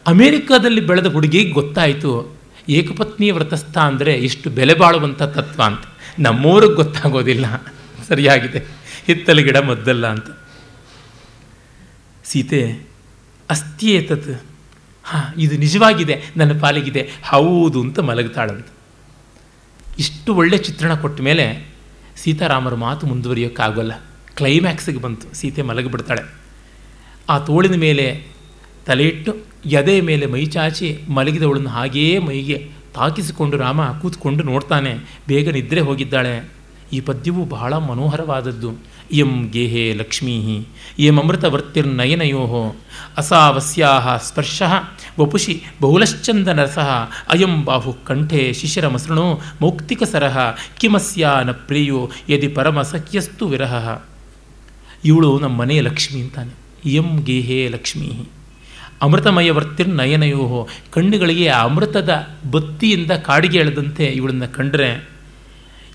ಅಮೇರಿಕಾದಲ್ಲಿ ಬೆಳೆದ ಹುಡುಗಿಗೆ ಗೊತ್ತಾಯಿತು ಏಕಪತ್ನಿ ವ್ರತಸ್ಥ ಅಂದರೆ ಇಷ್ಟು ಬೆಲೆ ಬಾಳುವಂಥ ತತ್ವ ಅಂತ. ನಮ್ಮೂರಿಗೆ ಗೊತ್ತಾಗೋದಿಲ್ಲ. ಸರಿಯಾಗಿದೆ. ಹಿತ್ತಲ ಗಿಡ ಮದ್ದಲ್ಲ ಅಂತ. ಸೀತೆ ಅಸ್ತಿಯೇತತ್ ಹಾಂ, ಇದು ನಿಜವಾಗಿದೆ. ನನ್ನ ಪಾಲಿಗಿದೆ. ಹೌದು ಅಂತ ಮಲಗ್ತಾಳಂತ. ಇಷ್ಟು ಒಳ್ಳೆ ಚಿತ್ರಣ ಕೊಟ್ಟ ಮೇಲೆ ಸೀತಾರಾಮರ ಮಾತು ಮುಂದುವರಿಯೋಕ್ಕಾಗೋಲ್ಲ. ಕ್ಲೈಮ್ಯಾಕ್ಸಿಗೆ ಬಂತು. ಸೀತೆ ಮಲಗಿಬಿಡ್ತಾಳೆ. ಆ ತೋಳಿನ ಮೇಲೆ ತಲೆ ಎದೆ ಮೇಲೆ ಮೈ ಚಾಚಿ ಮಲಗಿದವಳನ್ನು ಹಾಗೆಯೇ ಮೈಗೆ ತಾಕಿಸಿಕೊಂಡು ರಾಮ ಕೂತ್ಕೊಂಡು ನೋಡ್ತಾನೆ. ಬೇಗ ನಿದ್ರೆ ಹೋಗಿದ್ದಾಳೆ. ಈ ಪದ್ಯವು ಬಹಳ ಮನೋಹರವಾದದ್ದು. ಇಯಂ ಗೇಹೆ ಲಕ್ಷ್ಮೀ ಇಯಂ ಅಮೃತವರ್ತಿರ್ನಯನಯೋ. ಅಸಾವಸ್ಯಾ ಸ್ಪರ್ಶ. ವಪುಷಿ ಬಹುಲಶ್ಚಂದನರಸಃ. ಅಯಂ ಬಾಹು ಕಂಠೆ ಶಿಶಿರ ಮಸೃಣೋ ಮೌಕ್ತಿಕಸರಃ. ಕಿಮಸ್ಯಾನ ನ ಪ್ರಿಯೋ. ಯದಿ ಪರಮಸಖ್ಯಸ್ತು ವಿರಹ. ಇವಳು ನಮ್ಮ ಮನೆಯ ಲಕ್ಷ್ಮಿ ಅಂತಾನೆ. ಇಯಂ ಗೇಹೆ ಲಕ್ಷ್ಮೀ ಅಮೃತಮಯ ವರ್ತಿರ್ನಯನಯೋ ಕಣ್ಣುಗಳಿಗೆ ಅಮೃತದ ಬತ್ತಿಯಿಂದ ಕಾಡಿಗೆ ಎಳೆದಂತೆ ಇವಳನ್ನು ಕಂಡ್ರೆ,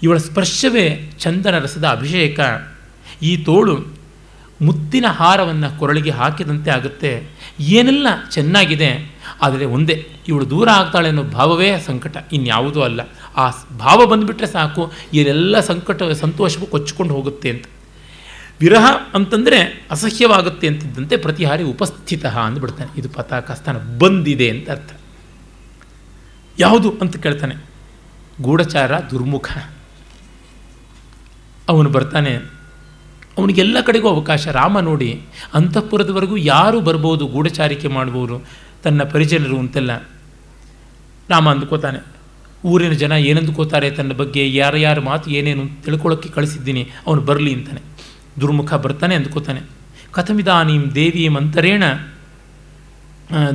ಇವಳ ಸ್ಪರ್ಶವೇ ಚಂದನ ರಸದ ಅಭಿಷೇಕ. ಈ ತೋಳು ಮುತ್ತಿನ ಹಾರವನ್ನು ಕೊರಳಿಗೆ ಹಾಕಿದಂತೆ ಆಗುತ್ತೆ. ಏನೆಲ್ಲ ಚೆನ್ನಾಗಿದೆ, ಆದರೆ ಒಂದೇ, ಇವಳು ದೂರ ಆಗ್ತಾಳೆ ಅನ್ನೋ ಭಾವವೇ ಸಂಕಟ, ಇನ್ಯಾವುದೂ ಅಲ್ಲ. ಆ ಭಾವ ಬಂದುಬಿಟ್ರೆ ಸಾಕು ಇದೆಲ್ಲ ಸಂಕಟ, ಸಂತೋಷವೂ ಕೊಚ್ಚಿಕೊಂಡು ಹೋಗುತ್ತೆ ಅಂತ. ವಿರಹ ಅಂತಂದರೆ ಅಸಹ್ಯವಾಗುತ್ತೆ ಅಂತಿದ್ದಂತೆ ಪ್ರತಿಹಾರಿ ಉಪಸ್ಥಿತ ಅಂದ್ಬಿಡ್ತಾನೆ ಇದು ಪತಾಕ ಸ್ಥಾನ ಬಂದಿದೆ ಅಂತ ಅರ್ಥ. ಯಾವುದು ಅಂತ ಕೇಳ್ತಾನೆ. ಗೂಢಚಾರ, ದುರ್ಮುಖ. ಅವನು ಬರ್ತಾನೆ. ಅವನಿಗೆಲ್ಲ ಕಡೆಗೂ ಅವಕಾಶ. ರಾಮ ನೋಡಿ ಅಂತಃಪುರದವರೆಗೂ ಯಾರು ಬರ್ಬೋದು, ಗೂಢಚಾರಿಕೆ ಮಾಡ್ಬೋದು ತನ್ನ ಪರಿಜನರು ಅಂತೆಲ್ಲ. ರಾಮ ಅಂದ್ಕೋತಾನೆ. ಊರಿನ ಜನ ಏನಂದುಕೋತಾರೆ? ತನ್ನ ಬಗ್ಗೆ ಯಾರ್ಯಾರ ಯಾರ ಮಾತು ಏನೇನು ತಿಳ್ಕೊಳ್ಳೋಕ್ಕೆ ಕಳಿಸಿದ್ದೀನಿ. ಅವನು ಬರಲಿ ಅಂತಾನೆ. ದುರ್ಮುಖ ಬರ್ತಾನೆ ಅಂದ್ಕೋತಾನೆ. ಕಥಮಿದಾನೀಂ ದೇವಿ ಮಂತರೇಣ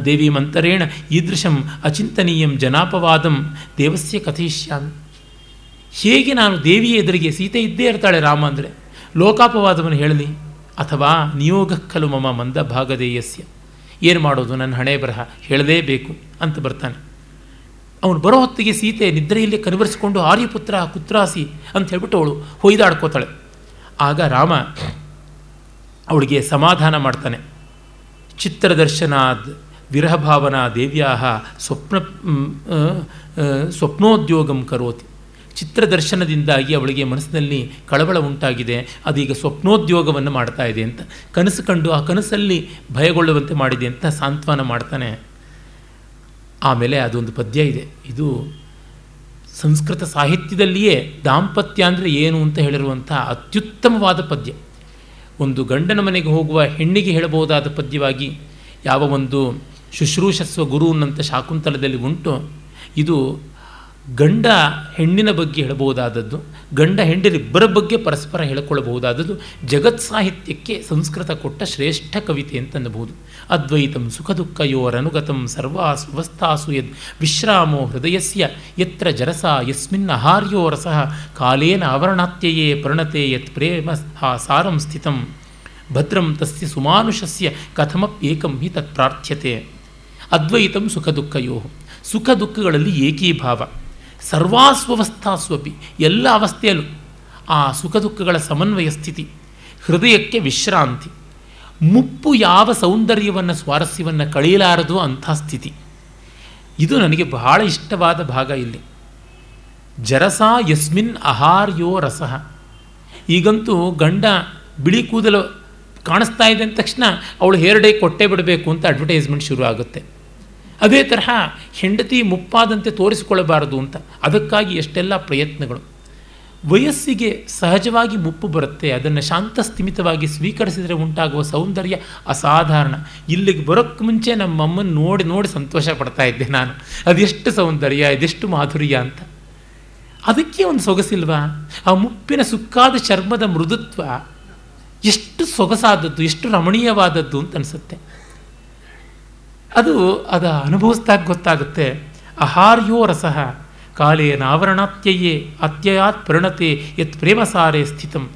ದೇವಿ ಮಂತರೇಣ ಈದೃಶಂ ಅಚಿಂತನೀಯಂ ಜನಾಪವಾದಂ ದೇವಸ್ಯ ಕಥಯಿಷ್ಯಾಮಿ. ಹೇಗೆ ನಾನು ದೇವಿಯ ಎದುರಿಗೆ ಸೀತೆ ಇದ್ದೇ ಇರ್ತಾಳೆ ರಾಮ ಅಂದರೆ? ಲೋಕಾಪವಾದವನ್ನು ಹೇಳಲಿ. ಅಥವಾ ನಿಯೋಗ ಖಲು ಮಮ ಮಂದ ಭಾಗದೇಯಸ್ಯ ಏನು ಮಾಡೋದು ನನ್ನ ಹಣೆ ಬರಹ? ಹೇಳಲೇಬೇಕು ಅಂತ ಬರ್ತಾನೆ. ಅವನು ಬರೋ ಹೊತ್ತಿಗೆ ಸೀತೆ ನಿದ್ರೆಯಲ್ಲಿ ಕನವರಿಸಿಕೊಂಡು ಆರ್ಯಪುತ್ರ ಕುತ್ರಾಸಿ ಅಂತ ಹೇಳ್ಬಿಟ್ಟು ಅವಳು ಹೊಯ್ದಾಡ್ಕೋತಾಳೆ. ಆಗ ರಾಮ ಅವಳಿಗೆ ಸಮಾಧಾನ ಮಾಡ್ತಾನೆ. ಚಿತ್ರದರ್ಶನಾದ್ ವಿರಹಭಾವನಾ ದೇವ್ಯಾ ಸ್ವಪ್ನ ಸ್ವಪ್ನೋದ್ಯೋಗಂ ಕರೋತಿ. ಚಿತ್ರದರ್ಶನದಿಂದಾಗಿ ಅವಳಿಗೆ ಮನಸ್ಸಿನಲ್ಲಿ ಕಳವಳ ಉಂಟಾಗಿದೆ. ಅದೀಗ ಸ್ವಪ್ನೋದ್ಯೋಗವನ್ನು ಮಾಡ್ತಾ ಇದೆ ಅಂತ. ಕನಸು ಕಂಡು ಆ ಕನಸಲ್ಲಿ ಭಯಗೊಳ್ಳುವಂತೆ ಮಾಡಿದೆ ಅಂತ ಸಾಂತ್ವನ ಮಾಡ್ತಾನೆ. ಆಮೇಲೆ ಅದೊಂದು ಪದ್ಯ ಇದೆ. ಇದು ಸಂಸ್ಕೃತ ಸಾಹಿತ್ಯದಲ್ಲಿಯೇ ದಾಂಪತ್ಯ ಅಂದರೆ ಏನು ಅಂತ ಹೇಳಿರುವಂಥ ಅತ್ಯುತ್ತಮವಾದ ಪದ್ಯ. ಒಂದು ಗಂಡನ ಮನೆಗೆ ಹೋಗುವ ಹೆಣ್ಣಿಗೆ ಹೇಳಬಹುದಾದ ಪದ್ಯವಾಗಿ ಯಾವ ಒಂದು ಶುಶ್ರೂಷಸ್ವ ಗುರು ಅನ್ನಂಥ ಶಾಕುಂತಲದಲ್ಲಿ ಉಂಟು. ಇದು ಗಂಡ ಹೆಣ್ಣಿನ ಬಗ್ಗೆ ಹೇಳಬಹುದಾದದ್ದು, ಗಂಡ ಹೆಂಡರಿಬ್ಬರ ಬಗ್ಗೆ ಪರಸ್ಪರ ಹೇಳಿಕೊಳ್ಳಬಹುದಾದದ್ದು ಜಗತ್ ಸಾಹಿತ್ಯಕ್ಕೆ ಸಂಸ್ಕೃತ ಕೊಟ್ಟ ಶ್ರೇಷ್ಠ ಕವಿತೆ ಅಂತನ್ನಬಹುದು. ಅದ್ವೈತಂ ಸುಖ ದುಃಖಯೋರನುಗತಂ ಸರ್ವಾಸು ವಸ್ತಾಸು ಯದ್ ವಿಶ್ರಾಮೋ ಹೃದಯಸ್ಯ ಯತ್ರ ಜರಸ ಯಸ್ಮಿನ್ ಅಹಾರ್ಯೋ ರಸಃ ಕಾಲೇನ ಆವರಣಾತ್ಯಯೇ ಪರಿಣತೆ ಯತ್ ಪ್ರೇಮ ಸಾರಂ ಸ್ಥಿತಂ. ಭದ್ರಂ ತಸ್ಯ ಸುಮಾನುಷಸ್ಯ ಕಥಮಪ್ಯೇಕಂ ಹಿ ತತ್ ಪ್ರಾರ್ಥ್ಯತೆ ಅದ್ವೈತಂ ಸುಖ ದುಃಖಯೋ. ಸುಖ ದುಃಖಗಳಲ್ಲಿ ಏಕೀಭಾವ. ಸರ್ವಾಸ್ವವಸ್ಥಾಸ್ವಪಿ ಎಲ್ಲ ಅವಸ್ಥೆಯಲ್ಲೂ ಆ ಸುಖ ದುಃಖಗಳ ಸಮನ್ವಯ ಸ್ಥಿತಿ, ಹೃದಯಕ್ಕೆ ವಿಶ್ರಾಂತಿ, ಮುಪ್ಪು ಯಾವ ಸೌಂದರ್ಯವನ್ನು, ಸ್ವಾರಸ್ಯವನ್ನು ಕಳೆಯಲಾರದು ಅಂಥ ಸ್ಥಿತಿ. ಇದು ನನಗೆ ಬಹಳ ಇಷ್ಟವಾದ ಭಾಗ ಇಲ್ಲಿ. ಜರಸ ಯಸ್ಮಿನ್ ಅಹಾರ್ಯೋ ರಸಃ. ಈಗಂತೂ ಗಂಡ ಬಿಳಿ ಕೂದಲು ಕಾಣಿಸ್ತಾ ಇದೆ ಅಂದ ತಕ್ಷಣ ಅವಳು ಹೇರ್ ಕೊಟ್ಟೆ ಕೊಟ್ಟೇ ಬಿಡಬೇಕು ಅಂತ ಅಡ್ವರ್ಟೈಸ್ಮೆಂಟ್ ಶುರು ಆಗುತ್ತೆ ಅದೇ ತರಹ ಹೆಂಡತಿ ಮುಪ್ಪಾದಂತೆ ತೋರಿಸಿಕೊಳ್ಳಬಾರದು ಅಂತ. ಅದಕ್ಕಾಗಿ ಎಷ್ಟೆಲ್ಲ ಪ್ರಯತ್ನಗಳು. ವಯಸ್ಸಿಗೆ ಸಹಜವಾಗಿ ಮುಪ್ಪು ಬರುತ್ತೆ. ಅದನ್ನು ಶಾಂತ ಸ್ಥಿಮಿತವಾಗಿ ಸ್ವೀಕರಿಸಿದರೆ ಉಂಟಾಗುವ ಸೌಂದರ್ಯ ಅಸಾಧಾರಣ. ಇಲ್ಲಿಗೆ ಬರೋಕ್ಕೆ ಮುಂಚೆ ನಮ್ಮಮ್ಮನ ನೋಡಿ ನೋಡಿ ಸಂತೋಷ ಪಡ್ತಾ ಇದ್ದೆ ನಾನು. ಅದೆಷ್ಟು ಸೌಂದರ್ಯ ಅದೆಷ್ಟು ಮಾಧುರ್ಯ ಅಂತ. ಅದಕ್ಕೆ ಒಂದು ಸೊಗಸಿಲ್ವಾ? ಆ ಮುಪ್ಪಿನ ಸುಕ್ಕಾದ ಚರ್ಮದ ಮೃದುತ್ವ ಎಷ್ಟು ಸೊಗಸಾದದ್ದು, ಎಷ್ಟು ರಮಣೀಯವಾದದ್ದು ಅಂತ ಅನಿಸುತ್ತೆ. ಅದು ಅದ ಅನುಭವಿಸ್ದಾಗ ಗೊತ್ತಾಗುತ್ತೆ. ಅಹಾರ್ಯೋ ರಸಃ ಕಾಲೇನಾವರಣಾತ್ಯಯೇ ಅತ್ಯಯಾತ್ ಪರಿಣತೆ, ಯತ್ ಪ್ರೇಮಸಾರೆ ಸ್ಥಿತಂ.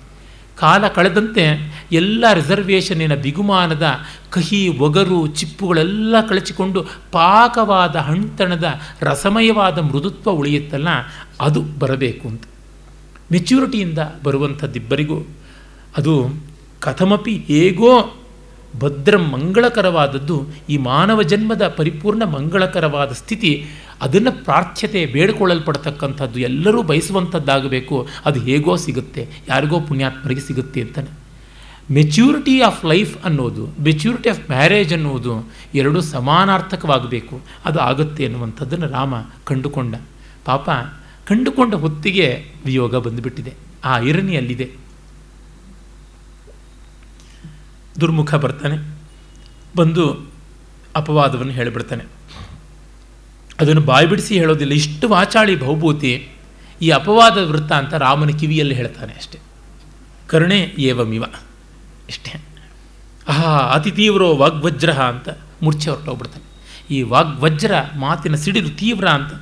ಕಾಲ ಕಳೆದಂತೆ ಎಲ್ಲ ರಿಸರ್ವೇಷನ್ನಿನ ಬಿಗುಮಾನದ ಕಹಿ, ಒಗರು, ಚಿಪ್ಪುಗಳೆಲ್ಲ ಕಳಚಿಕೊಂಡು ಪಾಕವಾದ ಹಣ್ತಣದ ರಸಮಯವಾದ ಮೃದುತ್ವ ಉಳಿಯುತ್ತಲ್ಲ, ಅದು ಬರಬೇಕು ಅಂತ. ಮೆಚ್ಯೂರಿಟಿಯಿಂದ ಬರುವಂಥದ್ದಿಬ್ಬರಿಗೂ ಅದು ಕಥಮಪಿ ಹೇಗೋ ಭದ್ರ ಮಂಗಳಕರವಾದದ್ದು ಈ ಮಾನವ ಜನ್ಮದ ಪರಿಪೂರ್ಣ ಮಂಗಳಕರವಾದ ಸ್ಥಿತಿ, ಅದನ್ನು ಪ್ರಾರ್ಥ್ಯತೆ ಬೇಡಿಕೊಳ್ಳಲ್ಪಡ್ತಕ್ಕಂಥದ್ದು ಎಲ್ಲರೂ ಬಯಸುವಂಥದ್ದಾಗಬೇಕು. ಅದು ಹೇಗೋ ಸಿಗುತ್ತೆ, ಯಾರಿಗೋ ಪುಣ್ಯಾತ್ಮರಿಗೆ ಸಿಗುತ್ತೆ ಅಂತಾನೆ. ಮೆಚ್ಯೂರಿಟಿ ಆಫ್ ಲೈಫ್ ಅನ್ನೋದು ಮೆಚ್ಯೂರಿಟಿ ಆಫ್ ಮ್ಯಾರೇಜ್ ಅನ್ನೋದು ಎರಡೂ ಸಮಾನಾರ್ಥಕವಾಗಬೇಕು. ಅದು ಆಗುತ್ತೆ ಅನ್ನುವಂಥದ್ದನ್ನು ರಾಮ ಕಂಡುಕೊಂಡ. ಪಾಪ, ಕಂಡುಕೊಂಡ ಹೊತ್ತಿಗೆ ವಿಯೋಗ ಬಂದುಬಿಟ್ಟಿದೆ. ಆ ಐರನಿ ಅಲ್ಲಿದೆ ದುರ್ಮುಖ ಬರ್ತಾನೆ, ಬಂದು ಅಪವಾದವನ್ನು ಹೇಳಿಬಿಡ್ತಾನೆ. ಅದನ್ನು ಬಾಯ್ಬಿಡಿಸಿ ಹೇಳೋದಿಲ್ಲ. ಇಷ್ಟು ವಾಚಾಳಿ ಬಹುಭೂತಿ ಈ ಅಪವಾದ ವೃತ್ತ ಅಂತ ರಾಮನ ಕಿವಿಯಲ್ಲಿ ಹೇಳ್ತಾನೆ ಅಷ್ಟೆ. ಕರುಣೆ ಏವಮಿವ ಇಷ್ಟೇ. ಆಹಾ, ಅತಿ ತೀವ್ರೋ ವಾಗ್ವಜ್ರ ಅಂತ ಮೂರ್ಛೆ ಹೊರಟೋಗ್ಬಿಡ್ತಾನೆ. ಈ ವಾಗ್ವಜ್ರ ಮಾತಿನ ಸಿಡಿಲು ತೀವ್ರ ಅಂತ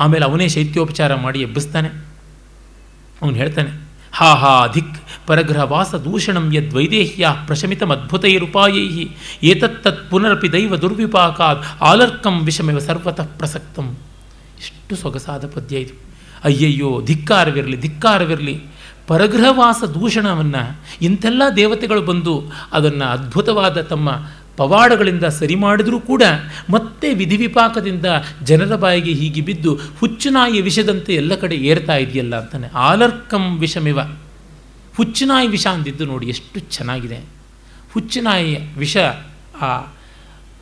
ಆಮೇಲೆ ಅವನೇ ಶೈತ್ಯೋಪಚಾರ ಮಾಡಿ ಎಬ್ಬಿಸ್ತಾನೆ. ಅವನು ಹೇಳ್ತಾನೆ, ಹಾ ಹಾ ಧಿಕ್ ಪರಗ್ರಹವಾಸ ದೂಷಣಂ ಯದ್ವೈದೇಹ್ಯ ಪ್ರಶಮಿತಮದ್ಭುತೈರುಪಾಯೈ ಏತತ್ತತ್ ಪುನರಪಿ ದೈವ ದುರ್ವಿಪಾಕಾತ್ ಆಲರ್ಕಂ ವಿಷಮಿವ ಸರ್ವತಃ ಪ್ರಸಕ್ತಂ. ಎಷ್ಟು ಸೊಗಸಾದ ಪದ್ಯ ಇದು. ಅಯ್ಯಯ್ಯೋ, ಧಿಕ್ಕಾರವಿರಲಿ ಧಿಕ್ಕಾರವಿರಲಿ. ಪರಗ್ರಹವಾಸ ದೂಷಣವನ್ನು ಇಂಥೆಲ್ಲ ದೇವತೆಗಳು ಬಂದು ಅದನ್ನು ಅದ್ಭುತವಾದ ತಮ್ಮ ಪವಾಡಗಳಿಂದ ಸರಿ ಮಾಡಿದರೂ ಕೂಡ ಮತ್ತೆ ವಿಧಿವಿಪಾಕದಿಂದ ಜನರ ಬಾಯಿಗೆ ಹೀಗೆ ಬಿದ್ದು ಹುಚ್ಚುನಾಯಿಯ ವಿಷದಂತೆ ಎಲ್ಲ ಕಡೆ ಏರ್ತಾ ಇದೆಯಲ್ಲ ಅಂತಾನೆ. ಆಲರ್ಕಂ ವಿಷಮಿವ. ಹುಚ್ಚುನಾಯಿ ವಿಷ ಅಂದಿದ್ದು ನೋಡಿ ಎಷ್ಟು ಚೆನ್ನಾಗಿದೆ. ಹುಚ್ಚಿನಾಯಿ ವಿಷ, ಆ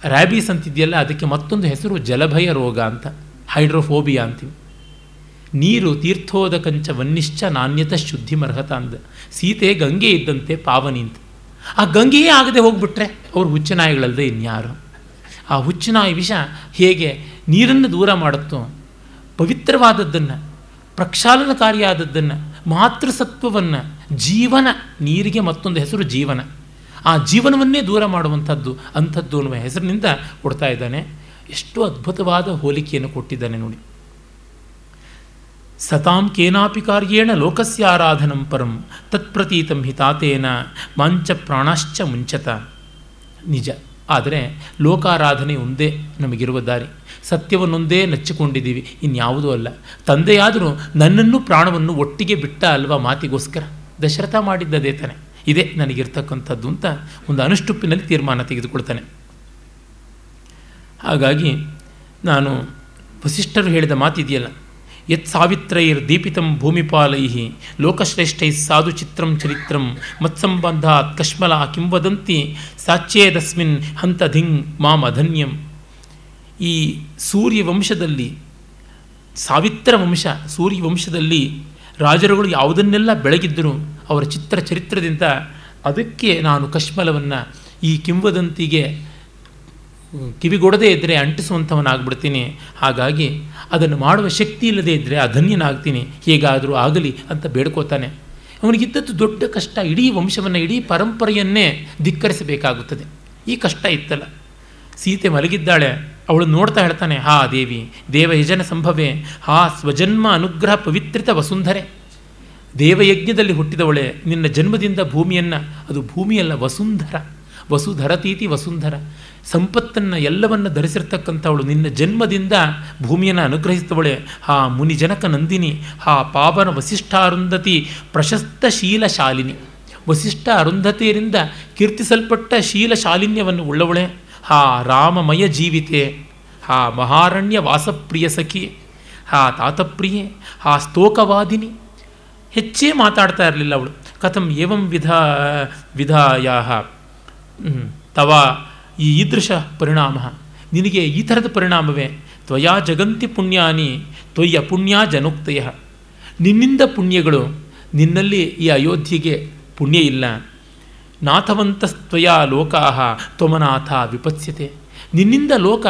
ರ್ಯಾಬೀಸ್ ಅಂತಿದೆಯಲ್ಲ, ಅದಕ್ಕೆ ಮತ್ತೊಂದು ಹೆಸರು ಜಲಭಯ ರೋಗ ಅಂತ ಹೈಡ್ರೋಫೋಬಿಯಾ ಅಂತೀವಿ. ನೀರು ತೀರ್ಥೋದಕಂಚ ವನ್ನಿಶ್ಚ ನಾಣ್ಯತ ಶುದ್ಧಿಮರ್ಹತ ಅಂದ. ಸೀತೆ ಗಂಗೆ ಇದ್ದಂತೆ ಪಾವನಿ ಅಂತ. ಆ ಗಂಗೆಯೇ ಆಗದೆ ಹೋಗ್ಬಿಟ್ರೆ ಅವರು ಹುಚ್ಚನಾಯಿಗಳಲ್ಲದೆ ಇನ್ಯಾರು? ಆ ಹುಚ್ಚನಾಯಿ ವಿಷ ಹೇಗೆ ನೀರನ್ನು ದೂರ ಮಾಡುತ್ತೋ, ಪವಿತ್ರವಾದದ್ದನ್ನು, ಪ್ರಕ್ಷಾಲನಕಾರಿಯಾದದ್ದನ್ನು, ಮಾತೃಸತ್ವವನ್ನು ಜೀವನ, ನೀರಿಗೆ ಮತ್ತೊಂದು ಹೆಸರು ಜೀವನ. ಆ ಜೀವನವನ್ನೇ ದೂರ ಮಾಡುವಂಥದ್ದು, ಅಂಥದ್ದು ಅನ್ನುವ ಹೆಸರಿನಿಂದ ಕೊಡ್ತಾ ಇದ್ದಾನೆ. ಎಷ್ಟು ಅದ್ಭುತವಾದ ಹೋಲಿಕೆಯನ್ನು ಕೊಟ್ಟಿದ್ದಾನೆ ನೋಡಿ. ಸತಾಂ ಕೇನಾಪಿ ಕಾರ್ಯೇಣ ಲೋಕಸ್ಯ ಆರಾಧನಂ ಪರಂ, ತತ್ಪ್ರತೀತಂ ಹಿತಾತೇನ, ಮಾಂಚ ಪ್ರಾಣಶ್ಚ ಮುಂಚತ. ನಿಜ. ಆದರೆ ಲೋಕಾರಾಧನೆ ಒಂದೇ ನಮಗಿರುವ ದಾರಿ. ಸತ್ಯವನ್ನೊಂದೇ ನಚ್ಚಿಕೊಂಡಿದ್ದೀವಿ, ಇನ್ಯಾವುದೂ ಅಲ್ಲ. ತಂದೆಯಾದರೂ ನನ್ನನ್ನು ಪ್ರಾಣವನ್ನು ಒಟ್ಟಿಗೆ ಬಿಟ್ಟ ಅಲ್ವಾ ಮಾತಿಗೋಸ್ಕರ? ದಶರಥ ಮಾಡಿದ್ದದೇ ತಾನೆ. ಇದೇ ನನಗಿರ್ತಕ್ಕಂಥದ್ದು ಅಂತ ಒಂದು ಅನುಷ್ಟುಪ್ಪಿನಲ್ಲಿ ತೀರ್ಮಾನ ತೆಗೆದುಕೊಳ್ತಾನೆ. ಹಾಗಾಗಿ ನಾನು ವಸಿಷ್ಠರು ಹೇಳಿದ ಮಾತಿದೆಯಲ್ಲ, ಯತ್ ಸಾವಿತ್ರೈರ್ ದೀಪಿತಂ ಭೂಮಿಪಾಲೈ ಲೋಕಶ್ರೇಷ್ಠೈ ಸಾಧು ಚಿತ್ರಂ ಚರಿತ್ರಂ ಮತ್ಸಂಬಂಧಾತ್ ಕಶ್ಮಲ ಕಿಂವದಂತಿ ಸಾಚ್ಯೇದಸ್ಮಿನ್ ಹಂತ ಧಿಂಗ್ ಮಾಂ ಅಧನ್ಯಂ. ಈ ಸೂರ್ಯವಂಶದಲ್ಲಿ, ಸಾವಿತ್ರ ವಂಶ ಸೂರ್ಯವಂಶದಲ್ಲಿ ರಾಜರುಗಳು ಯಾವುದನ್ನೆಲ್ಲ ಬೆಳಗಿದ್ದರೂ ಅವರ ಚಿತ್ರ ಚರಿತ್ರದಿಂದ ಅದಕ್ಕೆ ನಾನು ಕಶ್ಮಲವನ್ನು ಈ ಕಿಂವದಂತಿಗೆ ಕಿವಿಗೊಡದೇ ಇದ್ದರೆ ಅಂಟಿಸುವಂಥವನಾಗ್ಬಿಡ್ತೀನಿ. ಹಾಗಾಗಿ ಅದನ್ನು ಮಾಡುವ ಶಕ್ತಿ ಇಲ್ಲದೇ ಇದ್ದರೆ ಅಧನ್ಯನಾಗ್ತೀನಿ ಹೇಗಾದರೂ ಆಗಲಿ ಅಂತ ಬೇಡ್ಕೋತಾನೆ. ಅವನಿಗಿದ್ದದ್ದು ದೊಡ್ಡ ಕಷ್ಟ, ಇಡೀ ವಂಶವನ್ನು, ಇಡೀ ಪರಂಪರೆಯನ್ನೇ ಧಿಕ್ಕರಿಸಬೇಕಾಗುತ್ತದೆ. ಈ ಕಷ್ಟ ಇತ್ತಲ್ಲ. ಸೀತೆ ಮಲಗಿದ್ದಾಳೆ. ಅವಳು ನೋಡ್ತಾ ಹೇಳ್ತಾನೆ, ಹಾ ದೇವಿ, ದೇವಯಜನ ಸಂಭವೆ, ಹಾ ಸ್ವಜನ್ಮ ಅನುಗ್ರಹ ಪವಿತ್ರಿತ ವಸುಂಧರೆ. ದೇವಯಜ್ಞದಲ್ಲಿ ಹುಟ್ಟಿದವಳೆ, ನಿನ್ನ ಜನ್ಮದಿಂದ ಭೂಮಿಯನ್ನು, ಅದು ಭೂಮಿಯಲ್ಲ, ವಸುಂಧರ. ವಸುಧರತೀತಿ ವಸುಂಧರ. ಸಂಪತ್ತನ್ನು ಎಲ್ಲವನ್ನು ಧರಿಸಿರ್ತಕ್ಕಂಥವಳು, ನಿನ್ನ ಜನ್ಮದಿಂದ ಭೂಮಿಯನ್ನು ಅನುಗ್ರಹಿಸಿದವಳೆ. ಹಾ ಮುನಿಜನಕ ನಂದಿನಿ, ಹಾ ಪಾವನ ವಸಿಷ್ಠ ಅರುಂಧತಿ ಪ್ರಶಸ್ತ ಶೀಲಶಾಲಿನಿ. ವಸಿಷ್ಠ ಅರುಂಧತಿಯರಿಂದ ಕೀರ್ತಿಸಲ್ಪಟ್ಟ ಶೀಲಶಾಲಿನ್ಯವನ್ನು ಉಳ್ಳವಳೆ. ಹಾ ರಾಮಮಯ ಜೀವಿತೆ, ಹಾ ಮಹಾರಣ್ಯ ವಾಸಪ್ರಿಯ ಸಖಿ ಹಾ ತಾತಪ್ರಿಯೆ, ಹಾ ಸ್ತೋಕವಾದಿನಿ. ಹೆಚ್ಚೇ ಮಾತಾಡ್ತಾ ಇರಲಿಲ್ಲ ಅವಳು. ಕಥಂ ಏವಂ ವಿಧ ವಿಧಾಯ ತವ ಈ ಈದೃಶ ಪರಿಣಾಮ. ನಿನಗೆ ಈ ಥರದ ಪರಿಣಾಮವೇ? ತ್ವಯಾ ಜಗಂತಿ ಪುಣ್ಯಾನಿ ತ್ವಯ್ಯ ಪುಣ್ಯ ಜನುಕ್ತಯ. ನಿನ್ನಿಂದ ಪುಣ್ಯಗಳು, ನಿನ್ನಲ್ಲಿ ಈ ಅಯೋಧ್ಯೆಗೆ ಪುಣ್ಯ ಇಲ್ಲ. ನಾಥವಂತಸ್ತ್ವಯ ಲೋಕಾಹ ತ್ವಮನಾಥ ವಿಪತ್ಸ್ಯತೆ. ನಿನ್ನಿಂದ ಲೋಕ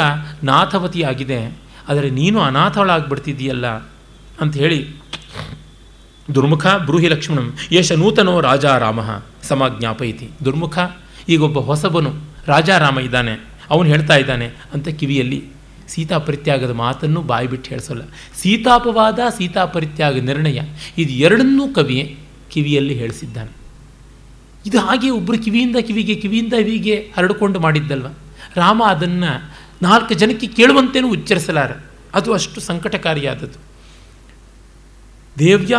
ನಾಥವತಿಯಾಗಿದೆ, ಆದರೆ ನೀನು ಅನಾಥಳಾಗ್ಬಿಡ್ತಿದ್ದೀಯಲ್ಲ ಅಂತ ಹೇಳಿ ದುರ್ಮುಖ ಬ್ರೂಹಿ ಲಕ್ಷ್ಮಣಂ, ಯಶ ನೂತನೋ ರಾಜ ರಾಮ ಸಮಾಜ್ಞಾಪಯಿತಿ. ದುರ್ಮುಖ, ಈಗೊಬ್ಬ ಹೊಸಬನು ರಾಜಾರಾಮ ಇದ್ದಾನೆ, ಅವನು ಹೇಳ್ತಾ ಇದ್ದಾನೆ ಅಂತ ಕಿವಿಯಲ್ಲಿ ಸೀತಾಪರಿತ್ಯಾಗದ ಮಾತನ್ನು ಬಾಯಿ ಬಿಟ್ಟು ಹೇಳಿಸೋಲ್ಲ. ಸೀತಾಪವಾದ ಸೀತಾಪರಿತ್ಯಾಗ ನಿರ್ಣಯ, ಇದು ಎರಡನ್ನೂ ಕವಿ ಕಿವಿಯಲ್ಲಿ ಹೇಳಿಸಿದ್ದಾನೆ. ಇದು ಹಾಗೆ ಒಬ್ಬರು ಕಿವಿಯಿಂದ ಕಿವಿಗೆ ಕಿವಿಯಿಂದ ಕಿವಿಗೆ ಹರಡಿಕೊಂಡು ಮಾಡಿದ್ದಲ್ವ? ರಾಮ ಅದನ್ನು ನಾಲ್ಕು ಜನಕ್ಕೆ ಕೇಳುವಂತೇನೂ ಉಚ್ಚರಿಸಲಾರ. ಅದು ಅಷ್ಟು ಸಂಕಟಕಾರಿಯಾದದ್ದು. ದೇವ್ಯಾ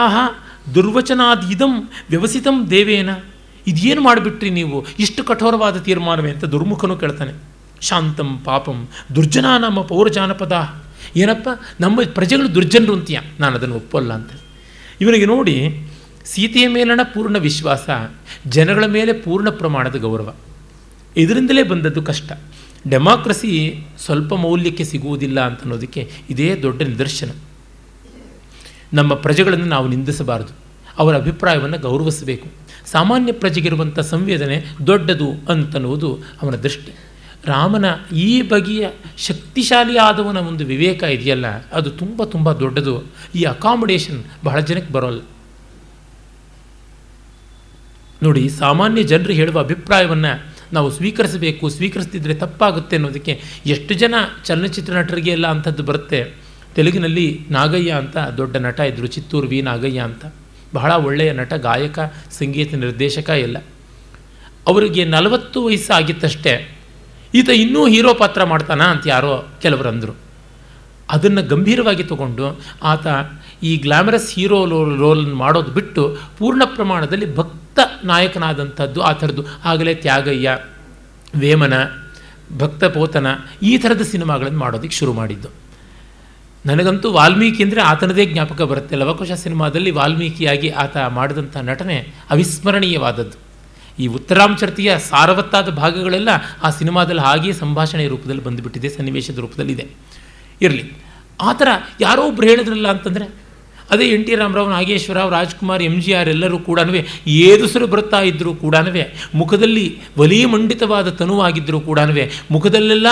ದುರ್ವಚನಾದೀದಂ ವ್ಯವಸಿತಂ ದೇವೇನ. ಇದೇನು ಮಾಡಿಬಿಟ್ರಿ ನೀವು? ಇಷ್ಟು ಕಠೋರವಾದ ತೀರ್ಮಾನವೇ ಅಂತ ದುರ್ಮುಖನು ಕೇಳ್ತಾನೆ. ಶಾಂತಂ ಪಾಪಂ ದುರ್ಜನ ನಮ್ಮ ಪೌರಜಾನಪದ ಏನಪ್ಪ? ನಮ್ಮ ಪ್ರಜೆಗಳು ದುರ್ಜನರು ಅಂತೀಯ. ನಾನು ಅದನ್ನು ಒಪ್ಪಲ್ಲ ಅಂತ. ಇವನಿಗೆ ನೋಡಿ ಸೀತೆಯ ಮೇಲಣ ಪೂರ್ಣ ವಿಶ್ವಾಸ, ಜನಗಳ ಮೇಲೆ ಪೂರ್ಣ ಪ್ರಮಾಣದ ಗೌರವ. ಇದರಿಂದಲೇ ಬಂದದ್ದು ಕಷ್ಟ. ಡೆಮಾಕ್ರಸಿ ಸ್ವಲ್ಪ ಮೌಲ್ಯಕ್ಕೆ ಸಿಗುವುದಿಲ್ಲ ಅಂತ ಅನ್ನೋದಕ್ಕೆ ಇದೇ ದೊಡ್ಡ ನಿದರ್ಶನ. ನಮ್ಮ ಪ್ರಜೆಗಳನ್ನು ನಾವು ನಿಂದಿಸಬಾರದು. ಅವರ ಅಭಿಪ್ರಾಯವನ್ನು ಗೌರವಿಸಬೇಕು. ಸಾಮಾನ್ಯ ಪ್ರಜೆಗಿರುವಂಥ ಸಂವೇದನೆ ದೊಡ್ಡದು ಅಂತನ್ನುವುದು ಅವನ ದೃಷ್ಟಿ. ರಾಮನ ಈ ಬಗೆಯ ಶಕ್ತಿಶಾಲಿಯಾದವನ ಒಂದು ವಿವೇಕ ಇದೆಯಲ್ಲ, ಅದು ತುಂಬ ತುಂಬ ದೊಡ್ಡದು. ಈ ಅಕಾಮಡೇಷನ್ ಬಹಳ ಜನಕ್ಕೆ ಬರೋಲ್ಲ. ನೋಡಿ, ಸಾಮಾನ್ಯ ಜನರು ಹೇಳುವ ಅಭಿಪ್ರಾಯವನ್ನು ನಾವು ಸ್ವೀಕರಿಸಬೇಕು, ಸ್ವೀಕರಿಸ್ತಿದ್ರೆ ತಪ್ಪಾಗುತ್ತೆ ಅನ್ನೋದಕ್ಕೆ ಎಷ್ಟು ಜನ ಚಲನಚಿತ್ರ ನಟರಿಗೆ ಎಲ್ಲ ಅಂಥದ್ದು ಬರುತ್ತೆ? ತೆಲುಗಿನಲ್ಲಿ ನಾಗಯ್ಯ ಅಂತ ದೊಡ್ಡ ನಟ ಇದ್ದರು ಚಿತ್ತೂರು ವಿ ನಾಗಯ್ಯ ಅಂತ. ಬಹಳ ಒಳ್ಳೆಯ ನಟ, ಗಾಯಕ, ಸಂಗೀತ ನಿರ್ದೇಶಕ ಎಲ್ಲ. ಅವರಿಗೆ ನಲವತ್ತು ವಯಸ್ಸು ಆಗಿತ್ತಷ್ಟೇ ಈತ ಇನ್ನೂ ಹೀರೋ ಪಾತ್ರ ಮಾಡ್ತಾನ ಅಂತ ಯಾರೋ ಕೆಲವರು ಅಂದರು ಅದನ್ನು ಗಂಭೀರವಾಗಿ ತಗೊಂಡು ಆತ ಈ ಗ್ಲಾಮರಸ್ ಹೀರೋ ರೋಲ್ ಮಾಡೋದು ಬಿಟ್ಟು ಪೂರ್ಣ ಪ್ರಮಾಣದಲ್ಲಿ ಭಕ್ತ ನಾಯಕನಾದಂಥದ್ದು, ಆ ಥರದ್ದು. ಆಗಲೇ ತ್ಯಾಗಯ್ಯ, ವೇಮನ, ಭಕ್ತ ಪೋತನ ಈ ಥರದ ಸಿನಿಮಾಗಳನ್ನು ಮಾಡೋದಕ್ಕೆ ಶುರು ಮಾಡಿದ್ದು. ನನಗಂತೂ ವಾಲ್ಮೀಕಿ ಅಂದರೆ ಆತನದೇ ಜ್ಞಾಪಕ ಬರುತ್ತೆ ಲವಕುಶ ಸಿನಿಮಾದಲ್ಲಿ ವಾಲ್ಮೀಕಿಯಾಗಿ ಆತ ಮಾಡಿದಂಥ ನಟನೆ ಅವಿಸ್ಮರಣೀಯವಾದದ್ದು. ಈ ಉತ್ತರಾಂಚರ್ತಿಯ ಸಾರವತ್ತಾದ ಭಾಗಗಳೆಲ್ಲ ಆ ಸಿನಿಮಾದಲ್ಲಿ ಹಾಗೆಯೇ ಸಂಭಾಷಣೆಯ ರೂಪದಲ್ಲಿ ಬಂದುಬಿಟ್ಟಿದೆ, ಸನ್ನಿವೇಶದ ರೂಪದಲ್ಲಿದೆ. ಇರಲಿ. ಆ ಥರ ಯಾರೋ ಒಬ್ರು ಹೇಳಿದ್ರಲ್ಲ ಅಂತಂದರೆ ಅದೇ N T Rama Rao Nageswara Rao Rajkumar M G R ಎಲ್ಲರೂ ಕೂಡ ಏದುಸರು ಬರ್ತಾ ಇದ್ದರೂ ಕೂಡ ಮುಖದಲ್ಲಿ ವಲೀಮಂಡಿತವಾದ ತನುವಾಗಿದ್ದರೂ ಕೂಡ ಮುಖದಲ್ಲೆಲ್ಲ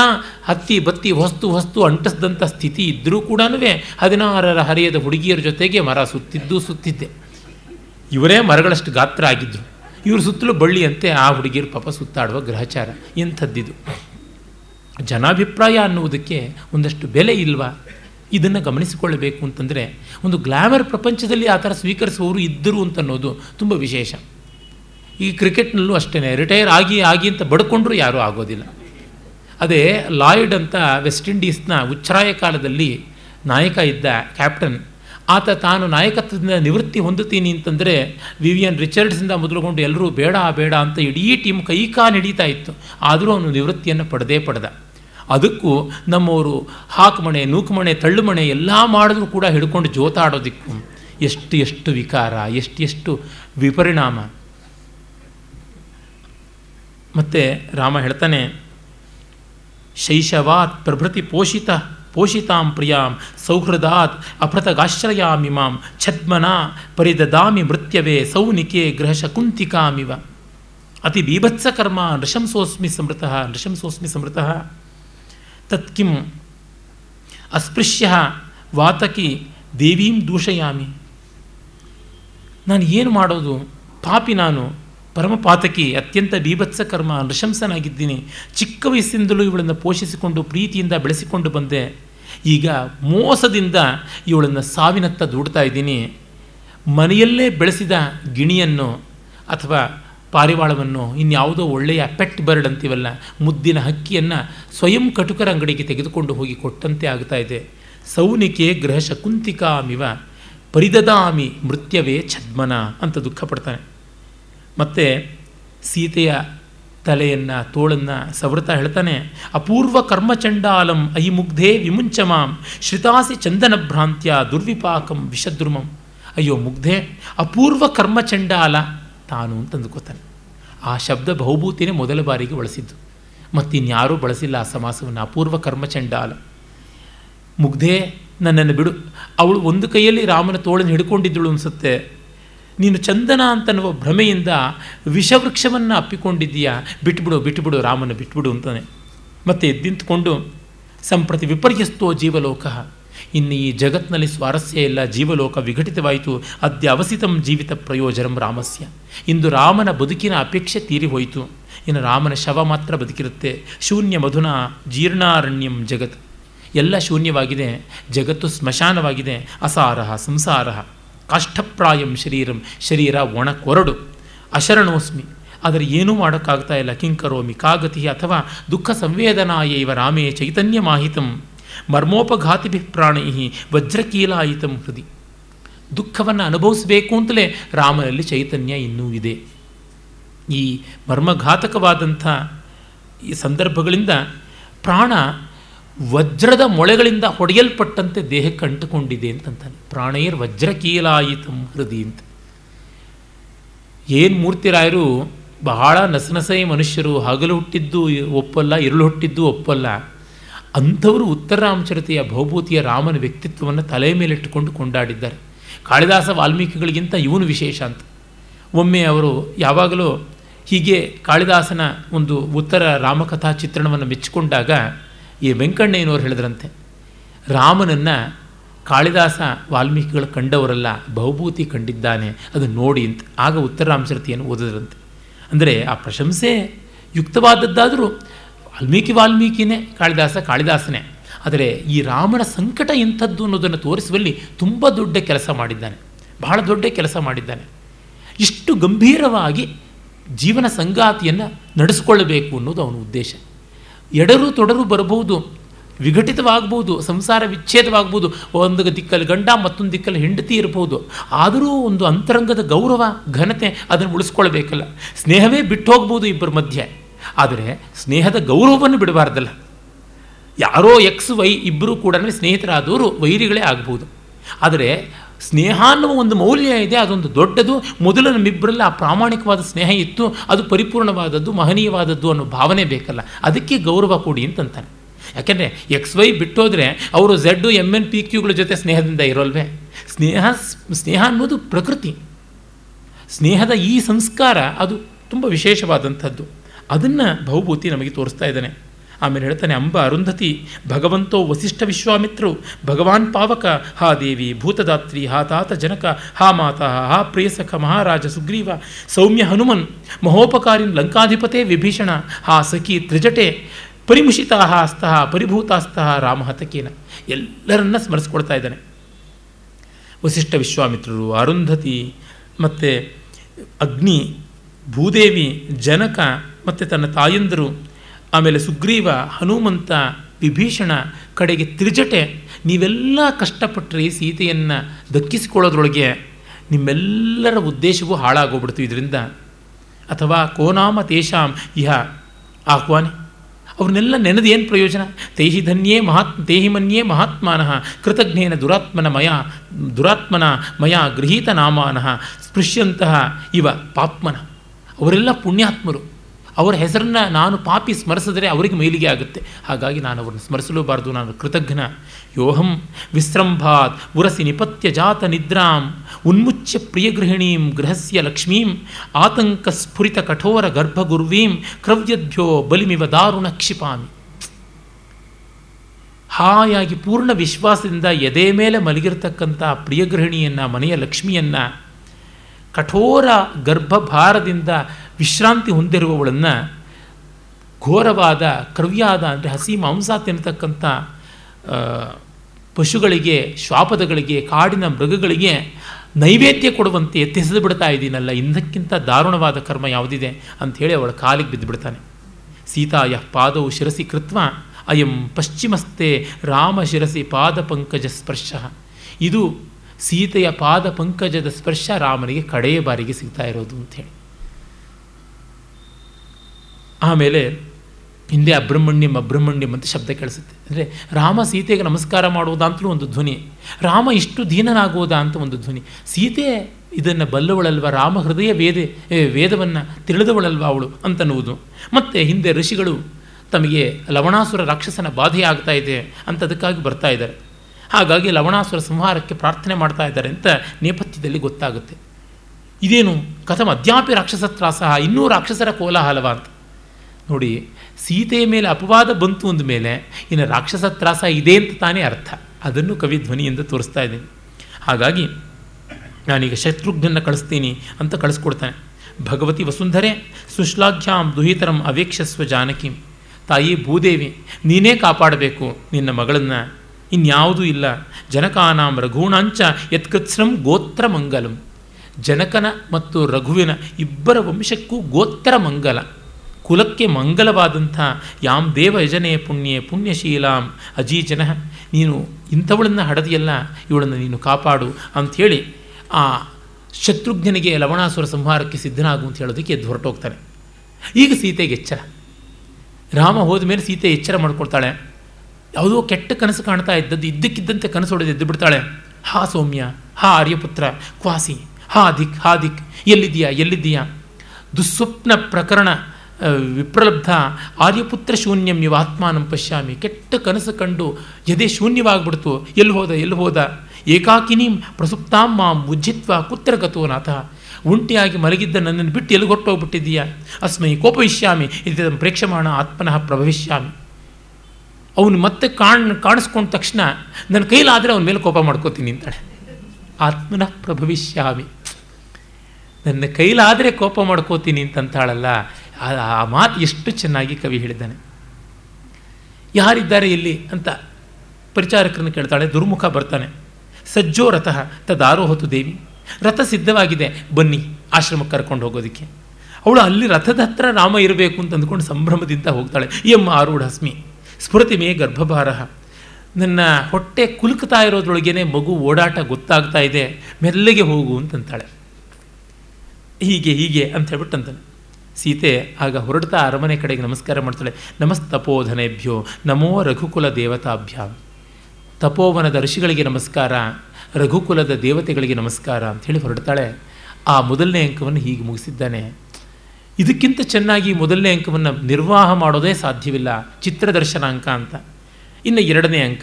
ಹತ್ತಿ ಬತ್ತಿ ಹೊಸ್ತು ಹೊಸ್ತು ಅಂಟಿಸಿದಂಥ ಸ್ಥಿತಿ ಇದ್ದರೂ ಕೂಡ ಹದಿನಾರರ ಹರಿಯದ ಹುಡುಗಿಯರ ಜೊತೆಗೆ ಮರ ಸುತ್ತಿದ್ದು ಸುತ್ತಿದ್ದೆ. ಇವರೇ ಮರಗಳಷ್ಟು ಗಾತ್ರ ಆಗಿದ್ದರು ಇವರು ಸುತ್ತಲೂ ಬಳ್ಳಿಯಂತೆ ಆ ಹುಡುಗಿಯರು ಪಾಪ ಸುತ್ತಾಡುವ ಗ್ರಹಚಾರ. ಇಂಥದ್ದಿದು. ಜನಾಭಿಪ್ರಾಯ ಅನ್ನುವುದಕ್ಕೆ ಒಂದಷ್ಟು ಬೆಲೆ ಇಲ್ವಾ? ಇದನ್ನು ಗಮನಿಸಿಕೊಳ್ಳಬೇಕು ಅಂತಂದರೆ ಒಂದು ಗ್ಲಾಮರ್ ಪ್ರಪಂಚದಲ್ಲಿ ಆ ಥರ ಸ್ವೀಕರಿಸುವವರು ಇದ್ದರು ಅಂತನ್ನೋದು ತುಂಬ ವಿಶೇಷ. ಈ ಕ್ರಿಕೆಟ್ನಲ್ಲೂ ಅಷ್ಟೇ ರಿಟೈರ್ ಆಗಿ ಆಗಿ ಅಂತ ಬಡ್ಕೊಂಡ್ರೂ ಯಾರೂ ಆಗೋದಿಲ್ಲ. ಅದೇ ಲಾಯ್ಡ್ ಅಂತ ವೆಸ್ಟ್ ಇಂಡೀಸ್ನ ಉಚ್ಛ್ರಾಯ ಕಾಲದಲ್ಲಿ ನಾಯಕ ಇದ್ದ ಕ್ಯಾಪ್ಟನ್ ಆತ ತಾನು ನಾಯಕತ್ವದಿಂದ ನಿವೃತ್ತಿ ಹೊಂದುತ್ತೀನಿ ಅಂತಂದರೆ ವಿವಿಯನ್ ರಿಚರ್ಡ್ಸಿಂದ ಮೊದಲುಗೊಂಡು ಎಲ್ಲರೂ ಬೇಡ ಬೇಡ ಅಂತ ಇಡೀ ಟೀಮ್ ಕೈ ಕಾಲು ಹಿಡಿತಾ ಇತ್ತು. ಆದರೂ ಅವನು ನಿವೃತ್ತಿಯನ್ನು ಪಡೆದೇ ಪಡೆದ. ಅದಕ್ಕೂ ನಮ್ಮವರು ಹಾಕುಮಣೆ, ನೂಕುಮಣೆ, ತಳ್ಳುಮಣೆ ಎಲ್ಲ ಮಾಡಿದ್ರೂ ಕೂಡ ಹಿಡ್ಕೊಂಡು ಜೋತಾಡೋದಿಕ್ಕು. ಎಷ್ಟು ಎಷ್ಟು ವಿಕಾರ, ಎಷ್ಟು ಎಷ್ಟು ವಿಪರಿಣಾಮ. ಮತ್ತು ರಾಮ ಹೇಳ್ತಾನೆ, ಶೈಶವಾತ್ ಪ್ರಭೃತಿ ಪೋಷಿತ, ಪೋಷಿತಾಂ ಪ್ರಿಯಾಂ, ಸೌಹೃದಾತ್ ಅಪೃತಗಾಶ್ರಯಾಮಿಮಾಂ ಛದ್ಮನ ಪರಿದದಾಮಿ ಮೃತ್ಯವೇ, ಸೌನಿಕೆ ಗೃಹ ಶಕುಂತಿಕಾಮಿವ ಅತಿ ಬೀಭತ್ಸಕರ್ಮ ನೃಶಂಸೋಸ್ಮಿ ಸಮೃತಃ ನೃಶಂಸೋಸ್ಮಿ ಸಮೃತಃ. ತತ್ಕಿಂ ಅಸ್ಪೃಶ್ಯ ವಾತಕಿ ದೇವೀಂ ದೂಷಯಾಮಿ ನಾನು ಏನು ಮಾಡೋದು ಪಾಪಿ ನಾನು ಪರಮಪಾತಕಿ ಅತ್ಯಂತ ಬೀಭತ್ಸ ಕರ್ಮ ನೃಶಂಸನಾಗಿದ್ದೀನಿ ಚಿಕ್ಕ ವಯಸ್ಸಿಂದಲೂ ಇವಳನ್ನು ಪೋಷಿಸಿಕೊಂಡು, ಪ್ರೀತಿಯಿಂದ ಬೆಳೆಸಿಕೊಂಡು ಬಂದೆ। ಈಗ ಮೋಸದಿಂದ ಇವಳನ್ನು ಸಾವಿನತ್ತ ದೂಡ್ತಾ ಇದ್ದೀನಿ। ಮನೆಯಲ್ಲೇ ಬೆಳೆಸಿದ ಗಿಣಿಯನ್ನು ಅಥವಾ ಪಾರಿವಾಳವನ್ನು ಇನ್ಯಾವುದೋ ಒಳ್ಳೆಯ ಪೆಟ್ ಬರ್ಡ್ ಅಂತೀವಲ್ಲ, ಮುದ್ದಿನ ಹಕ್ಕಿಯನ್ನು ಸ್ವಯಂ ಕಟುಕರ ಅಂಗಡಿಗೆ ತೆಗೆದುಕೊಂಡು ಹೋಗಿ ಕೊಟ್ಟಂತೆ ಆಗ್ತಾ ಇದೆ. ಸೌನಿಕೆ ಗೃಹ ಶಕುಂತಿಕಾಮಿವ ಪರಿದದಾಮಿ ಮೃತ್ಯವೇ ಛದ್ಮನ ಅಂತ ದುಃಖ ಪಡ್ತಾನೆ. ಮತ್ತು ಸೀತೆಯ ತಲೆಯನ್ನು, ತೋಳನ್ನು ಸವೃತ ಹೇಳ್ತಾನೆ, ಅಪೂರ್ವ ಕರ್ಮಚಂಡಾಲಂ ಐ ಮುಗ್ಧೇ ವಿಮುಂಚಮಾಂ, ಶ್ರಿತಾಸಿ ಚಂದನ ಭ್ರಾಂತ್ಯ ದುರ್ವಿಪಾಕಂ ವಿಷದ್ರುಮಂ. ಅಯ್ಯೋ ಮುಗ್ಧೆ, ಅಪೂರ್ವ ಕರ್ಮಚಂಡಾಲ ತಾನು ಅಂತಂದುಕೋತಾನೆ ಆ ಶಬ್ದ ಬಹುಭೂತಿನೇ ಮೊದಲ ಬಾರಿಗೆ ಬಳಸಿದ್ದು. ಮತ್ತಿನ್ಯಾರೂ ಬಳಸಿಲ್ಲ ಆ ಸಮಾಸವನ್ನು, ಅಪೂರ್ವ ಕರ್ಮಚಂಡಾಲ. ಮುಗ್ಧೆ, ನನ್ನನ್ನು ಬಿಡು. ಅವಳು ಒಂದು ಕೈಯಲ್ಲಿ ರಾಮನ ತೋಳನ್ನು ಹಿಡ್ಕೊಂಡಿದ್ದಳು ಅನಿಸುತ್ತೆ. ನೀನು ಚಂದನ ಅಂತನ್ನುವ ಭ್ರಮೆಯಿಂದ ವಿಷವೃಕ್ಷವನ್ನು ಅಪ್ಪಿಕೊಂಡಿದ್ದೀಯಾ? ಬಿಟ್ಬಿಡು ಬಿಟ್ಬಿಡು, ರಾಮನ ಬಿಟ್ಬಿಡು ಅಂತಾನೆ. ಮತ್ತೆ ಎದ್ದಿಂತುಕೊಂಡು, ಸಂಪ್ರತಿ ವಿಪರ್ಯಸ್ತೋ ಜೀವಲೋಕ. ಇನ್ನು ಈ ಜಗತ್ನಲ್ಲಿ ಸ್ವಾರಸ್ಯ ಇಲ್ಲ, ಜೀವಲೋಕ ವಿಘಟಿತವಾಯಿತು ಅದ್ಯ ಅವಸಿತಂ ಜೀವಿತ ಪ್ರಯೋಜನಂ ರಾಮಸ್ಯ. ಇಂದು ರಾಮನ ಬದುಕಿನ ಅಪೇಕ್ಷೆ ತೀರಿ ಹೋಯಿತು. ಇನ್ನು ರಾಮನ ಶವ ಮಾತ್ರ ಬದುಕಿರುತ್ತೆ. ಶೂನ್ಯ ಮಧುನ ಜೀರ್ಣಾರಣ್ಯಂ ಜಗತ್. ಎಲ್ಲ ಶೂನ್ಯವಾಗಿದೆ, ಜಗತ್ತು ಸ್ಮಶಾನವಾಗಿದೆ, ಅಸಾರಹ ಸಂಸಾರಹ. ಕಾಷ್ಟಪ್ರಾಯಂ ಶರೀರಂ, ಶರೀರ ಒಣ ಕೊರಡು ಅಶರಣೋಸ್ಮಿ, ಆದರೆ ಏನೂ ಮಾಡೋಕ್ಕಾಗ್ತಾ ಇಲ್ಲ. ಕಿಂಕರೋಮಿ ಕಾಗತಿ ಅಥವಾ ದುಃಖ ಸಂವೇದನಾಯ ಇವ ರಾಮೇ ಚೈತನ್ಯ ಮಾಹಿತಂ ಮರ್ಮೋಪಘಾತಿಭಿ ವಜ್ರಕೀಲ ವಜ್ರಕೀಲಾಯಿತಂ ಹೃದಯ ದುಃಖವನ್ನು ಅನುಭವಿಸಬೇಕು ಅಂತಲೇ ರಾಮನಲ್ಲಿ ಚೈತನ್ಯ ಇನ್ನೂ ಇದೆ. ಈ ಮರ್ಮಘಾತಕವಾದಂಥ ಈ ಸಂದರ್ಭಗಳಿಂದ ಪ್ರಾಣ ವಜ್ರದ ಮೊಳೆಗಳಿಂದ ಹೊಡೆಯಲ್ಪಟ್ಟಂತೆ ದೇಹಕ್ಕೆ ಅಂಟುಕೊಂಡಿದೆ ಅಂತಂತಾನೆ. ಪ್ರಾಣೈರ್ ವಜ್ರಕೀಲಾಯಿತಂ ಹೃದಯ ಅಂತ. ಏನು ಮೂರ್ತಿರಾಯರು ಬಹಳ ನಸನಸೈ ಮನುಷ್ಯರು ಹಗಲು ಹುಟ್ಟಿದ್ದು ಒಪ್ಪಲ್ಲ, ಇರುಳು ಹುಟ್ಟಿದ್ದು ಒಪ್ಪಲ್ಲ. ಅಂಥವರು ಉತ್ತರ ರಾಮಚರಿತೆಯ ಭೌಭೂತಿಯ ರಾಮನ ವ್ಯಕ್ತಿತ್ವವನ್ನು ತಲೆ ಮೇಲಿಟ್ಟುಕೊಂಡು ಕೊಂಡಾಡಿದ್ದಾರೆ. ಕಾಳಿದಾಸ ವಾಲ್ಮೀಕಿಗಳಿಗಿಂತ ಇವನು ವಿಶೇಷ ಅಂತ. ಒಮ್ಮೆ ಅವರು ಯಾವಾಗಲೂ ಹೀಗೆ ಕಾಳಿದಾಸನ ಒಂದು ಉತ್ತರ ರಾಮಕಥಾ ಚಿತ್ರಣವನ್ನು ಮೆಚ್ಚಿಕೊಂಡಾಗ ಈ ವೆಂಕಣ್ಣಯ್ಯನವರು ಹೇಳಿದ್ರಂತೆ, ರಾಮನನ್ನು ಕಾಳಿದಾಸ ವಾಲ್ಮೀಕಿಗಳು ಕಂಡವರಲ್ಲ ಬಹುಭೂತಿ ಕಂಡಿದ್ದಾನೆ, ಅದು ನೋಡಿ ಅಂತ. ಆಗ ಉತ್ತರ ರಾಮಚರಿತೆಯನ್ನು ಓದಿದ್ರಂತೆ. ಅಂದರೆ ಆ ಪ್ರಶಂಸೆ ಯುಕ್ತವಾದದ್ದಾದರೂ ವಾಲ್ಮೀಕಿ ವಾಲ್ಮೀಕಿನೇ, ಕಾಳಿದಾಸ ಕಾಳಿದಾಸನೇ. ಆದರೆ ಈ ರಾಮನ ಸಂಕಟ ಎಂಥದ್ದು ಅನ್ನೋದನ್ನು ತೋರಿಸುವಲ್ಲಿ ತುಂಬ ದೊಡ್ಡ ಕೆಲಸ ಮಾಡಿದ್ದಾನೆ. ಬಹಳ ದೊಡ್ಡ ಕೆಲಸ ಮಾಡಿದ್ದಾನೆ. ಇಷ್ಟು ಗಂಭೀರವಾಗಿ ಜೀವನ ಸಂಗಾತಿಯನ್ನು ನಡೆಸಿಕೊಳ್ಳಬೇಕು ಅನ್ನೋದು ಅವನ ಉದ್ದೇಶ. ಎಡರು ತೊಡರು ಬರಬಹುದು ವಿಘಟಿತವಾಗ್ಬೋದು ಸಂಸಾರ ವಿಚ್ಛೇದವಾಗ್ಬೋದು ಒಂದು ದಿಕ್ಕಲ್ಲಿ ಗಂಡ, ಮತ್ತೊಂದು ದಿಕ್ಕಲ್ಲಿ ಹೆಂಡತಿ ಇರಬಹುದು. ಆದರೂ ಒಂದು ಅಂತರಂಗದ ಗೌರವ, ಘನತೆ ಅದನ್ನು ಉಳಿಸ್ಕೊಳ್ಬೇಕಲ್ಲ. ಸ್ನೇಹವೇ ಬಿಟ್ಟು ಹೋಗ್ಬೋದು ಇಬ್ಬರ ಮಧ್ಯೆ. ಆದರೆ ಸ್ನೇಹದ ಗೌರವವನ್ನು ಬಿಡಬಾರ್ದಲ್ಲ. ಯಾರೋ ಎಕ್ಸ್ ವೈ ಇಬ್ಬರೂ ಕೂಡ ಸ್ನೇಹಿತರಾದವರು ವೈರಿಗಳೇ ಆಗ್ಬೋದು. ಆದರೆ ಸ್ನೇಹ ಅನ್ನುವ ಒಂದು ಮೌಲ್ಯ ಇದೆ, ಅದೊಂದು ದೊಡ್ಡದು. ಮೊದಲು ನಮ್ಮಿಬ್ಬರಲ್ಲಿ ಆ ಪ್ರಾಮಾಣಿಕವಾದ ಸ್ನೇಹ ಇತ್ತು, ಅದು ಪರಿಪೂರ್ಣವಾದದ್ದು, ಮಹನೀಯವಾದದ್ದು ಅನ್ನೋ ಭಾವನೆ ಬೇಕಲ್ಲ. ಅದಕ್ಕೆ ಗೌರವ ಕೊಡಿ ಅಂತಂತಾನೆ. ಯಾಕೆಂದರೆ ಎಕ್ಸ್ ವೈ ಬಿಟ್ಟೋದ್ರೆ ಅವರು ಝೆಡ್ಡು ಎಂ ಎನ್ ಪಿ ಕ್ಯೂಗಳ ಜೊತೆ ಸ್ನೇಹದಿಂದ ಇರೋಲ್ವೇ? ಸ್ನೇಹ ಸ್ನೇಹ ಅನ್ನೋದು ಪ್ರಕೃತಿ. ಸ್ನೇಹದ ಈ ಸಂಸ್ಕಾರ ಅದು ತುಂಬ ವಿಶೇಷವಾದಂಥದ್ದು. ಅದನ್ನು ಭವಭೂತಿ ನಮಗೆ ತೋರಿಸ್ತಾ ಇದ್ದಾನೆ. ಆಮೇಲೆ ಹೇಳ್ತಾನೆ, ಅಂಬ ಅರುಂಧತಿ, ಭಗವಂತೋ ವಸಿಷ್ಠ ವಿಶ್ವಾಮಿತ್ರು, ಭಗವಾನ್ ಪಾವಕ, ಹಾ ದೇವಿ ಭೂತದಾತ್ರಿ, ಹಾ ತಾತ ಜನಕ, ಹಾ ಮಾತಾ, ಹಾ ಪ್ರೇಸಖ ಮಹಾರಾಜ ಸುಗ್ರೀವ, ಸೌಮ್ಯ ಹನುಮನ್, ಮಹೋಪಕಾರಿನ್ ಲಂಕಾಧಿಪತೆ ವಿಭೀಷಣ, ಹಾ ಸಖಿ ತ್ರಿಜಟೆ, ಪರಿಮುಷಿತಾ ಅಸ್ತಃ ಪರಿಭೂತಾಸ್ತಃ ರಾಮ ಹತಕೇನ. ಎಲ್ಲರನ್ನ ಸ್ಮರಿಸ್ಕೊಳ್ತಾ ಇದ್ದಾನೆ. ವಸಿಷ್ಠ ವಿಶ್ವಾಮಿತ್ರರು, ಅರುಂಧತಿ ಮತ್ತು ಅಗ್ನಿ, ಭೂದೇವಿ, ಜನಕ ಮತ್ತು ತನ್ನ ತಾಯಂದರು, ಆಮೇಲೆ ಸುಗ್ರೀವ, ಹನುಮಂತ, ವಿಭೀಷಣ ಕಡೆಗೆ ತ್ರಿಜಟೆ. ನೀವೆಲ್ಲ ಕಷ್ಟಪಟ್ಟರೆ ಸೀತೆಯನ್ನು ದಕ್ಕಿಸಿಕೊಳ್ಳೋದ್ರೊಳಗೆ ನಿಮ್ಮೆಲ್ಲರ ಉದ್ದೇಶವೂ ಹಾಳಾಗೋಗ್ಬಿಡ್ತು ಇದರಿಂದ. ಅಥವಾ ಕೋನಾಮ ತೇಷಾಂ ಇಹ ಆಹ್ವಾನೆ. ಅವ್ರನ್ನೆಲ್ಲ ಏನು ಪ್ರಯೋಜನ? ತೇಹಿ ಧನ್ಯೇ ಮಹಾತ್, ತೇಹಿ ಮನ್ಯೇ ಮಹಾತ್ಮಾನಃ, ಕೃತಜ್ಞೇನ ದುರಾತ್ಮನ ಮಯ ದುರಾತ್ಮನ ಮಯ ಗೃಹೀತ ನಾಮಾನಃ ಸ್ಪೃಶ್ಯಂತಹ ಇವ ಪಾಪ್ಮನ. ಅವರೆಲ್ಲ ಪುಣ್ಯಾತ್ಮರು. ಅವರ ಹೆಸರನ್ನು ನಾನು ಪಾಪಿ ಸ್ಮರಿಸಿದರೆ ಅವರಿಗೆ ಮೈಲಿಗೆ ಆಗುತ್ತೆ. ಹಾಗಾಗಿ ನಾನು ಅವರನ್ನು ಸ್ಮರಿಸಲೂಬಾರ್ದು. ನಾನು ಕೃತಜ್ಞ ಯೋಹಂ ವಿಸ್ರಂಭಾತ್ ಉರಸಿ ನಿಪತ್ಯ ಜಾತ ನಿದ್ರಾಂ ಉನ್ಮುಚ್ಯ ಪ್ರಿಯಗೃಹಿಣೀಂ ಗೃಹಸ್ಯ ಲಕ್ಷ್ಮೀಂ ಆತಂಕ ಸ್ಫುರಿತ ಕಠೋರ ಗರ್ಭಗುರ್ವೀಂ ಕ್ರವ್ಯದ್ಭ್ಯೋ ಬಲಿಮಿವ ದಾರುಣ ಕ್ಷಿಪಾಮಿ. ಹಾಯಾಗಿ ಪೂರ್ಣ ವಿಶ್ವಾಸದಿಂದ ಎದೆ ಮೇಲೆ ಮಲಗಿರ್ತಕ್ಕಂಥ ಪ್ರಿಯಗೃಹಿಣಿಯನ್ನು, ಮನೆಯ ಲಕ್ಷ್ಮಿಯನ್ನು ಕಠೋರ ಗರ್ಭಭಾರದಿಂದ ವಿಶ್ರಾಂತಿ ಹೊಂದಿರುವವಳನ್ನು ಘೋರವಾದ ಕ್ರವ್ಯಾದ ಅಂದರೆ ಹಸಿ ಮಾಂಸ ತಿನ್ನತಕ್ಕಂಥ ಪಶುಗಳಿಗೆ, ಶ್ವಾಪದಗಳಿಗೆ, ಕಾಡಿನ ಮೃಗಗಳಿಗೆ ನೈವೇದ್ಯ ಕೊಡುವಂತೆ ಎತ್ತಿಸಿದು ಬಿಡ್ತಾ ಇದ್ದೀನಲ್ಲ. ಇಂದಕ್ಕಿಂತ ದಾರುಣವಾದ ಕರ್ಮ ಯಾವುದಿದೆ ಅಂಥೇಳಿ ಅವಳ ಕಾಲಿಗೆ ಬಿದ್ದುಬಿಡ್ತಾನೆ ಸೀತಾಯ ಪಾದವು ಶಿರಸಿ ಕೃತ್ವ, ಅಯಂ ಪಶ್ಚಿಮಸ್ಥೆ ರಾಮ ಶಿರಸಿ ಪಾದ ಪಂಕಜ ಸ್ಪರ್ಶ. ಇದು ಸೀತೆಯ ಪಾದ ಪಂಕಜದ ಸ್ಪರ್ಶ ರಾಮನಿಗೆ ಕಡೆಯ ಬಾರಿಗೆ ಸಿಗ್ತಾ ಇರೋದು ಅಂಥೇಳಿ ಆಮೇಲೆ ಹಿಂದೆ ಅಬ್ರಹ್ಮಣ್ಯಂ ಅಬ್ರಹ್ಮಣ್ಯಂ ಅಂತ ಶಬ್ದ ಕೇಳಿಸುತ್ತೆ. ಅಂದರೆ ರಾಮ ಸೀತೆಗೆ ನಮಸ್ಕಾರ ಮಾಡುವುದಾ ಅಂತಲೂ ಒಂದು ಧ್ವನಿ. ರಾಮ ಇಷ್ಟು ದೀನನಾಗುವುದಾ ಅಂತ ಒಂದು ಧ್ವನಿ. ಸೀತೆ ಇದನ್ನು ಬಲ್ಲವಳಲ್ವ? ರಾಮ ಹೃದಯ ವೇದ ವೇದವನ್ನು ತಿಳಿದವಳಲ್ವ ಅವಳು ಅಂತನ್ನುವುದು. ಮತ್ತು ಹಿಂದೆ ಋಷಿಗಳು ತಮಗೆ ಲವಣಾಸುರ ರಾಕ್ಷಸನ ಬಾಧೆ ಆಗ್ತಾ ಇದೆ ಅಂತ ಅದಕ್ಕಾಗಿ ಬರ್ತಾ ಇದ್ದಾರೆ. ಹಾಗಾಗಿ ಲವಣಾಸುರ ಸಂಹಾರಕ್ಕೆ ಪ್ರಾರ್ಥನೆ ಮಾಡ್ತಾ ಇದ್ದಾರೆ ಅಂತ ನೇಪಥ್ಯದಲ್ಲಿ ಗೊತ್ತಾಗುತ್ತೆ. ಇದೇನು ಕಥಮ ಅದ್ಯಾಪಿ ರಾಕ್ಷಸತ್ರಾಸ ಇನ್ನೂ ರಾಕ್ಷಸರ ಕೋಲಾಹಲವ ಅಂತ. ನೋಡಿ, ಸೀತೆಯ ಮೇಲೆ ಅಪವಾದ ಬಂತು ಅಂದ ಮೇಲೆ ಇನ್ನು ರಾಕ್ಷಸ ತ್ರಾಸ ಇದೆ ಅಂತ ತಾನೇ ಅರ್ಥ. ಅದನ್ನು ಕವಿ ಧ್ವನಿಯಿಂದ ತೋರಿಸ್ತಾ ಇದ್ದೀನಿ. ಹಾಗಾಗಿ ನಾನೀಗ ಶತ್ರುಘ್ನನ್ನು ಕಳಿಸ್ತೀನಿ ಅಂತ ಕಳಿಸ್ಕೊಡ್ತಾನೆ. ಭಗವತಿ ವಸುಂಧರೆ, ಸುಶ್ಲಾಘ್ಯಾಂ ದುಹಿತರಂ ಅವೇಕ್ಷಸ್ವ ಜಾನಕಿ. ತಾಯಿ ಭೂದೇವಿ, ನೀನೇ ಕಾಪಾಡಬೇಕು ನಿನ್ನ ಮಗಳನ್ನು. ಇನ್ಯಾವುದೂ ಇಲ್ಲ. ಜನಕಾನಾಂ ರಘುಣಾಂಚ ಯತ್ಕೃತ್ಸ್ರಂ ಗೋತ್ರ ಮಂಗಲಂ ಜನಕನ ಮತ್ತು ರಘುವಿನ ಇಬ್ಬರ ವಂಶಕ್ಕೂ ಗೋತ್ರ ಮಂಗಲ ಕುಲಕ್ಕೆ ಮಂಗಲವಾದಂಥ ಯಾಂ ದೇವ ಯಜನೆ ಪುಣ್ಯೆ ಪುಣ್ಯಶೀಲಾಂ ಅಜೀಜನ ನೀನು ಇಂಥವಳನ್ನು ಹಡದಿಯಲ್ಲ, ಇವಳನ್ನು ನೀನು ಕಾಪಾಡು ಅಂಥೇಳಿ ಆ ಶತ್ರುಘ್ನಿಗೆ ಲವಣಾಸುರ ಸಂಹಾರಕ್ಕೆ ಸಿದ್ಧನಾಗು ಅಂತ ಹೇಳೋದಕ್ಕೆ ಎದ್ದು ಹೊರಟೋಗ್ತಾನೆ. ಈಗ ಸೀತೆಗೆ ಎಚ್ಚರ. ರಾಮ ಹೋದ ಮೇಲೆ ಸೀತೆ ಎಚ್ಚರ ಮಾಡ್ಕೊಳ್ತಾಳೆ. ಯಾವುದೋ ಕೆಟ್ಟ ಕನಸು ಕಾಣ್ತಾ ಇದ್ದದ್ದು, ಇದ್ದಕ್ಕಿದ್ದಂತೆ ಕನಸು ಹೊಡೆದು ಎದ್ದು ಬಿಡ್ತಾಳೆ. ಹಾ ಸೌಮ್ಯ, ಹಾ ಆರ್ಯಪುತ್ರ, ಕ್ವಾಸಿ, ಹಾ ದಿಕ್ ಹಾ ದಿಕ್, ಎಲ್ಲಿದ್ದೀಯಾ ಎಲ್ಲಿದ್ದೀಯಾ? ದುಸ್ವಪ್ನ ಪ್ರಕರಣ ವಿಪ್ರಲಬ್ಧ ಆರ್ಯಪುತ್ರ ಶೂನ್ಯಂ ಇವ ಆತ್ಮಾನಂ ಪಶ್ಯಾಮಿ. ಕೆಟ್ಟ ಕನಸು ಕಂಡು ಎದೆ ಶೂನ್ಯವಾಗ್ಬಿಡ್ತು. ಎಲ್ಲಿ ಹೋದ ಎಲ್ಲಿ ಹೋದ? ಏಕಾಕಿನೀಂ ಪ್ರಸುಪ್ತಾಂ ಮಾಂ ಉಜ್ಜಿತ್ವ ಕುತ್ರ ಗತೋ ನಾಥ. ಒಂಟಿಯಾಗಿ ಮಲಗಿದ್ದ ನನ್ನನ್ನು ಬಿಟ್ಟು ಎಲ್ಲಿ ಹೊಟ್ಟೋಗ್ಬಿಟ್ಟಿದ್ದೀಯಾ ಅಸ್ಮೈ ಕೋಪವಿಷ್ಯಾಮಿ. ಇದರ ಪ್ರೇಕ್ಷಮಾಣ ಆತ್ಮನಃ ಪ್ರಭವಿಷ್ಯಾಮಿ ಅವನು ಮತ್ತೆ ಕಾಣ್, ಕಾಣಿಸ್ಕೊಂಡ ತಕ್ಷಣ ನನ್ನ ಕೈಲಾದರೆ ಅವನ ಮೇಲೆ ಕೋಪ ಮಾಡ್ಕೋತೀನಿ ಅಂತಾಳೆ. ಆತ್ಮನಃ ಪ್ರಭವಿಷ್ಯಾಮಿ. ನನ್ನ ಕೈಲಾದರೆ ಕೋಪ ಮಾಡ್ಕೋತೀನಿ ಅಂತಂತಾಳಲ್ಲ ಆ ಮಾತು ಎಷ್ಟು ಚೆನ್ನಾಗಿ ಕವಿ ಹೇಳಿದ್ದಾನೆ. ಯಾರಿದ್ದಾರೆ ಇಲ್ಲಿ ಅಂತ ಪರಿಚಾರಕರನ್ನು ಕೇಳ್ತಾಳೆ, ದುರ್ಮುಖ ಬರ್ತಾನೆ. ಸಜ್ಜೋ ರಥಃ ತದಾರೋಹತು ದೇವಿ. ರಥ ಸಿದ್ಧವಾಗಿದೆ, ಬನ್ನಿ ಆಶ್ರಮಕ್ಕೆ ಕರ್ಕೊಂಡು ಹೋಗೋದಕ್ಕೆ. ಅವಳು ಅಲ್ಲಿ ರಥದ ಹತ್ರ ರಾಮ ಇರಬೇಕು ಅಂತ ಅಂದ್ಕೊಂಡು ಸಂಭ್ರಮದಿಂದ ಹೋಗ್ತಾಳೆ. ಎಂ ಆರೂಢಸ್ಮಿ. ಸ್ಫುರತಿ ಮೇ ಗರ್ಭಭಾರ. ನನ್ನ ಹೊಟ್ಟೆ ಕುಲುಕ್ತಾ ಇರೋದ್ರೊಳಗೇನೆ ಮಗು ಓಡಾಟ ಗೊತ್ತಾಗ್ತಾ ಇದೆ, ಮೆಲ್ಲಗೆ ಹೋಗು ಅಂತಂತಾಳೆ. ಹೀಗೆ ಹೀಗೆ ಅಂತ ಹೇಳ್ಬಿಟ್ಟು ಸೀತೆ ಆಗ ಹೊರಡ್ತಾ ಅರಮನೆ ಕಡೆಗೆ ನಮಸ್ಕಾರ ಮಾಡ್ತಾಳೆ. ನಮಸ್ತಪೋಧನೆಭ್ಯೋ ನಮೋ ರಘುಕುಲ ದೇವತಾಭ್ಯಾಂ. ತಪೋವನದ ಋಷಿಗಳಿಗೆ ನಮಸ್ಕಾರ, ರಘುಕುಲದ ದೇವತೆಗಳಿಗೆ ನಮಸ್ಕಾರ ಅಂತ ಹೇಳಿ ಹೊರಡ್ತಾಳೆ. ಆ ಮೊದಲನೇ ಅಂಕವನ್ನು ಹೀಗೆ ಮುಗಿಸಿದ್ದಾನೆ. ಇದಕ್ಕಿಂತ ಚೆನ್ನಾಗಿ ಮೊದಲನೇ ಅಂಕವನ್ನು ನಿರ್ವಾಹ ಮಾಡೋದೇ ಸಾಧ್ಯವಿಲ್ಲ ಚಿತ್ರದರ್ಶನ ಅಂಕ ಅಂತ. ಇನ್ನು ಎರಡನೇ ಅಂಕ.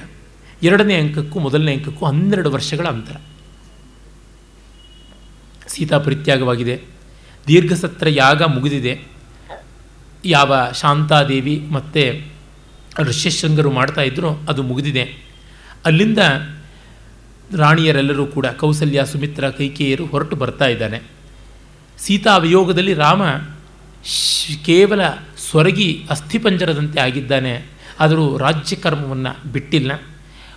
ಎರಡನೇ ಅಂಕಕ್ಕೂ ಮೊದಲನೇ ಅಂಕಕ್ಕೂ ಹನ್ನೆರಡು ವರ್ಷಗಳ ಅಂತರ. ಸೀತಾ ಪರಿತ್ಯಾಗವಾಗಿದೆ. ದೀರ್ಘಸತ್ರ ಯಾಗ ಮುಗಿದಿದೆ. ಯಾವ ಶಾಂತಾದೇವಿ ಮತ್ತು ಋಷ್ಯಶೃಂಗರು ಮಾಡ್ತಾ ಇದ್ರು ಅದು ಮುಗಿದಿದೆ. ಅಲ್ಲಿಂದ ರಾಣಿಯರೆಲ್ಲರೂ ಕೂಡ ಕೌಸಲ್ಯ, ಸುಮಿತ್ರ, ಕೈಕೇಯರು ಹೊರಟು ಬರ್ತಾ ಇದ್ದಾನೆ ಸೀತಾ ವಿಯೋಗದಲ್ಲಿ ರಾಮ ಕೇವಲ ಸ್ವರಗಿ ಅಸ್ಥಿಪಂಜರದಂತೆ ಆಗಿದ್ದಾನೆ. ಆದರೂ ರಾಜ್ಯ ಕರ್ಮವನ್ನು ಬಿಟ್ಟಿಲ್ಲ.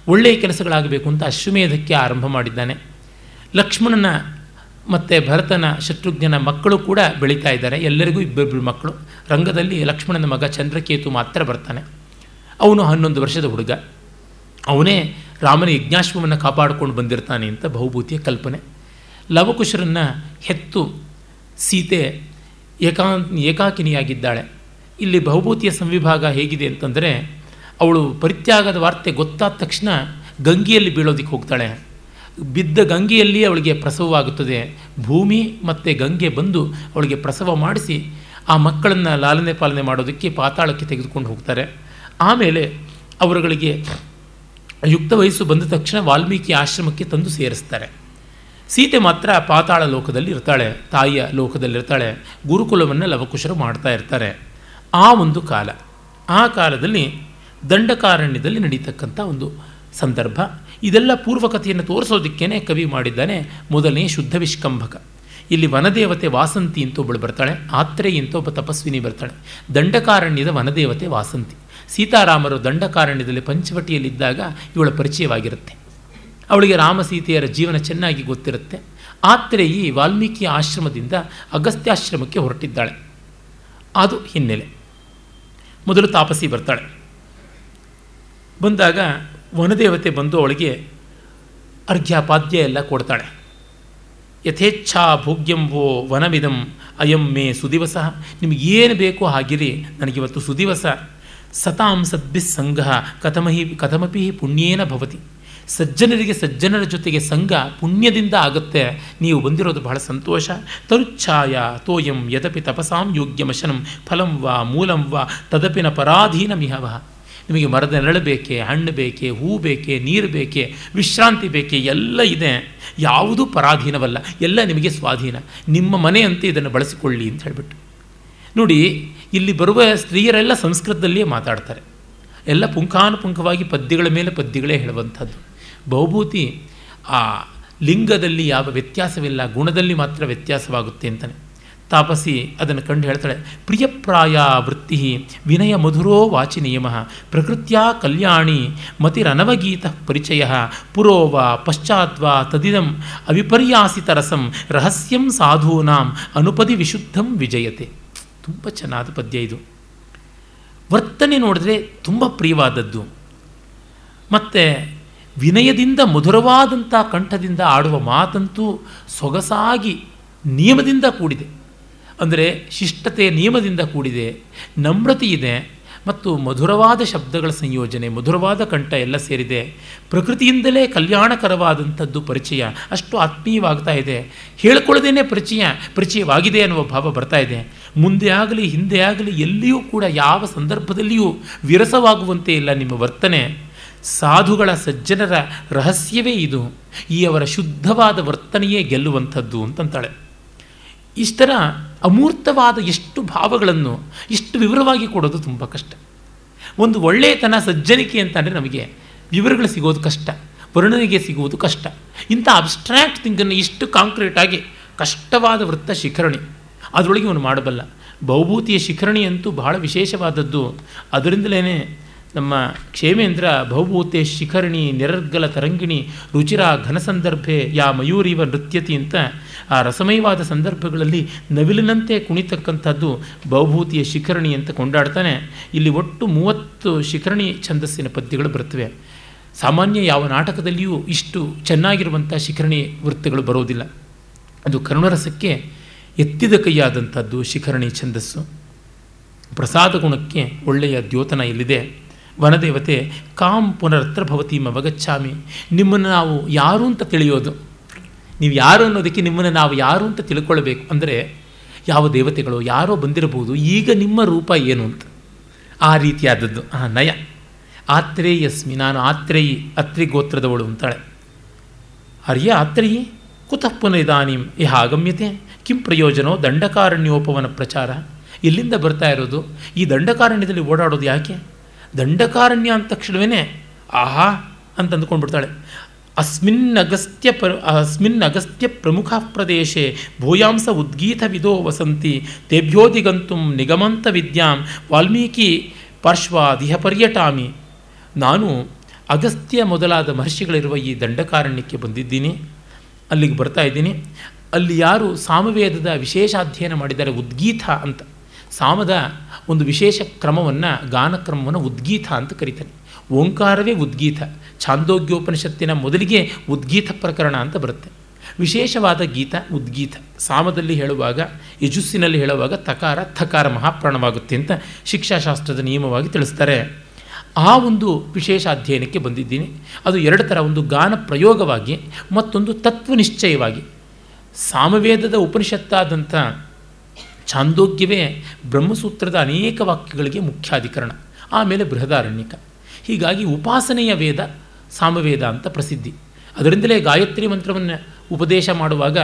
ಒಳ್ಳೆಯ ಕೆಲಸಗಳಾಗಬೇಕು ಅಂತ ಅಶ್ವಮೇಧಕ್ಕೆ ಆರಂಭ ಮಾಡಿದ್ದಾನೆ. ಲಕ್ಷ್ಮಣನ ಮತ್ತು ಭರತನ ಶತ್ರುಘ್ನನ ಮಕ್ಕಳು ಕೂಡ ಬೆಳೀತಾ ಇದ್ದಾರೆ. ಎಲ್ಲರಿಗೂ ಇಬ್ಬರಿಬ್ಬರು ಮಕ್ಕಳು. ರಂಗದಲ್ಲಿ ಲಕ್ಷ್ಮಣನ ಮಗ ಚಂದ್ರಕೇತು ಮಾತ್ರ ಬರ್ತಾನೆ. ಅವನು ಹನ್ನೊಂದು ವರ್ಷದ ಹುಡುಗ. ಅವನೇ ರಾಮನ ಯಜ್ಞಾಶ್ವವನ್ನು ಕಾಪಾಡಿಕೊಂಡು ಬಂದಿರ್ತಾನೆ ಅಂತ ಬಹುಭೂತಿಯ ಕಲ್ಪನೆ. ಲವಕುಶರನ್ನು ಹೆತ್ತು ಸೀತೆ ಏಕಾ, ಏಕಾಕಿನಿಯಾಗಿದ್ದಾಳೆ. ಇಲ್ಲಿ ಬಹುಭೂತಿಯ ಸಂವಿಭಾಗ ಹೇಗಿದೆ ಅಂತಂದರೆ, ಅವಳು ಪರಿತ್ಯಾಗದ ವಾರ್ತೆ ಗೊತ್ತಾದ ತಕ್ಷಣ ಗಂಗೆಯಲ್ಲಿ ಬೀಳೋದಕ್ಕೆ ಹೋಗ್ತಾಳೆ. ಬಿದ್ದ ಗಂಗೆಯಲ್ಲಿ ಅವಳಿಗೆ ಪ್ರಸವವಾಗುತ್ತದೆ. ಭೂಮಿ ಮತ್ತು ಗಂಗೆ ಬಂದು ಅವಳಿಗೆ ಪ್ರಸವ ಮಾಡಿಸಿ ಆ ಮಕ್ಕಳನ್ನು ಲಾಲನೆ ಪಾಲನೆ ಮಾಡೋದಕ್ಕೆ ಪಾತಾಳಕ್ಕೆ ತೆಗೆದುಕೊಂಡು ಹೋಗ್ತಾರೆ. ಆಮೇಲೆ ಅವರುಗಳಿಗೆ ಯುಕ್ತ ವಯಸ್ಸು ಬಂದ ತಕ್ಷಣ ವಾಲ್ಮೀಕಿ ಆಶ್ರಮಕ್ಕೆ ತಂದು ಸೇರಿಸ್ತಾರೆ. ಸೀತೆ ಮಾತ್ರ ಪಾತಾಳ ಲೋಕದಲ್ಲಿ ಇರ್ತಾಳೆ, ತಾಯಿಯ ಲೋಕದಲ್ಲಿರ್ತಾಳೆ ಗುರುಕುಲವನ್ನು ಲವಕುಶರು ಮಾಡ್ತಾ ಇರ್ತಾರೆ. ಆ ಒಂದು ಕಾಲ, ಆ ಕಾಲದಲ್ಲಿ ದಂಡಕಾರಣ್ಯದಲ್ಲಿ ನಡೀತಕ್ಕಂಥ ಒಂದು ಸಂದರ್ಭ. ಇದೆಲ್ಲ ಪೂರ್ವಕಥೆಯನ್ನು ತೋರಿಸೋದಕ್ಕೇ ಕವಿ ಮಾಡಿದ್ದಾನೆ ಮೊದಲನೇ ಶುದ್ಧ ವಿಷ್ಕಂಭಕ. ಇಲ್ಲಿ ವನದೇವತೆ ವಾಸಂತಿ ಅಂತ ಒಬ್ಬಳು ಬರ್ತಾಳೆ ಆತ್ರೇಯಿ ಅಂತ ಒಬ್ಬ ತಪಸ್ವಿನಿ ಬರ್ತಾಳೆ. ದಂಡಕಾರಣ್ಯದ ವನದೇವತೆ ವಾಸಂತಿ. ಸೀತಾರಾಮರು ದಂಡಕಾರಣ್ಯದಲ್ಲಿ ಪಂಚವಟಿಯಲ್ಲಿದ್ದಾಗ ಇವಳ ಪರಿಚಯವಾಗಿರುತ್ತೆ. ಅವಳಿಗೆ ರಾಮ ಸೀತೆಯರ ಜೀವನ ಚೆನ್ನಾಗಿ ಗೊತ್ತಿರುತ್ತೆ. ಆತ್ರೇಯಿ ವಾಲ್ಮೀಕಿ ಆಶ್ರಮದಿಂದ ಅಗಸ್ತ್ಯಾಶ್ರಮಕ್ಕೆ ಹೊರಟಿದ್ದಾಳೆ. ಅದು ಹಿನ್ನೆಲೆ. ಮೊದಲು ತಾಪಸಿ ಬರ್ತಾಳೆ. ಬಂದಾಗ ವನದೇವತೆ ಬಂದು ಅವಳಿಗೆ, ಅರ್ಘ್ಯಪಾದ್ಯ ಎಲ್ಲ ಕೊಡ್ತಾಳೆ. ಯಥೇಚ್ಛಾ ಭೋಗ್ಯಂವೋ ವನವಿದಂ ಅಯಂ ಮೇ ಸುದಿವಸ. ನಿಮಗೇನು ಬೇಕೋ ಹಾಗಿರಿ, ನನಗಿವತ್ತು ಸುದಿವಸ. ಸತಾಂ ಸದ್ಭಿಸ್ ಸಂಘ ಕಥಮಹಿ, ಕಥಮಪಿ ಪುಣ್ಯೇನ ಭವತಿ. ಸಜ್ಜನರಿಗೆ ಸಜ್ಜನರ ಜೊತೆಗೆ ಸಂಘ ಪುಣ್ಯದಿಂದ ಆಗುತ್ತೆ. ನೀವು ಬಂದಿರೋದು ಬಹಳ ಸಂತೋಷ. ತರುಚ್ಛಾಯ ತೋಯಂ ಯದಪಿ ತಪಸಾಂ ಯೋಗ್ಯಮಶನಂ ಫಲಂ ವಾ ಮೂಲಂ ವಾ ತದಪಿನ ಪರಾಧೀನ ಪರಾಧೀನಮಿಹವ ನಿಮಗೆ ಮರದ ನೆರಳು ಬೇಕೇ, ಹಣ್ಣು ಬೇಕೇ, ಹೂ ಬೇಕೇ, ನೀರು ಬೇಕೇ, ವಿಶ್ರಾಂತಿ ಬೇಕೇ, ಎಲ್ಲ ಇದೆ. ಯಾವುದೂ ಪರಾಧೀನವಲ್ಲ, ಎಲ್ಲ ನಿಮಗೆ ಸ್ವಾಧೀನ. ನಿಮ್ಮ ಮನೆಯಂತೆ ಇದನ್ನು ಬಳಸಿಕೊಳ್ಳಿ ಅಂತ ಹೇಳಿಬಿಟ್ಟು. ನೋಡಿ, ಇಲ್ಲಿ ಬರುವ ಸ್ತ್ರೀಯರೆಲ್ಲ ಸಂಸ್ಕೃತದಲ್ಲಿಯೇ ಮಾತಾಡ್ತಾರೆ. ಎಲ್ಲ ಪುಂಖಾನುಪುಂಖವಾಗಿ ಪದ್ಯಗಳ ಮೇಲೆ ಪದ್ಯಗಳೇ ಹೇಳುವಂಥದ್ದು. ಬಹುಭೂತಿ ಆ ಲಿಂಗದಲ್ಲಿ ಯಾವ ವ್ಯತ್ಯಾಸವಿಲ್ಲ, ಗುಣದಲ್ಲಿ ಮಾತ್ರ ವ್ಯತ್ಯಾಸವಾಗುತ್ತೆ ಅಂತಾನೆ. ತಾಪಸಿ ಅದನ್ನು ಕಂಡು ಹೇಳ್ತಾಳೆ, ಪ್ರಿಯಪ್ರಾಯ ವೃತ್ತಿ ವಿನಯ ಮಧುರೋ ವಾಚಿ ನಿಯಮ ಪ್ರಕೃತ್ಯ ಕಲ್ಯಾಣಿ ಮತಿರನವಗೀತ ಪರಿಚಯ ಪುರೋವ ಪಶ್ಚಾತ್ವಾ ತದಿದಂ ಅವಿಪರ್ಯಾಸಿತರಸಂ ರಹಸ್ಯಂ ಸಾಧೂನಾಂ ಅನುಪದಿ ವಿಶುದ್ಧಂ ವಿಜಯತೆ. ತುಂಬ ಚೆನ್ನಾದ ಪದ್ಯ ಇದು. ವರ್ತನೆ ನೋಡಿದ್ರೆ ತುಂಬ ಪ್ರಿಯವಾದದ್ದು. ಮತ್ತು ವಿನಯದಿಂದ ಮಧುರವಾದಂಥ ಕಂಠದಿಂದ ಆಡುವ ಮಾತಂತೂ ಸೊಗಸಾಗಿ ನಿಯಮದಿಂದ ಕೂಡಿದೆ. ಅಂದರೆ ಶಿಷ್ಟತೆ ನಿಯಮದಿಂದ ಕೂಡಿದೆ, ನಮ್ರತೆ ಇದೆ ಮತ್ತು ಮಧುರವಾದ ಶಬ್ದಗಳ ಸಂಯೋಜನೆ, ಮಧುರವಾದ ಕಂಠ ಎಲ್ಲ ಸೇರಿದೆ. ಪ್ರಕೃತಿಯಿಂದಲೇ ಕಲ್ಯಾಣಕರವಾದಂಥದ್ದು ಪರಿಚಯ. ಅಷ್ಟು ಆತ್ಮೀಯವಾಗ್ತಾ ಇದೆ. ಹೇಳ್ಕೊಳ್ಳದೇನೆ ಪರಿಚಯ, ಪರಿಚಯವಾಗಿದೆ ಅನ್ನುವ ಭಾವ ಬರ್ತಾ ಇದೆ. ಮುಂದೆ ಆಗಲಿ, ಹಿಂದೆ ಆಗಲಿ ಎಲ್ಲಿಯೂ ಕೂಡ ಯಾವ ಸಂದರ್ಭದಲ್ಲಿಯೂ ವಿರಸವಾಗುವಂತೆ ಇಲ್ಲ ನಿಮ್ಮ ವರ್ತನೆ. ಸಾಧುಗಳ ಸಜ್ಜನರ ರಹಸ್ಯವೇ ಇದು. ಈ ಅವರ ಶುದ್ಧವಾದ ವರ್ತನೆಯೇ ಗೆಲ್ಲುವಂಥದ್ದು ಅಂತಂತಾಳೆ. ಇಷ್ಟರ ಅಮೂರ್ತವಾದ ಎಷ್ಟು ಭಾವಗಳನ್ನು, ಇಷ್ಟು ವಿವರವಾಗಿ ಕೊಡೋದು ತುಂಬ ಕಷ್ಟ. ಒಂದು ಒಳ್ಳೆಯತನ ಸಜ್ಜನಿಕೆ ಅಂತಂದರೆ ನಮಗೆ ವಿವರಗಳು ಸಿಗೋದು ಕಷ್ಟ, ವರ್ಣನೆಗೆ ಸಿಗುವುದು ಕಷ್ಟ. ಇಂಥ ಅಬ್ಸ್ಟ್ರಾಕ್ಟ್ ಥಿಂಗನ್ನು ಇಷ್ಟು ಕಾಂಕ್ರೀಟಾಗಿ ಕಷ್ಟವಾದ ವೃತ್ತ ಶಿಖರಣಿ, ಅದರೊಳಗೆ ಇವನು ಮಾಡಬಲ್ಲ. ಬಹುಭೂತಿಯ ಶಿಖರಣಿ ಅಂತೂ ಬಹಳ ವಿಶೇಷವಾದದ್ದು. ಅದರಿಂದಲೇ ನಮ್ಮ ಕ್ಷೇಮೇಂದ್ರ ಬಹುಭೂತೆ ಶಿಖರಣಿ, ನಿರರ್ಗಲ ತರಂಗಿಣಿ, ರುಚಿರ ಘನ ಸಂದರ್ಭೆ ಯಾ ಮಯೂರಿವ ನೃತ್ಯತಿ ಅಂತ ಆ ರಸಮಯವಾದ ಸಂದರ್ಭಗಳಲ್ಲಿ ನವಿಲಿನಂತೆ ಕುಣಿತಕ್ಕಂಥದ್ದು ಬಹುಭೂತಿಯ ಶಿಖರಣಿ ಅಂತ ಕೊಂಡಾಡ್ತಾನೆ. ಇಲ್ಲಿ ಒಟ್ಟು ಮೂವತ್ತು ಶಿಖರಣಿ ಛಂದಸ್ಸಿನ ಪದ್ಯಗಳು ಬರ್ತವೆ ಸಾಮಾನ್ಯ ಯಾವ ನಾಟಕದಲ್ಲಿಯೂ ಇಷ್ಟು ಚೆನ್ನಾಗಿರುವಂಥ ಶಿಖರಣಿ ವೃತ್ತಗಳು ಬರೋದಿಲ್ಲ ಅದು ಕರುಣರಸಕ್ಕೆ ಎತ್ತಿದ ಕೈಯಾದಂಥದ್ದು ಶಿಖರಣಿ ಛಂದಸ್ಸು. ಪ್ರಸಾದ ಗುಣಕ್ಕೆ ಒಳ್ಳೆಯ ದ್ಯೋತನ ಇಲ್ಲಿದೆ. ವನದೇವತೆ ಕಾಂ ಪುನರತ್ರ ಭವತಿ ಮವಗಚ್ಚಾಮಿ ನಿಮ್ಮನ್ನು ನಾವು ಯಾರು ಅಂತ ತಿಳಿಯೋದು? ನೀವು ಯಾರು ಅನ್ನೋದಕ್ಕೆ ನಿಮ್ಮನ್ನು ನಾವು ಯಾರು ಅಂತ ತಿಳ್ಕೊಳ್ಬೇಕು ಅಂದರೆ ಯಾವ ದೇವತೆಗಳು ಯಾರೋ ಬಂದಿರಬಹುದು, ಈಗ ನಿಮ್ಮ ರೂಪ ಏನು ಅಂತ. ಆ ರೀತಿಯಾದದ್ದು, ಆ ನಯ. ಆತ್ರೇಯಸ್ಮಿ, ನಾನು ಆತ್ರೇಯಿ, ಅತ್ರಿ ಗೋತ್ರದವಳು ಅಂತಾಳೆ. ಅರ್ಯ ಆತ್ರೇಯಿ? ಕುತಃ ಇದಾನಿ, ಇಹ ಆಗಮ್ಯತೆ. ಕಿಂ ಪ್ರಯೋಜನೋ, ದಂಡಕಾರಣ್ಯೋಪವನ ಪ್ರಚಾರ. ಇಲ್ಲಿಂದ ಬರ್ತಾ ಇರೋದು? ಈ ದಂಡಕಾರಣ್ಯದಲ್ಲಿ ಓಡಾಡೋದು ಯಾಕೆ? ದಂಡಕಾರಣ್ಯ ಅಂದ ತಕ್ಷಣವೇ ಆಹಾ ಅಂತ ಅಂದ್ಕೊಂಡ್ಬಿಡ್ತಾಳೆ ಅಸ್ಮಿನ್ ಅಗಸ್ತ್ಯ ಪ್ರ ಅಸ್ಮಿನ್ ಅಗಸ್ತ್ಯ ಪ್ರಮುಖ ಪ್ರದೇಶೆ ಭೂಯಾಂಸ ಉದ್ಗೀತ ವಿದೋ ವಸಂತಿ ತೇಭ್ಯೋದಿಗಂತು ನಿಗಮಂತ ವಿದ್ಯಾಂ ವಾಲ್ಮೀಕಿ ಪಾರ್ಶ್ವಾದಿಹ ಪರ್ಯಟಾಮಿ ನಾನು ಅಗಸ್ತ್ಯ ಮೊದಲಾದ ಮಹರ್ಷಿಗಳಿರುವ ಈ ದಂಡಕಾರಣ್ಯಕ್ಕೆ ಬಂದಿದ್ದೀನಿ, ಅಲ್ಲಿಗೆ ಬರ್ತಾ ಇದ್ದೀನಿ. ಅಲ್ಲಿ ಯಾರು ಸಾಮವೇದದ ವಿಶೇಷ ಅಧ್ಯಯನ ಮಾಡಿದ್ದಾರೆ, ಉದ್ಗೀತ ಅಂತ, ಸಾಮದ ಒಂದು ವಿಶೇಷ ಕ್ರಮವನ್ನು, ಗಾನಕ್ರಮವನ್ನು ಉದ್ಗೀತ ಅಂತ ಕರೀತಾರೆ. ಓಂಕಾರವೇ ಉದ್ಗೀತ. ಛಾಂದೋಗ್ಯೋಪನಿಷತ್ತಿನ ಮೊದಲಿಗೆ ಉದ್ಗೀತ ಪ್ರಕರಣ ಅಂತ ಬರುತ್ತೆ. ವಿಶೇಷವಾದ ಗೀತ ಉದ್ಗೀತ. ಸಾಮದಲ್ಲಿ ಹೇಳುವಾಗ, ಯಜುಸ್ಸಿನಲ್ಲಿ ಹೇಳುವಾಗ ತಕಾರ, ಥಕಾರ ಮಹಾಪ್ರಾಣವಾಗುತ್ತೆ ಅಂತ ಶಿಕ್ಷಾಶಾಸ್ತ್ರದ ನಿಯಮವಾಗಿ ತಿಳಿಸ್ತಾರೆ. ಆ ಒಂದು ವಿಶೇಷ ಅಧ್ಯಯನಕ್ಕೆ ಬಂದಿದ್ದೀನಿ. ಅದು ಎರಡು ಥರ, ಒಂದು ಗಾನ ಪ್ರಯೋಗವಾಗಿ, ಮತ್ತೊಂದು ತತ್ವನಿಶ್ಚಯವಾಗಿ ಸಾಮವೇದದ ಉಪನಿಷತ್ತಾದಂಥ ಛಾಂದೋಗ್ಯವೇ ಬ್ರಹ್ಮಸೂತ್ರದ ಅನೇಕ ವಾಕ್ಯಗಳಿಗೆ ಮುಖ್ಯಾಧಿಕರಣ. ಆಮೇಲೆ ಬೃಹದಾರಣ್ಯಕ. ಹೀಗಾಗಿ ಉಪಾಸನೆಯ ವೇದ, ಸಾಮವೇದ ಅಂತ ಪ್ರಸಿದ್ಧಿ. ಅದರಿಂದಲೇ ಗಾಯತ್ರಿ ಮಂತ್ರವನ್ನು ಉಪದೇಶ ಮಾಡುವಾಗ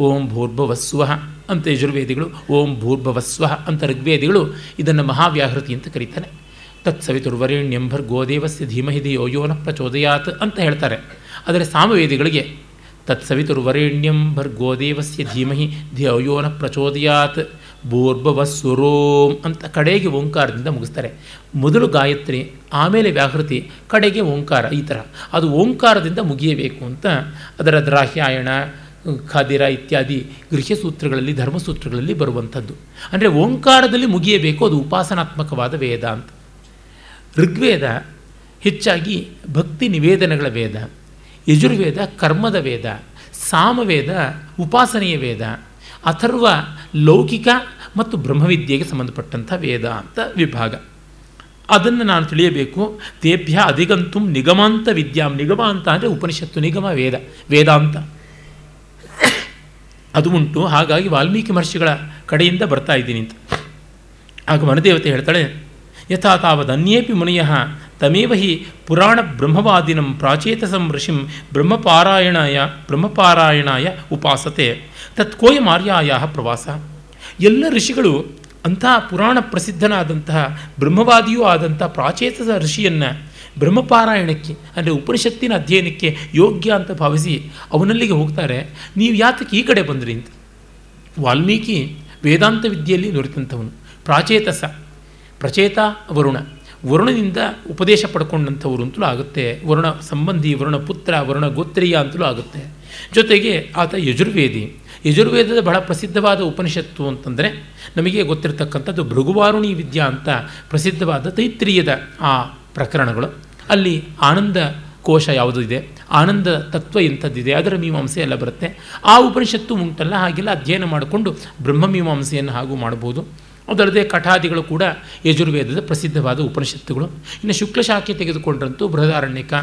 ಓಂ ಭೂರ್ಭವಸ್ವ ಅಂತ ಯಜುರ್ವೇದಿಗಳು, ಓಂ ಭೂರ್ಭವಸ್ವ ಅಂತ ಋಗ್ವೇದಿಗಳು ಇದನ್ನು ಮಹಾವ್ಯಾಹೃತಿ ಅಂತ ಕರೀತಾರೆ. ತತ್ಸವಿತುರ್ವರೇಣ್ಯಂ ಗೋದೇವಸ್ಯ ಧೀಮಹಿ ಧಿಯೋ ಯೋನ ಪ್ರಚೋದಯಾತ್ ಅಂತ ಹೇಳ್ತಾರೆ. ಆದರೆ ಸಾಮವೇದಿಗಳಿಗೆ ತತ್ಸವಿತುರ್ವರೇಣ್ಯಂ ಭರ್ಗೋದೇವಸ್ಯ ಧೀಮಹಿ ಧಿಯೋ ಅಯೋನ ಪ್ರಚೋದಯಾತ್ ಭೂರ್ಭವಸ್ವರೋಂ ಅಂತ ಕಡೆಗೆ ಓಂಕಾರದಿಂದ ಮುಗಿಸ್ತಾರೆ. ಮೊದಲು ಗಾಯತ್ರಿ, ಆಮೇಲೆ ವ್ಯಾಹೃತಿ, ಕಡೆಗೆ ಓಂಕಾರ ಈ ಥರ ಅದು ಓಂಕಾರದಿಂದ ಮುಗಿಯಬೇಕು ಅಂತ ಅದರ ದ್ರಾಹ್ಯಾಯಣ, ಖಾದಿರ ಇತ್ಯಾದಿ ಗೃಹ್ಯಸೂತ್ರಗಳಲ್ಲಿ ಧರ್ಮಸೂತ್ರಗಳಲ್ಲಿ ಬರುವಂಥದ್ದು. ಅಂದರೆ ಓಂಕಾರದಲ್ಲಿ ಮುಗಿಯಬೇಕು, ಅದು ಉಪಾಸನಾತ್ಮಕವಾದ ವೇದ ಅಂತ. ಋಗ್ವೇದ ಹೆಚ್ಚಾಗಿ ಭಕ್ತಿ ನಿವೇದನೆಗಳ ವೇದ, ಯಜುರ್ವೇದ ಕರ್ಮದ ವೇದ, ಸಾಮವೇದ, ಉಪಾಸನೆಯ ವೇದ ಅಥರ್ವ, ಲೌಕಿಕ ಮತ್ತು ಬ್ರಹ್ಮವಿದ್ಯೆಗೆ ಸಂಬಂಧಪಟ್ಟಂಥ ವೇದ ಅಂತ ವಿಭಾಗ. ಅದನ್ನು ನಾನು ತಿಳಿಯಬೇಕು. ತೇಭ್ಯ ಅಧಿಗಂತು ನಿಗಮಾಂತ ವಿದ್ಯಾಂ. ನಿಗಮ ಅಂತ ಅಂದರೆ ಉಪನಿಷತ್ತು ನಿಗಮ, ವೇದ. ವೇದಾಂತ. ಅದು ಉಂಟು. ಹಾಗಾಗಿ ವಾಲ್ಮೀಕಿ ಮಹರ್ಷಿಗಳ ಕಡೆಯಿಂದ ಬರ್ತಾ ಇದ್ದೀನಿ ಅಂತ. ಆಗ ಮನದೇವತೆ ಹೇಳ್ತಾಳೆ ಯಥಾ ತಾವದನ್ಯೇಪಿ ಮುನಿಯ ತಮೇವ ಹಿ ಪುರಾಣ ಬ್ರಹ್ಮವಾದಿನಂ ಪ್ರಾಚೇತಸಂ ಋಷಿಂ ಬ್ರಹ್ಮಪಾರಾಯಣಾಯ ಬ್ರಹ್ಮಪಾರಾಯಣಾಯ ಉಪಾಸತೆ ತತ್ಕೋಯ ಮಾರ್ಯಾಯ ಪ್ರವಾಸ ಎಲ್ಲ ಋಷಿಗಳು ಅಂಥ ಪುರಾಣ ಪ್ರಸಿದ್ಧನಾದಂತಹ ಬ್ರಹ್ಮವಾದಿಯೂ ಆದಂಥ ಪ್ರಾಚೇತಸ ಋಷಿಯನ್ನು ಬ್ರಹ್ಮಪಾರಾಯಣಕ್ಕೆ, ಅಂದರೆ ಉಪನಿಷತ್ತಿನ ಅಧ್ಯಯನಕ್ಕೆ ಯೋಗ್ಯ ಅಂತ ಭಾವಿಸಿ ಅವನಲ್ಲಿಗೆ ಹೋಗ್ತಾರೆ. ನೀವು ಯಾತಕ್ಕೆ ಈ ಕಡೆ ಬಂದ್ರಿ ಅಂತ. ವಾಲ್ಮೀಕಿ ವೇದಾಂತ ವಿದ್ಯೆಯಲ್ಲಿ ನುರಿತಂಥವನು, ಪ್ರಾಚೇತಸ, ಪ್ರಚೇತ ವರುಣ. ವರುಣನಿಂದ ಉಪದೇಶ ಪಡ್ಕೊಂಡಂಥವ್ರು ಅಂತಲೂ ಆಗುತ್ತೆ. ವರುಣ ಸಂಬಂಧಿ, ವರುಣ ಪುತ್ರ, ವರುಣ ಗೋತ್ರೀಯ ಅಂತಲೂ ಆಗುತ್ತೆ. ಜೊತೆಗೆ ಆತ ಯಜುರ್ವೇದಿ. ಯಜುರ್ವೇದದ ಬಹಳ ಪ್ರಸಿದ್ಧವಾದ ಉಪನಿಷತ್ತು ಅಂತಂದರೆ ನಮಗೆ ಗೊತ್ತಿರತಕ್ಕಂಥದ್ದು ಭೃಗುವಾರುಣಿ ವಿದ್ಯಾ ಅಂತ ಪ್ರಸಿದ್ಧವಾದ ತೈತ್ರಿಯದ ಆ ಪ್ರಕರಣಗಳು. ಅಲ್ಲಿ ಆನಂದ ಕೋಶ ಯಾವುದು ಇದೆ ಆನಂದ ತತ್ವ ಎಂಥದ್ದಿದೆ? ಅದರ ಮೀಮಾಂಸೆ ಎಲ್ಲ ಬರುತ್ತೆ. ಆ ಉಪನಿಷತ್ತು ಉಂಟಲ್ಲ, ಹಾಗೆಲ್ಲ ಅಧ್ಯಯನ ಮಾಡಿಕೊಂಡು ಬ್ರಹ್ಮಮೀಮಾಂಸೆಯನ್ನು ಹಾಗೂ ಮಾಡ್ಬೋದು. ಅದಲ್ಲದೆ ಕಠಾದಿಗಳು ಕೂಡ ಯಜುರ್ವೇದದ ಪ್ರಸಿದ್ಧವಾದ ಉಪನಿಷತ್ತುಗಳು. ಇನ್ನು ಶುಕ್ಲಶಾಖೆ ತೆಗೆದುಕೊಂಡ್ರಂತೂ ಬೃಹದಾರಣ್ಯಕ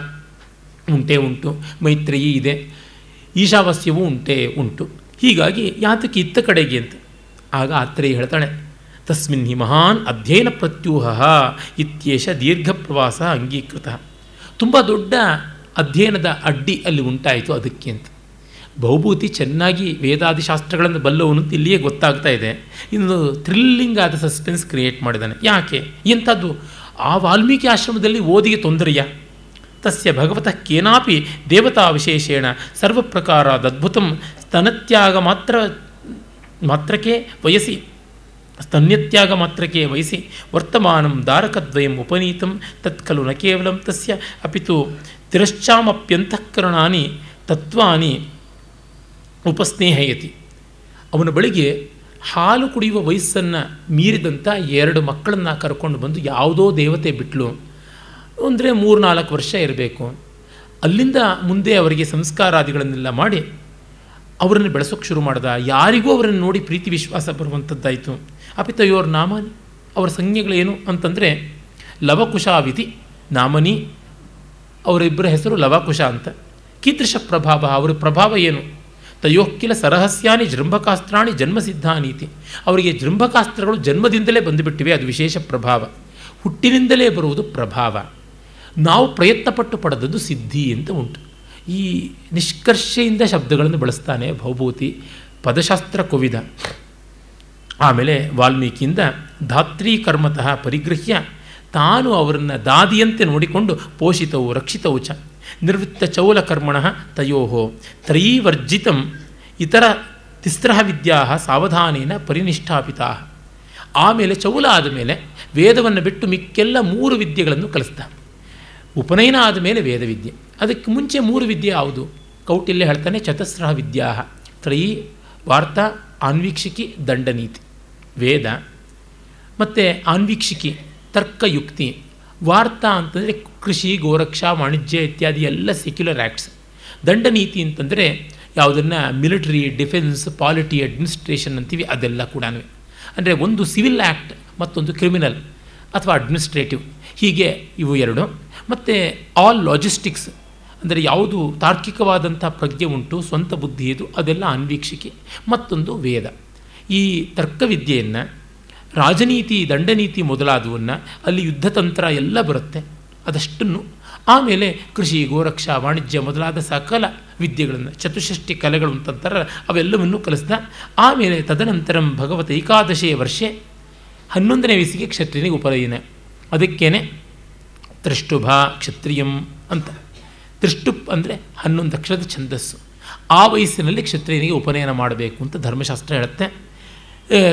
ಉಂಟೇ ಉಂಟು, ಮೈತ್ರೇಯಿ ಇದೆ, ಈಶಾವಾಸ್ಯವೂ ಉಂಟೇ ಉಂಟು. ಹೀಗಾಗಿ ಯಾತಕ್ಕೆ ಇತ್ತ ಕಡೆಗೆ ಅಂತ? ಆಗ ಆತ್ರೇಯ ಹೇಳ್ತಾಳೆ, ತಸ್ಮಿನ್ ಹಿ ಮಹಾನ್ ಅಧ್ಯಯನ ಪ್ರತ್ಯೂಹ ಇತ್ಯೇಷ ದೀರ್ಘ ಪ್ರವಾಸ ಅಂಗೀಕೃತ. ತುಂಬ ದೊಡ್ಡ ಅಧ್ಯಯನದ ಅಡ್ಡಿ ಅಲ್ಲಿ ಉಂಟಾಯಿತು ಅದಕ್ಕೆ ಅಂತ. ಬಹುಭೂತಿ ಚೆನ್ನಾಗಿ ವೇದಾದಿ ಶಾಸ್ತ್ರಗಳನ್ನು ಬಲ್ಲವನು ಇಲ್ಲಿಯೇ ಗೊತ್ತಾಗ್ತಾ ಇದೆ. ಇನ್ನು ಥ್ರಿಲ್ಲಿಂಗ್ ಆದ ಸಸ್ಪೆನ್ಸ್ ಕ್ರಿಯೇಟ್ ಮಾಡಿದ್ದಾನೆ. ಯಾಕೆ? ಎಂಥದ್ದು? ಆ ವಾಲ್ಮೀಕಿ ಆಶ್ರಮದಲ್ಲಿ ಓದಿಗೆ ತೊಂದರೆಯ? ತಸ್ಯ ಭಗವತಃ ಕೇನಾಪಿ ದೇವತಾ ವಿಶೇಷೇಣ. ಸರ್ವಪ್ರಕಾರಾದದ್ಭುತಂ ಸ್ತನತ್ಯಾಗ ಮಾತ್ರ, ಮಾತ್ರಕ್ಕೆ ವಯಸಿ. ಸ್ತನ್ಯತ್ಯಾಗ ಮಾತ್ರಕ್ಕೆ ವಯಸಿ. ವರ್ತಮಾನಂ ದಾರಕದ್ವಯಂ ಉಪನೀತಂ. ತತ್ಕಲು ನ ಕೇವಲ ತಸ್ಯ ಅಪಿತು. ತಿರಶ್ಚಾಮಪ್ಯಂತಃಕರಣಾನಿ ತತ್ವಾನಿ. ಉಪಸ್ನೇಹಯತಿ. ಅವನ ಬಳಿಗೆ ಹಾಲು ಕುಡಿಯುವ ವಯಸ್ಸನ್ನು ಮೀರಿದಂಥ ಎರಡು ಮಕ್ಕಳನ್ನು ಕರ್ಕೊಂಡು ಬಂದು ಯಾವುದೋ ದೇವತೆ ಬಿಟ್ಲು. ಅಂದರೆ ಮೂರು ನಾಲ್ಕು ವರ್ಷ ಇರಬೇಕು. ಅಲ್ಲಿಂದ ಮುಂದೆ ಅವರಿಗೆ ಸಂಸ್ಕಾರಾದಿಗಳನ್ನೆಲ್ಲ ಮಾಡಿ ಅವರನ್ನು ಬೆಳೆಸೋಕ್ಕೆ ಶುರು ಮಾಡ್ದ. ಯಾರಿಗೂ ಅವರನ್ನು ನೋಡಿ ಪ್ರೀತಿ ವಿಶ್ವಾಸ ಬರುವಂಥದ್ದಾಯಿತು ಅಪಿತಯೋರ್ ನಾಮನಿ, ಅವರ ಸಂಜ್ಞೆಗಳೇನು ಅಂತಂದರೆ ಲವಕುಶಾವಿಧಿ ನಾಮನಿ, ಅವರಿಬ್ಬರ ಹೆಸರು ಲವಕುಶ ಅಂತ. ಕೀದೃಶ ಪ್ರಭಾವ, ಅವರ ಪ್ರಭಾವ ಏನು? ತಯೋಕ್ಕಿಲ ಸರಹಸ್ಯಾನಿ ಜೃಂಭಕಾಸ್ತ್ರಾಣಿ ಜನ್ಮಸಿದ್ಧಾನೀತಿ. ಅವರಿಗೆ ಜೃಂಭಕಾಸ್ತ್ರಗಳು ಜನ್ಮದಿಂದಲೇ ಬಂದುಬಿಟ್ಟಿವೆ, ಅದು ವಿಶೇಷ ಪ್ರಭಾವ. ಹುಟ್ಟಿನಿಂದಲೇ ಬರುವುದು ಪ್ರಭಾವ. ನಾವು ಪ್ರಯತ್ನಪಟ್ಟು ಪಡೆದದ್ದು ಸಿದ್ಧಿ ಅಂತ ಉಂಟು. ಈ ನಿಷ್ಕರ್ಷೆಯಿಂದ ಶಬ್ದಗಳನ್ನು ಬಳಸ್ತಾನೆ ಭೌಭೂತಿ, ಪದಶಾಸ್ತ್ರ ಕವಿದ. ಆಮೇಲೆ ವಾಲ್ಮೀಕಿಯಿಂದ ಧಾತ್ರಿ ಕರ್ಮತಃ ಪರಿಗೃಹ್ಯ, ತಾನು ಅವರನ್ನು ದಾದಿಯಂತೆ ನೋಡಿಕೊಂಡು ಪೋಷಿತವು, ರಕ್ಷಿತವು ಚ. ನಿರ್ವೃತ್ತ ಚೌಲ ಕರ್ಮಣ ತಯೋ ತ್ರಯೀವರ್ಜಿತ ಇತರ ತಿಸ್ರ ವಿದ್ಯಾ ಸಾವಧಾನೇನ ಪರಿನಿಷ್ಠಾಪಿತಾ ಆಮೇಲೆ ಚೌಲ ಆದಮೇಲೆ ವೇದವನ್ನು ಬಿಟ್ಟು ಮಿಕ್ಕೆಲ್ಲ ಮೂರು ವಿದ್ಯೆಗಳನ್ನು ಕಲಿಸ್ದ. ಉಪನಯನ ಆದಮೇಲೆ ವೇದವಿದ್ಯೆ. ಅದಕ್ಕೆ ಮುಂಚೆ ಮೂರು ವಿದ್ಯೆ ಯಾವುದು? ಕೌಟಿಲ್ಯ ಹೇಳ್ತಾನೆ ಚತಸ್ರ ವಿದ್ಯಾ ತ್ರಯೀ ವಾರ್ತಾ ಆನ್ವೀಕ್ಷಿಕಿ ದಂಡನೀತಿ. ವೇದ. ಮತ್ತು ಆನ್ವೀಕ್ಷಿಕಿ ತರ್ಕಯುಕ್ತಿ. ವಾರ್ತಾ ಅಂತಂದರೆ ಕೃಷಿ, ಗೋರಕ್ಷಾ, ವಾಣಿಜ್ಯ ಇತ್ಯಾದಿ ಎಲ್ಲ ಸೆಕ್ಯುಲರ್ ಆ್ಯಕ್ಟ್ಸ್ ದಂಡನೀತಿ ಅಂತಂದರೆ ಯಾವುದನ್ನು ಮಿಲಿಟರಿ ಡಿಫೆನ್ಸ್ ಪಾಲಿಟಿ ಅಡ್ಮಿನಿಸ್ಟ್ರೇಷನ್ ಅಂತೀವಿ, ಅದೆಲ್ಲ ಕೂಡ ಅಂದರೆ ಒಂದು ಸಿವಿಲ್ ಆ್ಯಕ್ಟ್ ಮತ್ತೊಂದು ಕ್ರಿಮಿನಲ್ ಅಥವಾ ಅಡ್ಮಿನಿಸ್ಟ್ರೇಟಿವ್ ಹೀಗೆ ಇವು ಎರಡು. ಮತ್ತು ಆಲ್ ಲಾಜಿಸ್ಟಿಕ್ಸ್ ಅಂದರೆ ಯಾವುದು ತಾರ್ಕಿಕವಾದಂಥ ಪ್ರಜ್ಞೆ ಉಂಟು, ಸ್ವಂತ ಬುದ್ಧಿ ಇದು, ಅದೆಲ್ಲ ಅನ್ವೀಕ್ಷಿಕೆ. ಮತ್ತೊಂದು ವೇದ. ಈ ತರ್ಕವಿದ್ಯೆಯನ್ನು ರಾಜನೀತಿ, ದಂಡನೀತಿ ಮೊದಲಾದವನ್ನು ಅಲ್ಲಿ ಯುದ್ಧತಂತ್ರ ಎಲ್ಲ ಬರುತ್ತೆ. ಅದಷ್ಟನ್ನು. ಆಮೇಲೆ ಕೃಷಿ, ಗೋರಕ್ಷಾ, ವಾಣಿಜ್ಯ ಮೊದಲಾದ ಸಕಲ ವಿದ್ಯೆಗಳನ್ನು ಚತುಷ್ಠಿ ಕಲೆಗಳು ಅಂತಂತಾರೆ ಅವೆಲ್ಲವನ್ನೂ ಕಲಿಸ್ದ. ಆಮೇಲೆ ತದನಂತರಂ ಭಗವತ ಏಕಾದಶೇ ವರ್ಷೆ ಹನ್ನೊಂದನೇ ವಯಸ್ಸಿಗೆ ಕ್ಷತ್ರಿಯನಿಗೆ ಉಪನಯನ. ಅದಕ್ಕೇನೆ ತ್ರಿಷ್ಟುಭ ಕ್ಷತ್ರಿಯಂ ಅಂತ. ತ್ರಿಷ್ಟುಪ್ ಅಂದರೆ ಹನ್ನೊಂದು ಅಕ್ಷರದ ಛಂದಸ್ಸು. ಆ ವಯಸ್ಸಿನಲ್ಲಿ ಕ್ಷತ್ರಿಯನಿಗೆ ಉಪನಯನ ಮಾಡಬೇಕು ಅಂತ ಧರ್ಮಶಾಸ್ತ್ರ ಹೇಳುತ್ತೆ.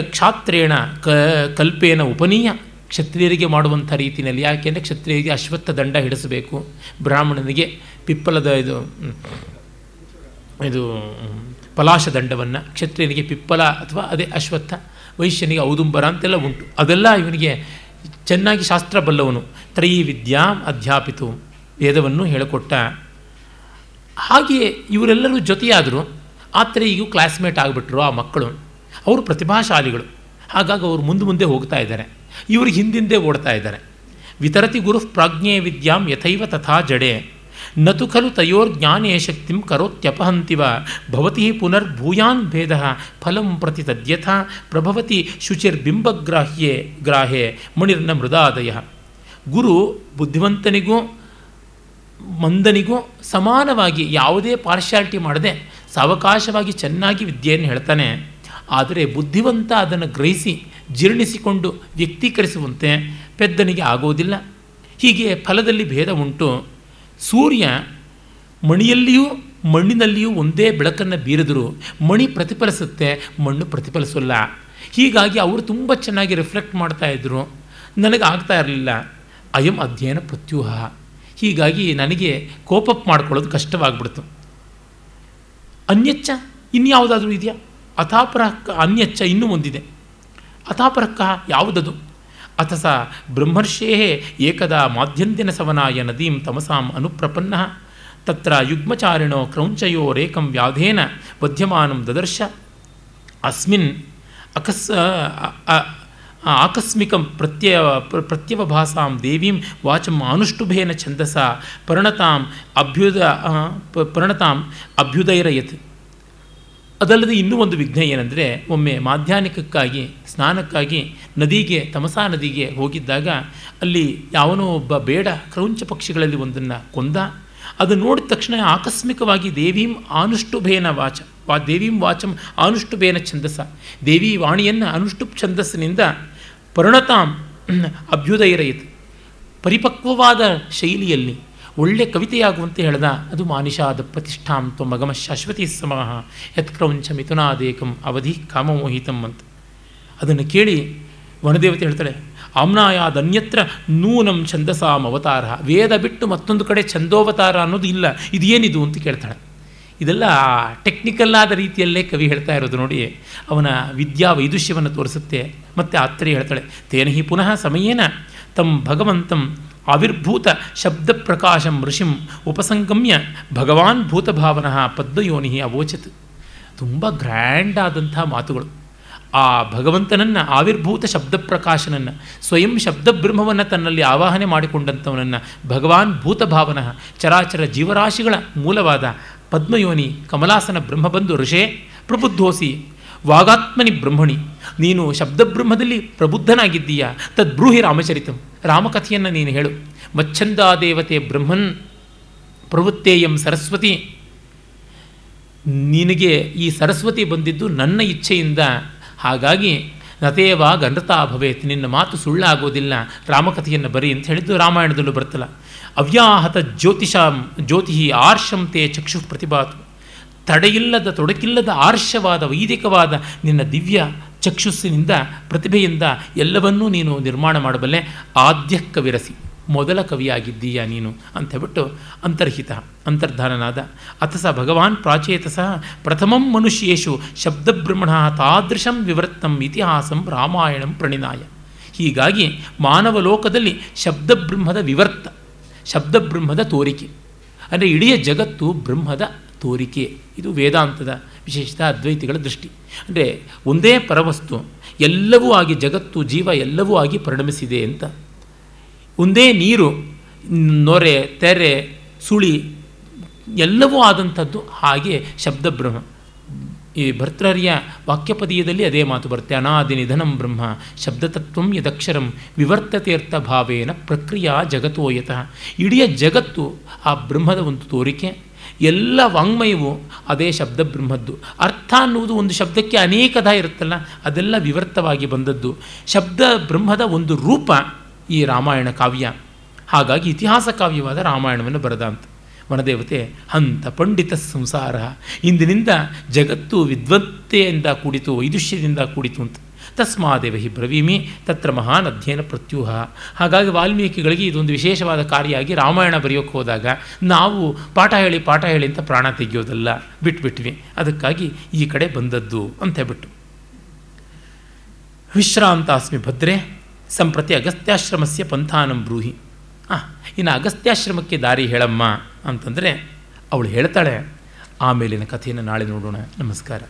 ಕ್ಷಾತ್ರೇಣ ಕ, ಕಲ್ಪೇನ ಉಪನೀಯ. ಕ್ಷತ್ರಿಯರಿಗೆ ಮಾಡುವಂಥ ರೀತಿಯಲ್ಲಿ ಯಾಕೆಂದರೆ ಕ್ಷತ್ರಿಯರಿಗೆ ಅಶ್ವತ್ಥ ದಂಡ ಹಿಡಿಸಬೇಕು. ಬ್ರಾಹ್ಮಣನಿಗೆ ಪಿಪ್ಪಲದ ಇದು ಇದು ಪಲಾಶ ದಂಡವನ್ನು, ಕ್ಷತ್ರಿಯನಿಗೆ ಪಿಪ್ಪಲ ಅಥವಾ ಅದೇ ಅಶ್ವತ್ಥ, ವೈಶ್ಯನಿಗೆ ಔದುಂಬರ ಅಂತೆಲ್ಲ ಉಂಟು. ಅದೆಲ್ಲ ಇವನಿಗೆ ಚೆನ್ನಾಗಿ ಶಾಸ್ತ್ರ ಬಲ್ಲವನು. ತ್ರಯಿ ವಿದ್ಯಾ ಅಧ್ಯಾಪಿತು ವೇದವನ್ನು ಹೇಳಿಕೊಟ್ಟ. ಹಾಗೆಯೇ ಇವರೆಲ್ಲರೂ ಜೊತೆಯಾದರು ಆತ್ರೇಯಿಗೂ ಕ್ಲಾಸ್ಮೇಟ್ ಆಗಿಬಿಟ್ರು ಆ ಮಕ್ಕಳು. ಅವರು ಪ್ರತಿಭಾಶಾಲಿಗಳು. ಹಾಗಾಗಿ ಅವರು ಮುಂದೆ ಮುಂದೆ ಹೋಗ್ತಾ ಇದ್ದಾರೆ. ಇವರು ಹಿಂದಿಂದೆ ಓಡ್ತಾ ಇದ್ದಾರೆ. ವಿತರತಿ ಗುರು ಪ್ರಾಜ್ಞೆ ವಿದ್ಯಾಂ ಯಥೈವ ತಥಾ ಜಡೆ. ನತು ಖಲು ತಯೋರ್ಜ್ಞಾನೇ ಶಕ್ತಿಂ ಕರೋತ್ಯಪಹಂತಿವ. ಭವತಿ ಪುನರ್ ಭೂಯಾನ್ ಭೇದ ಫಲಂ ಪ್ರತಿ ತದ್ಯಥಾ. ಪ್ರಭವತಿ ಶುಚಿರ್ಬಿಂಬಗ್ರಾಹ್ಯೆ ಗ್ರಾಹೆ ಮಣಿರ್ನ ಮೃದಾದಯ. ಗುರು ಬುದ್ಧಿವಂತನಿಗೂ ಮಂದನಿಗೂ ಸಮಾನವಾಗಿ ಯಾವುದೇ ಪಾರ್ಶಾಲಿಟಿ ಮಾಡದೆ ಸಾವಕಾಶವಾಗಿ ಚೆನ್ನಾಗಿ ವಿದ್ಯೆಯನ್ನು ಹೇಳ್ತಾನೆ. ಆದರೆ ಬುದ್ಧಿವಂತ ಅದನ್ನು ಗ್ರಹಿಸಿ ಜೀರ್ಣಿಸಿಕೊಂಡು ವ್ಯಕ್ತೀಕರಿಸುವಂತೆ ಪೆದ್ದನಿಗೆ ಆಗೋದಿಲ್ಲ. ಹೀಗೆ ಫಲದಲ್ಲಿ ಭೇದ ಉಂಟು. ಸೂರ್ಯ ಮಣಿಯಲ್ಲಿಯೂ ಮಣ್ಣಿನಲ್ಲಿಯೂ ಒಂದೇ ಬೆಳಕನ್ನು ಬೀರಿದರೂ ಮಣಿ ಪ್ರತಿಫಲಿಸುತ್ತೆ, ಮಣ್ಣು ಪ್ರತಿಫಲಿಸಲ್ಲ. ಹೀಗಾಗಿ ಅವರು ತುಂಬ ಚೆನ್ನಾಗಿ ರಿಫ್ಲೆಕ್ಟ್ ಮಾಡ್ತಾ ಇದ್ದರು ನನಗೆ ಆಗ್ತಾ ಇರಲಿಲ್ಲ. ಅಯಂ ಅಧ್ಯಯನ ಪ್ರತ್ಯೂಹ. ಹೀಗಾಗಿ ನನಗೆ ಕೋಪಪ್ ಮಾಡ್ಕೊಳ್ಳೋದು ಕಷ್ಟವಾಗ್ಬಿಡ್ತು. ಅನ್ಯಚ್ಚ ಇನ್ಯಾವುದಾದ್ರೂ ಇದೆಯಾ? ಅಥಾಪರಕ್ಕ ಅನ್ಯಚ್ಚ ಇನ್ನೂ ಒಂದಿದೆ. ಅಥಾಪರಕ್ಕ ಯಾವುದದು? ಅಥ ಸ ಬ್ರಹ್ಮರ್ಷೇ ಏಕದಾ ಮಾಧ್ಯಂತಿನ ಸವನಾಯ ನದೀಂ ತಮಸಾಂ ಅನುಪ್ರಪನ್ನ ತತ್ರ ಯುಗ್ಮಚಾರಿಣೋ ಕ್ರೌಂಚಯೋ ರೇಕಂ ವ್ಯಾಧೇನ ವಧ್ಯಮಾನಂ ದದರ್ಶ. ಅಸ್ಮಿನ್ ಅಕಸ್ ಆಕಸ್ಮಿಕಂ ಪ್ರತ್ಯಯ ಪ್ರತ್ಯವಭಾಸಾಂ ದೇವೀಂ ವಾಚಂ ಅನುಷ್ಟುಭೇನ ಛಂದಸ ಪರ್ಣತಾಂ ಅಭ್ಯುದ ಪರ್ಣತಾಂ ಅಭ್ಯುದೈರಯತ್. ಅದಲ್ಲದೆ ಇನ್ನೂ ಒಂದು ವಿಘ್ನ ಏನೆಂದರೆ, ಒಮ್ಮೆ ಮಾಧ್ಯಾಹ್ನಿಕಕ್ಕಾಗಿ, ಸ್ನಾನಕ್ಕಾಗಿ ನದಿಗೆ, ತಮಸಾ ನದಿಗೆ ಹೋಗಿದ್ದಾಗ ಅಲ್ಲಿ ಯಾವನೋ ಒಬ್ಬ ಬೇಡ ಕ್ರೌಂಚ ಪಕ್ಷಿಗಳಲ್ಲಿ ಒಂದನ್ನು ಕೊಂದ, ಅದು ನೋಡಿದ ತಕ್ಷಣ ಆಕಸ್ಮಿಕವಾಗಿ ದೇವೀಂ ಅನುಷ್ಟುಭೇನ ವಾಚ, ವಾ ದೇವೀಂ ವಾಚಂ ಆನುಷ್ಠುಭೇನ ಛಂದಸ, ದೇವಿ ವಾಣಿಯನ್ನು ಅನುಷ್ಟುಪ್ ಛಂದಸ್ಸಿನಿಂದ ಪರಿಣತಾಂ ಅಭ್ಯುದಯರಯಿತು ಪರಿಪಕ್ವವಾದ ಶೈಲಿಯಲ್ಲಿ ಒಳ್ಳೆ ಕವಿತೆಯಾಗುವಂತೆ ಹೇಳ್ದ, ಅದು ಮಾನಿಷಾದ ಪ್ರತಿಷ್ಠಾಂ ತ್ವ ಮಗಮ ಶಾಶ್ವತಿ ಸಮಃ ಯತ್ಕ್ರೌಂಚ ಮಿಥುನಾದೇಕಂ ಅವಧಿ ಕಾಮಮೋಹಿತಂ ಅಂತ. ಅದನ್ನು ಕೇಳಿ ವನದೇವತೆ ಹೇಳ್ತಾಳೆ ಆಮ್ನಾಯಾದನ್ಯತ್ರ ನೂನಂ ಛಂದಸಾಮ್ ಅವತಾರ, ವೇದ ಬಿಟ್ಟು ಮತ್ತೊಂದು ಕಡೆ ಛಂದೋವತಾರ ಅನ್ನೋದು ಇಲ್ಲ, ಇದೇನಿದು ಅಂತ ಕೇಳ್ತಾಳೆ. ಇದೆಲ್ಲ ಟೆಕ್ನಿಕಲ್ ಆದ ರೀತಿಯಲ್ಲೇ ಕವಿ ಹೇಳ್ತಾ ಇರೋದು ನೋಡಿ, ಅವನ ವಿದ್ಯಾ ವೈದುಷ್ಯವನ್ನು ತೋರಿಸುತ್ತೆ, ಮತ್ತು ಆತ್ರಿ ಹೇಳ್ತಾಳೆ ತೇನ ಹಿ ಪುನಃ ಸಮಯೇನ ತಮ್ಮ ಭಗವಂತಂ ಆವಿರ್ಭೂತ ಶಬ್ದ ಪ್ರಕಾಶಂ ಋಷಿಂ ಉಪಸಂಗಮ್ಯ ಭಗವಾನ್ ಭೂತಭಾವನಃ ಪದ್ಮಯೋನಿ ಅವೋಚತ್. ತುಂಬ ಗ್ರ್ಯಾಂಡ್ ಆದಂಥ ಮಾತುಗಳು. ಆ ಭಗವಂತನನ್ನು, ಆವಿರ್ಭೂತ ಶಬ್ದ ಪ್ರಕಾಶನನ್ನು ಸ್ವಯಂ ಶಬ್ದ ಬ್ರಹ್ಮವನ್ನು ತನ್ನಲ್ಲಿ ಆವಾಹನೆ ಮಾಡಿಕೊಂಡಂಥವನನ್ನು ಭಗವಾನ್ ಭೂತಭಾವನಃ ಚರಾಚರ ಜೀವರಾಶಿಗಳ ಮೂಲವಾದ ಪದ್ಮಯೋನಿ ಕಮಲಾಸನ ಬ್ರಹ್ಮಬಂಧು ಋಷೇ, ಪ್ರಬುದ್ಧೋಸಿ, ವಾಗಾತ್ಮನಿ ಬ್ರಹ್ಮಣಿ ನೀನು ಶಬ್ದಬ್ರಹ್ಮದಲ್ಲಿ ಪ್ರಬುದ್ಧನಾಗಿದ್ದೀಯ? ತದ್ಬ್ರೂಹಿ ರಾಮಚರಿತಂ. ರಾಮಕಥೆಯನ್ನು ನೀನು ಹೇಳು. ಮಚ್ಛಂದಾದೇವತೆ ಬ್ರಹ್ಮನ್ ಪ್ರವೃತ್ತೇಯಂ ಸರಸ್ವತಿ. ನಿನಗೆ ಈ ಸರಸ್ವತಿ ಬಂದಿದ್ದು ನನ್ನ ಇಚ್ಛೆಯಿಂದ. ಹಾಗಾಗಿ ನತೇವಾ ಗಂಡತಾ ಭವೇತ್. ನಿನ್ನ ಮಾತು ಸುಳ್ಳಾಗೋದಿಲ್ಲ. ರಾಮಕಥೆಯನ್ನು ಬರಿ ಅಂತ ಹೇಳಿದ್ದು ರಾಮಾಯಣದಲ್ಲೂ ಬರ್ತಲ್ಲ ಅವ್ಯಾಹತ ಜ್ಯೋತಿಷಾಂ ಜ್ಯೋತಿ ಆರ್ಷಂ ತೇ ಚಕ್ಷು ಪ್ರತಿಭಾತು. ತಡೆಯಿಲ್ಲದ ತೊಡಕಿಲ್ಲದ ಆರ್ಷವಾದ ವೈದಿಕವಾದ ನಿನ್ನ ದಿವ್ಯ ಚಕ್ಷುಸ್ಸಿನಿಂದ ಪ್ರತಿಭೆಯಿಂದ ಎಲ್ಲವನ್ನೂ ನೀನು ನಿರ್ಮಾಣ ಮಾಡಬಲ್ಲೆ. ಆದ್ಯ ಕವಿರಸಿ ಮೊದಲ ಕವಿಯಾಗಿದ್ದೀಯ ನೀನು? ಅಂತ ಹೇಳ್ಬಿಟ್ಟು ಅಂತರ್ಹಿತ, ಅಂತರ್ಧಾನನಾದ ಅಥ ಸ ಭಗವಾನ್ ಪ್ರಾಚೇತಸ, ಪ್ರಥಮಂ ಮನುಷ್ಯೇಶು ಶಬ್ದಬ್ರಹ್ಮಣ ತಾದೃಶಂ ವಿವೃತ್ತಂ ಇತಿಹಾಸಂ ರಾಮಾಯಣಂ ಪ್ರಣಿನಾಯ. ಹೀಗಾಗಿ ಮಾನವ ಲೋಕದಲ್ಲಿ ಶಬ್ದಬ್ರಹ್ಮದ ವಿವರ್ತ, ಶಬ್ದಬ್ರಹ್ಮದ ತೋರಿಕೆ. ಅಂದರೆ ಇಡೀ ಜಗತ್ತು ಬ್ರಹ್ಮದ ತೋರಿಕೆ. ಇದು ವೇದಾಂತದ ವಿಶೇಷತ ಅದ್ವೈತಿಗಳ ದೃಷ್ಟಿ. ಅಂದರೆ ಒಂದೇ ಪರವಸ್ತು ಎಲ್ಲವೂ ಆಗಿ ಜಗತ್ತು ಜೀವ ಎಲ್ಲವೂ ಆಗಿ ಪರಿಣಮಿಸಿದೆ ಅಂತ. ಒಂದೇ ನೀರು, ನೊರೆ, ತೆರೆ, ಸುಳಿ ಎಲ್ಲವೂ ಆದಂಥದ್ದು ಹಾಗೆ ಶಬ್ದಬ್ರಹ್ಮ. ಈ ಭರ್ತೃರ್ಯ ವಾಕ್ಯಪದೀಯದಲ್ಲಿ ಅದೇ ಮಾತು ಬರುತ್ತೆ. ಅನಾದಿ ನಿಧನಂ ಬ್ರಹ್ಮ, ಶಬ್ದತತ್ವಂ ಯದಕ್ಷರಂ ವಿವರ್ತತೀರ್ಥ ಭಾವೇನ ಪ್ರಕ್ರಿಯಾ ಜಗತ್ತೋಯತಃ ಇಡೀ ಜಗತ್ತು ಆ ಬ್ರಹ್ಮದ ಒಂದು ತೋರಿಕೆ. ಎಲ್ಲ ವಾಂಗ್ಮಯವು ಅದೇ ಶಬ್ದ ಬ್ರಹ್ಮದ್ದು. ಅರ್ಥ ಅನ್ನುವುದು ಒಂದು ಶಬ್ದಕ್ಕೆ ಅನೇಕದ ಇರುತ್ತಲ್ಲ, ಅದೆಲ್ಲ ವಿವರ್ತವಾಗಿ ಬಂದದ್ದು. ಶಬ್ದ ಬ್ರಹ್ಮದ ಒಂದು ರೂಪ ಈ ರಾಮಾಯಣ ಕಾವ್ಯ. ಹಾಗಾಗಿ ಇತಿಹಾಸ ಕಾವ್ಯವಾದ ರಾಮಾಯಣವನ್ನು ಬರೆದ ಅಂತ. ವನದೇವತೆ, ಹಂತ ಪಂಡಿತ ಸಂಸಾರ, ಇಂದಿನಿಂದ ಜಗತ್ತು ವಿದ್ವತ್ತೆಯಿಂದ ಕೂಡಿತು ವೈದುಷ್ಯದಿಂದ ಕೂಡಿತು ಅಂತ. ತಸ್ಮಾದೇವ ಹಿ ಬ್ರವೀಮಿ, ತತ್ರ ಮಹಾನ್ ಅಧ್ಯಯನ ಪ್ರತ್ಯೂಹ. ಹಾಗಾಗಿ ವಾಲ್ಮೀಕಿಗಳಿಗೆ ಇದೊಂದು ವಿಶೇಷವಾದ ಕಾರ್ಯ ಆಗಿ ರಾಮಾಯಣ ಬರೆಯೋಕ್ಕೆ ಹೋದಾಗ ನಾವು ಪಾಠ ಹೇಳಿ ಪಾಠ ಹೇಳಿ ಅಂತ ಪ್ರಾಣ ತೆಗೆಯೋದಲ್ಲ, ಬಿಟ್ಬಿಟ್ವಿ. ಅದಕ್ಕಾಗಿ ಈ ಕಡೆ ಬಂದದ್ದು ಅಂತ ಹೇಳ್ಬಿಟ್ಟು. ವಿಶ್ರಾಂತಾಸ್ಮಿ ಭದ್ರೆ, ಸಂಪ್ರತಿ ಅಗಸ್ತ್ಯಾಶ್ರಮಸ್ಯ ಪಂಥಾನಂ ಬ್ರೂಹಿ. ಹಾಂ ಇನ್ನು ಅಗಸ್ತ್ಯಾಶ್ರಮಕ್ಕೆ ದಾರಿ ಹೇಳಮ್ಮ ಅಂತಂದರೆ ಅವಳು ಹೇಳ್ತಾಳೆ. ಆಮೇಲಿನ ಕಥೆಯನ್ನು ನಾಳೆ ನೋಡೋಣ. ನಮಸ್ಕಾರ.